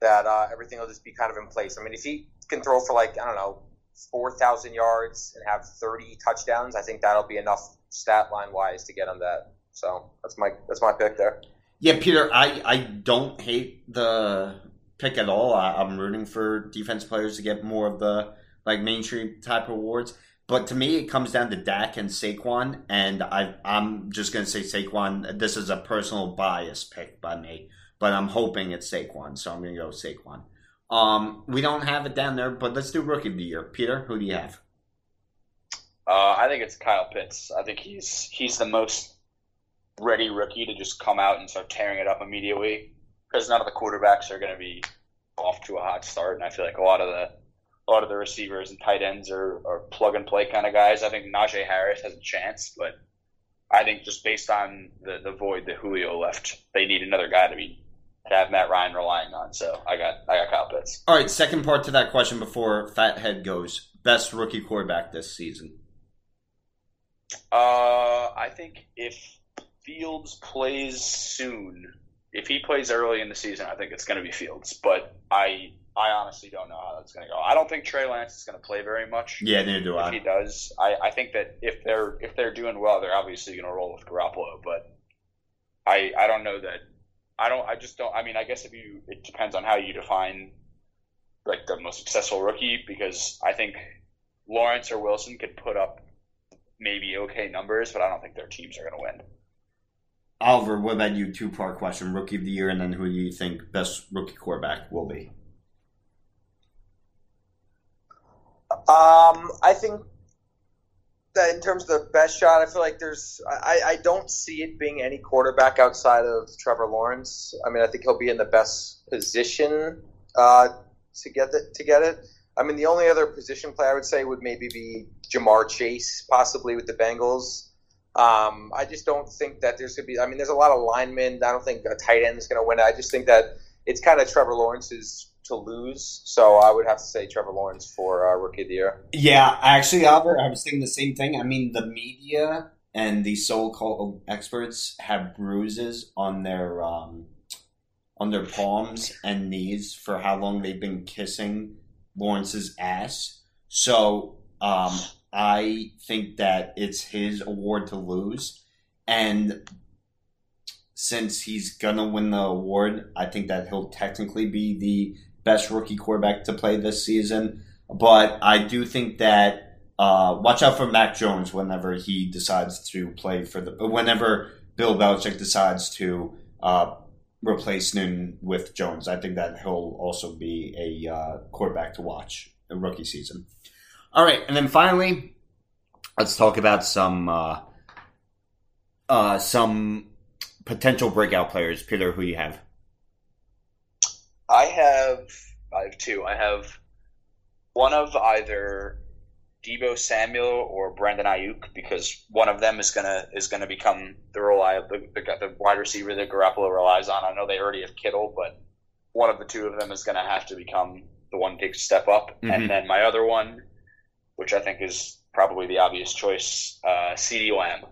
that uh, everything will just be kind of in place. I mean, if he can throw for like I don't know four thousand yards and have thirty touchdowns, I think that'll be enough stat line wise to get him that. So that's my that's my pick there. Yeah, Peter, I, I don't hate the pick at all. I, I'm rooting for defense players to get more of the like mainstream type awards. But to me, it comes down to Dak and Saquon, and I, I'm just going to say Saquon. This is a personal bias pick by me, but I'm hoping it's Saquon, so I'm going to go Saquon. Um, we don't have it down there, but let's do rookie of the year. Peter, who do you have? Uh, I think it's Kyle Pitts. I think he's he's the most ready rookie to just come out and start tearing it up immediately because none of the quarterbacks are going to be off to a hot start, and I feel like a lot of the a lot of the receivers and tight ends are, are plug and play kind of guys. I think Najee Harris has a chance, but I think just based on the, the void that Julio left, they need another guy to be to have Matt Ryan relying on. So I got I got Kyle Pitts. All right, second part to that question before Fathead goes. Best rookie quarterback this season. Uh, I think if Fields plays soon, if he plays early in the season, I think it's going to be Fields. But I I honestly don't know how that's going to go. I don't think Trey Lance is going to play very much. Yeah, neither do If he does, I, I think that if they're if they're doing well, they're obviously going to roll with Garoppolo. But I I don't know that. I don't. I just don't. I mean, I guess if you, it depends on how you define like the most successful rookie because I think Lawrence or Wilson could put up maybe okay numbers, but I don't think their teams are going to win. Oliver, what about you? Two part question: rookie of the year, and then who do you think best rookie quarterback will be? Um, I think that in terms of the best shot, I feel like there's I, I don't see it being any quarterback outside of Trevor Lawrence. I mean, I think he'll be in the best position uh, to get it. To get it. I mean, the only other position player I would say would maybe be Ja'Marr Chase, possibly with the Bengals. Um, I just don't think that there's gonna be. I mean, there's a lot of linemen. I don't think a tight end is gonna win it. I just think that it's kind of Trevor Lawrence's to lose. So I would have to say Trevor Lawrence for uh, rookie of the year. Yeah, actually, Oliver, I was thinking the same thing. I mean, the media and the so-called experts have bruises on their um, on their palms and knees for how long they've been kissing Lawrence's ass. So um, I think that it's his award to lose, and since he's gonna win the award, I think that he'll technically be the best rookie quarterback to play this season. But I do think that uh, watch out for Mac Jones whenever he decides to play for the whenever Bill Belichick decides to uh, replace Newton with Jones. I think that he'll also be a uh, quarterback to watch a rookie season. All right, and then finally, let's talk about some uh, uh, some potential breakout players. Peter, who you have? I have I have two. I have one of either Deebo Samuel or Brandon Aiyuk because one of them is gonna is gonna become the reliable the, the, the wide receiver that Garoppolo relies on. I know they already have Kittle, but one of the two of them is gonna have to become the one to take a step up. Mhm. And then my other one, which I think is probably the obvious choice, uh, CeeDee Lamb.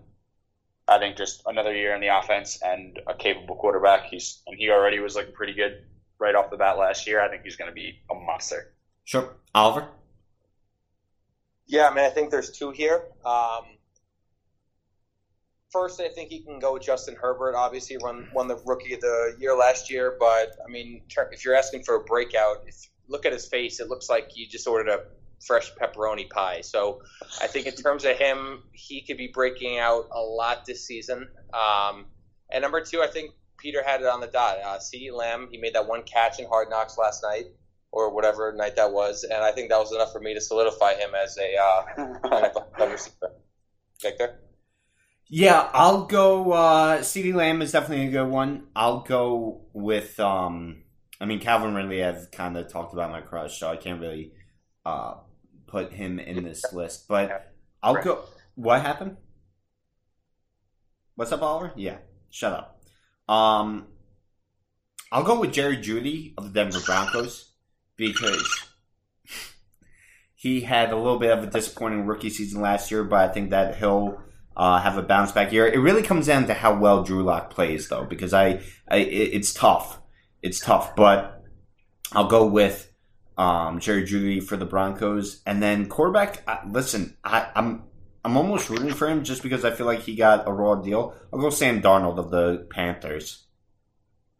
I think just another year in the offense and a capable quarterback. He's and he already was looking pretty good right off the bat last year. I think he's going to be a monster. Sure, Oliver. Yeah, I mean, I think there's two here. Um, first, I think he can go with Justin Herbert. Obviously, won won the rookie of the year last year, but I mean, ter- if you're asking for a breakout, if look at his face, it looks like you just ordered a fresh pepperoni pie. So, I think in terms of him, he could be breaking out a lot this season. Um, and number two, I think Peter had it on the dot. Uh, CeeDee Lamb, he made that one catch in Hard Knocks last night. Or whatever night that was, and I think that was enough for me to solidify him as a uh, NFL receiver. Victor? Yeah, I'll go. Uh, CeeDee Lamb is definitely a good one. I'll go with. Um, I mean, Calvin Ridley. I've kind of talked about my crush, so I can't really uh, put him in this list. But I'll go. What happened? What's up, Oliver? Yeah, shut up. Um, I'll go with Jerry Jeudy of the Denver Broncos because he had a little bit of a disappointing rookie season last year, but I think that he'll uh, have a bounce back year. It really comes down to how well Drew Lock plays, though, because I, I it's tough. It's tough, but I'll go with um, Jerry Jeudy for the Broncos, and then quarterback. Uh, listen, I, I'm I'm almost rooting for him just because I feel like he got a raw deal. I'll go Sam Darnold of the Panthers.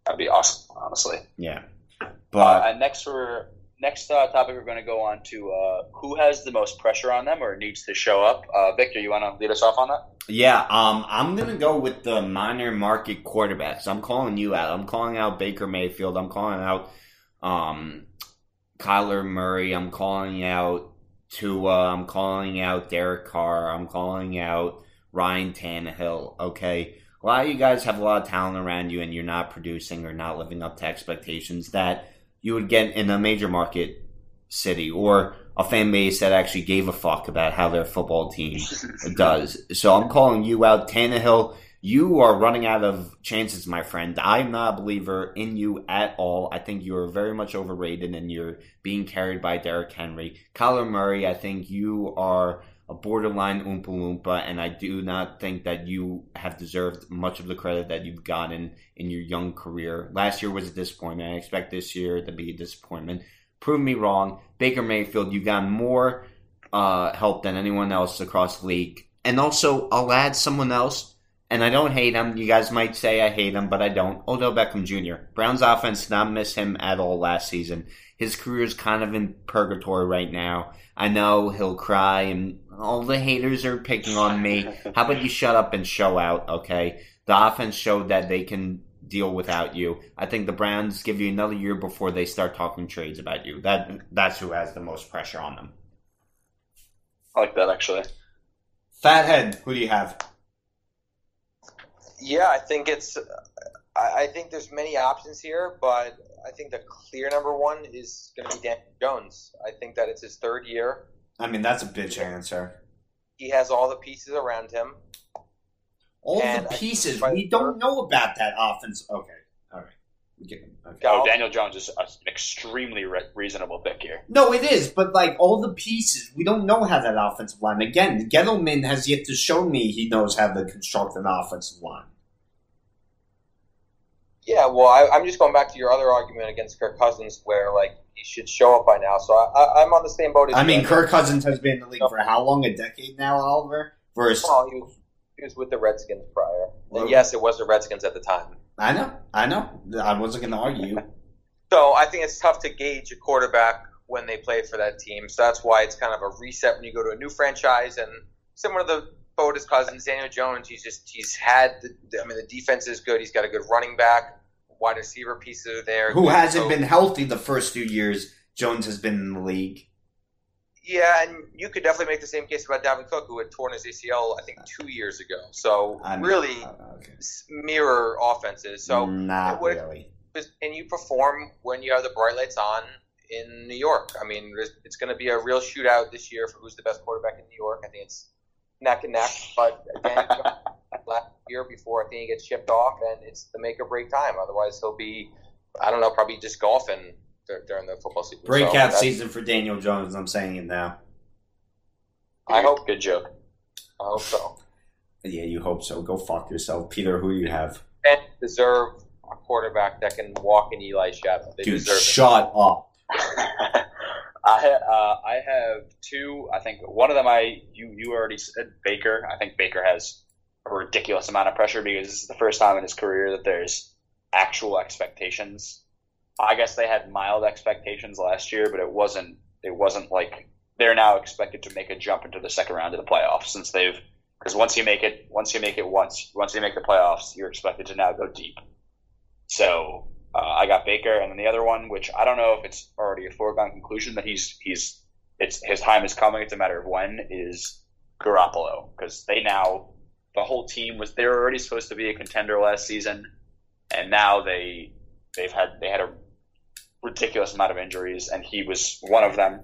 That'd be awesome, honestly. Yeah, Uh, but and next for next uh, topic, we're going to go on to uh, who has the most pressure on them or needs to show up. Uh, Victor, you want to lead us off on that? Yeah, um, I'm gonna go with the minor market quarterbacks. I'm calling you out. I'm calling out Baker Mayfield. I'm calling out um, Kyler Murray. I'm calling out Tua. Uh, I'm calling out Derek Carr. I'm calling out Ryan Tannehill. Okay, a lot of you guys have a lot of talent around you, and you're not producing or not living up to expectations that you would get in a major market city or a fan base that actually gave a fuck about how their football team does. So I'm calling you out, Tannehill. You are running out of chances, my friend. I'm not a believer in you at all. I think you are very much overrated and you're being carried by Derrick Henry. Kyler Murray, I think you are a borderline Oompa Loompa, and I do not think that you have deserved much of the credit that you've gotten in your young career. Last year was a disappointment. I expect this year to be a disappointment. Prove me wrong. Baker Mayfield, you've got more uh, help than anyone else across the league. And also, I'll add someone else, and I don't hate him. You guys might say I hate him, but I don't. Odell Beckham Jr. Browns offense did not miss him at all last season. His career is kind of in purgatory right now. I know he'll cry, and all the haters are picking on me. How about you shut up and show out, okay? The offense showed that they can deal without you. I think the Browns give you another year before they start talking trades about you. That that's who has the most pressure on them. I like that actually. Fathead, who do you have? Yeah, I think it's. I, think there's many options here, but I think the clear number one is going to be Dan Jones. I think that it's his third year. I mean, that's a bitch answer. He has all the pieces around him. All And the pieces. We don't know about that offense. Okay, all right. Okay. Oh, Daniel Jones is an extremely re- reasonable pick here. No, it is, but like all the pieces, we don't know how that offensive line. Again, Gettleman has yet to show me he knows how to construct an offensive line. Yeah, well, I, I'm just going back to your other argument against Kirk Cousins, where like he should show up by now. So I, I, I'm on the same boat as I you. mean, Kirk Cousins has been in the league for how long? A decade now, Oliver. Versus, Well, he was, he was with the Redskins prior. And yes, it was the Redskins at the time. I know, I know. I wasn't going to argue. So I think it's tough to gauge a quarterback when they play for that team. So that's why it's kind of a reset when you go to a new franchise. And similar to the boat as Cousins, Daniel Jones, he's just he's had. The, I mean, the defense is good. He's got a good running back, wide receiver pieces are there. Who hasn't coach. been healthy the first few years? Jones has been in the league. Yeah, and you could definitely make the same case about Dalvin Cook, who had torn his ACL, I think, two years ago. So I mean, really, uh, okay. mirror offenses. So not would- really. and you perform when you have the bright lights on in New York. I mean, it's going to be a real shootout this year for who's the best quarterback in New York. I think it's neck and neck. But again, last year before I think he gets shipped off, and it's the make or break time. Otherwise, he'll be, I don't know, probably just golfing during the football season. Breakout that's- season for Daniel Jones. I'm saying it now. I hope. Good joke. I hope so. Yeah, you hope so. Go fuck yourself, Peter. Who do you have? And deserve a quarterback that can walk in Eli's shadow. They Dude, deserve it. shut up. I uh, I have two. I think one of them I you you already said Baker. I think Baker has a ridiculous amount of pressure because this is the first time in his career that there's actual expectations. I guess they had mild expectations last year, but it wasn't it wasn't like they're now expected to make a jump into the second round of the playoffs since they've because once you make it once you make it once once you make the playoffs you're expected to now go deep. So uh, I got Baker, and then the other one, which I don't know if it's already a foregone conclusion that he's he's it's his time is coming. It's a matter of when. Is Garoppolo because they now the whole team was they were already supposed to be a contender last season, and now they they've had they had a ridiculous amount of injuries, and he was one of them.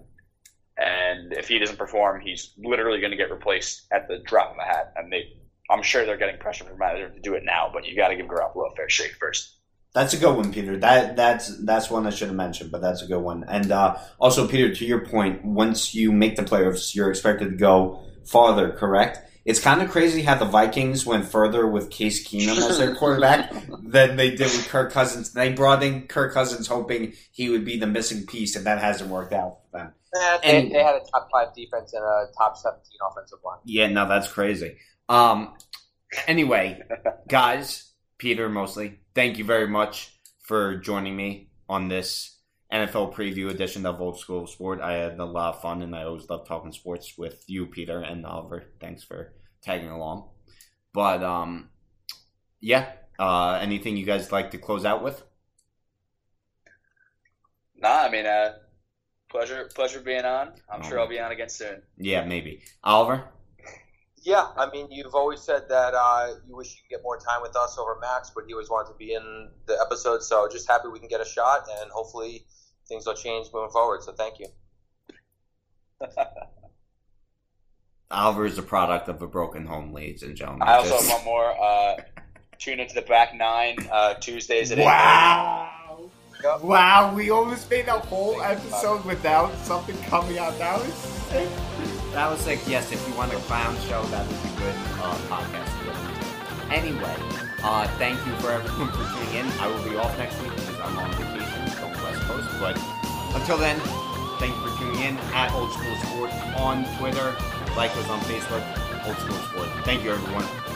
And if he doesn't perform, he's literally going to get replaced at the drop of a hat. And they, I'm sure they're getting pressure from manager to do it now, but you got to give Garoppolo a fair shake first. That's a good one, Peter. That that's that's one I should have mentioned, but that's a good one. And uh, also, Peter, to your point, once you make the playoffs, you're expected to go farther. Correct? It's kind of crazy how the Vikings went further with Case Keenum as their quarterback than they did with Kirk Cousins. They brought in Kirk Cousins hoping he would be the missing piece, and that hasn't worked out for them. Eh, they, And- they had a top five defense and a top seventeen offensive line. Yeah, no, that's crazy. Um, anyway, guys, Peter mostly, thank you very much for joining me on this NFL preview edition of Old School Sport. I had a lot of fun, and I always love talking sports with you, Peter and Oliver. Thanks for tagging along. But um, yeah, uh, anything you guys like to close out with? Nah, I mean, uh, pleasure, pleasure being on. I'm Oh. sure I'll be on again soon. Yeah, maybe Oliver. Yeah, I mean, you've always said that uh, you wish you could get more time with us over Max, but he always wanted to be in the episode. So just happy we can get a shot, and hopefully things will change moving forward. So thank you. Oliver is a product of a broken home, ladies and gentlemen. I also Just- have one more. Uh, tune into the back nine uh, Tuesdays at Wow! Yep. Wow, we almost made a whole episode without something coming out. That was sick. That was sick. Yes, if you want a clown show, that would be a good uh, podcast. to listen to. Anyway, uh, thank you for everyone for tuning in. I will be off next week because I'm on Coast. But until then, thank you for tuning in at Old School Sport on Twitter. Like us on Facebook, Old School Sport. Thank you, everyone.